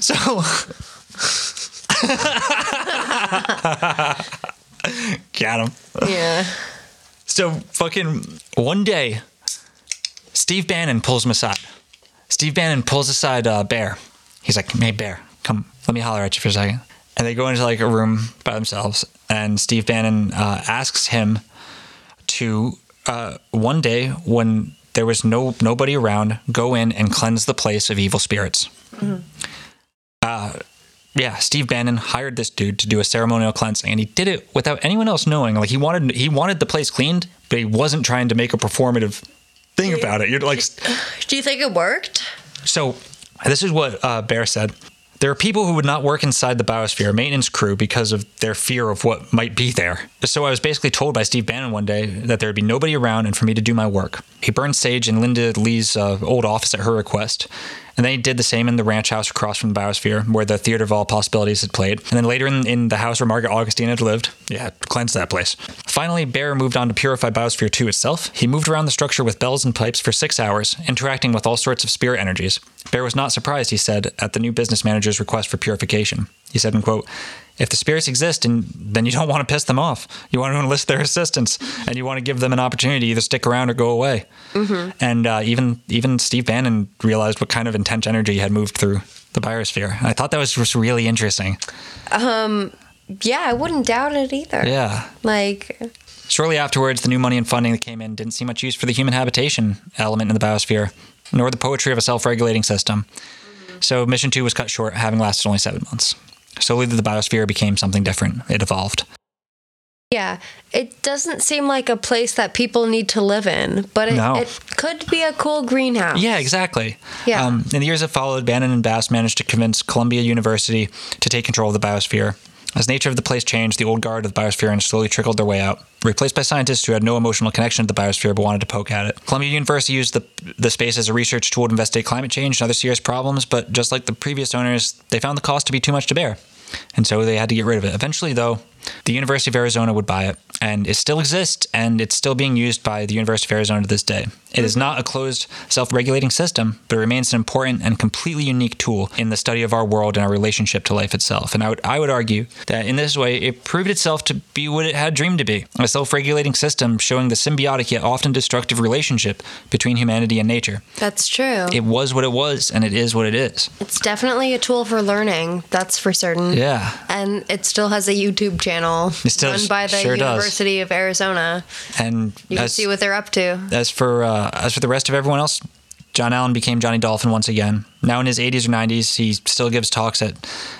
Speaker 1: So. Got him.
Speaker 2: Yeah.
Speaker 1: So fucking one day, Steve Bannon pulls him aside. Steve Bannon pulls aside uh, Bear. He's like, "Hey, Bear, come, let me holler at you for a second. And they go into like a room by themselves, and Steve Bannon uh, asks him to uh, one day when there was no nobody around, go in and cleanse the place of evil spirits. Uh, yeah, Steve Bannon hired this dude to do a ceremonial cleansing, and he did it without anyone else knowing. Like he wanted, he wanted the place cleaned, but he wasn't trying to make a performative thing about it. You're like,
Speaker 2: Do you think it worked?
Speaker 1: so this is what uh, Bear said. There are people who would not work inside the biosphere maintenance crew because of their fear of what might be there. So I was basically told by Steve Bannon one day that there would be nobody around and for me to do my work. He burned sage in Linda Leigh's uh, old office at her request. And then he did the same in the ranch house across from the biosphere where the Theater of All Possibilities had played. And then later in, in the house where Margaret Augustine had lived, yeah, cleansed that place. Finally, Bear moved on to purify Biosphere 2 itself. He moved around the structure with bells and pipes for six hours, interacting with all sorts of spirit energies. Bear was not surprised, he said, at the new business manager's request for purification. He said, in quote, if the spirits exist, and then you don't want to piss them off. You want to enlist their assistance, and you want to give them an opportunity to either stick around or go away. Mm-hmm. And uh, even even Steve Bannon realized what kind of intense energy had moved through the biosphere. I thought that was just really interesting.
Speaker 2: Um, yeah, I wouldn't doubt it either.
Speaker 1: Yeah.
Speaker 2: Like,
Speaker 1: Shortly afterwards, the new money and funding that came in didn't see much use for the human habitation element in the biosphere, nor the poetry of a self regulating system. Mm-hmm. So Mission 2 was cut short, having lasted only seven months. Slowly, the biosphere became something different. It evolved.
Speaker 2: Yeah, it doesn't seem like a place that people need to live in, but it,
Speaker 1: No.
Speaker 2: it could be a cool greenhouse.
Speaker 1: Yeah, exactly.
Speaker 2: Yeah.
Speaker 1: Um, in the years that followed, Bannon and Bass managed to convince Columbia University to take control of the biosphere. As nature of the place changed, the old guard of the biosphere slowly trickled their way out, replaced by scientists who had no emotional connection to the biosphere but wanted to poke at it. Columbia University used the, the space as a research tool to investigate climate change and other serious problems, but just like the previous owners, they found the cost to be too much to bear. And so they had to get rid of it. Eventually, though, the University of Arizona would buy it, and it still exists, and it's still being used by the University of Arizona to this day. It is mm-hmm. not a closed, self regulating system, but it remains an important and completely unique tool in the study of our world and our relationship to life itself. And I would, I would argue that in this way, it proved itself to be what it had dreamed to be a self regulating system showing the symbiotic yet often destructive relationship between humanity and nature.
Speaker 2: That's true.
Speaker 1: It was what it was, and it is what it is.
Speaker 2: it's definitely a tool for learning, that's for certain.
Speaker 1: Yeah.
Speaker 2: And it still has a YouTube channel
Speaker 1: It still
Speaker 2: run by the
Speaker 1: sure does.
Speaker 2: University of Arizona.
Speaker 1: And
Speaker 2: You can
Speaker 1: as-
Speaker 2: see what they're up to.
Speaker 1: as for uh, as for the rest of everyone else, John Allen became Johnny Dolphin once again. Now in his 80s or 90s, he still gives talks at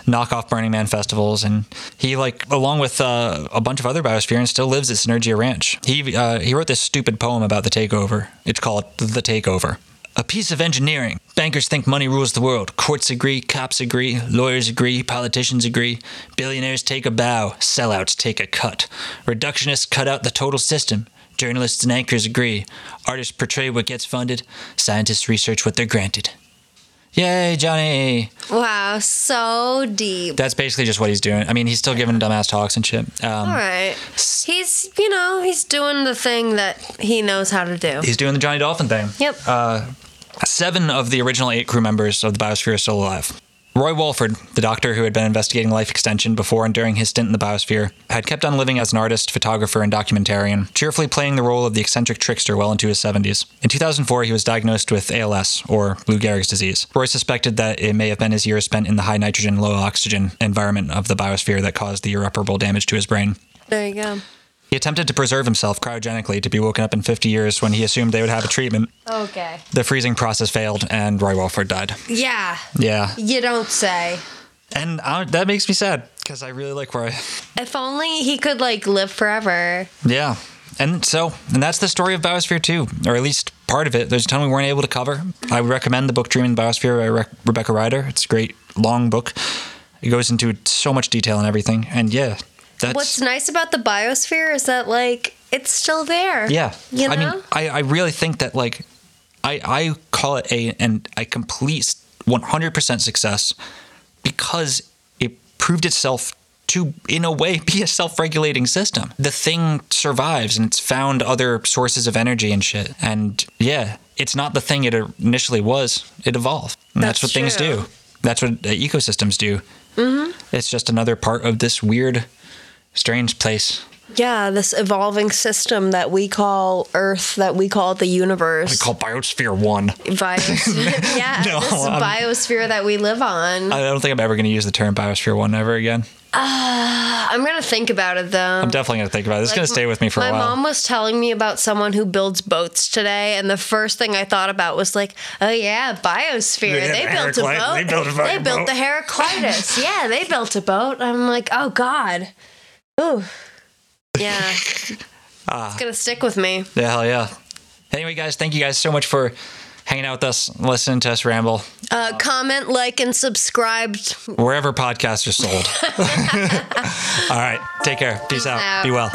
Speaker 1: knockoff Burning Man festivals, and he like along with uh, a bunch of other biospheres still lives at Synergia Ranch. He uh, he wrote this stupid poem about the takeover. It's called The Takeover. A piece of engineering. Bankers think money rules the world. Courts agree, cops agree, lawyers agree, politicians agree. Billionaires take a bow, sellouts take a cut. Reductionists cut out the total system. Journalists and anchors agree. Artists portray what gets funded. Scientists research what they're granted. Yay, Johnny!
Speaker 2: Wow, so deep.
Speaker 1: That's basically just what he's doing. I mean, he's still giving dumbass talks and shit. Um,
Speaker 2: All right. He's, you know, he's doing the thing that he knows how to do.
Speaker 1: He's doing the Johnny Dolphin thing.
Speaker 2: Yep.
Speaker 1: Uh, seven of the original eight crew members of the Biosphere are still alive. Roy Walford, the doctor who had been investigating life extension before and during his stint in the biosphere, had kept on living as an artist, photographer, and documentarian, cheerfully playing the role of the eccentric trickster well into his 70s. In 2004, he was diagnosed with ALS, or Lou Gehrig's disease. Roy suspected that it may have been his years spent in the high nitrogen, low oxygen environment of the biosphere that caused the irreparable damage to his brain.
Speaker 2: There you go.
Speaker 1: He attempted to preserve himself cryogenically to be woken up in 50 years when he assumed they would have a treatment.
Speaker 2: Okay.
Speaker 1: The freezing process failed, and Roy Walford died.
Speaker 2: Yeah.
Speaker 1: Yeah,
Speaker 2: You don't say.
Speaker 1: and uh, that makes me sad because I really like Roy.
Speaker 2: If only he could like live forever.
Speaker 1: Yeah, and so and that's the story of Biosphere 2, or at least part of it. There's a ton we weren't able to cover. I would recommend the book Dreaming Biosphere by Re- Rebecca Reider. It's a great long book. It goes into so much detail and everything, and yeah, that's
Speaker 2: What's nice about the biosphere is that like it's still there.
Speaker 1: Yeah.
Speaker 2: You know?
Speaker 1: I mean, I, I really think that like I I call it a an a complete 100% success because it proved itself to in a way be a self-regulating system. The thing survives and it's found other sources of energy and shit. And yeah, it's not the thing it initially was. It evolved. And that's,
Speaker 2: That's
Speaker 1: what things do. That's what uh, ecosystems do. Mm-hmm. It's just another part of this weird strange place.
Speaker 2: yeah, this evolving system that we call Earth, that we call the universe.
Speaker 1: We call Biosphere 1.
Speaker 2: Biosphere. yeah,
Speaker 1: No,
Speaker 2: this
Speaker 1: I'm- um,
Speaker 2: biosphere that we live on.
Speaker 1: I don't think I'm ever going to use the term biosphere one ever again.
Speaker 2: Uh, I'm gonna think about it though.
Speaker 1: I'm definitely going to think about it. It's
Speaker 2: Like,
Speaker 1: going to stay with me for a while.
Speaker 2: My mom was telling me about someone who builds boats today, and the first thing I thought about was like, oh yeah, biosphere.
Speaker 1: Yeah,
Speaker 2: they
Speaker 1: the
Speaker 2: built a boat.
Speaker 1: they built a
Speaker 2: They built
Speaker 1: boat."
Speaker 2: the Heraclitus. yeah, they built a boat. I'm like, oh god. Ooh. Yeah.
Speaker 1: Ah.
Speaker 2: it's gonna stick with me.
Speaker 1: yeah, hell yeah. Anyway, guys, thank you guys so much for hanging out with us, listening to us ramble,
Speaker 2: Uh, comment, like, and subscribe.
Speaker 1: wherever podcasts are sold. All right, take care. Peace out.
Speaker 2: out.
Speaker 1: Be well.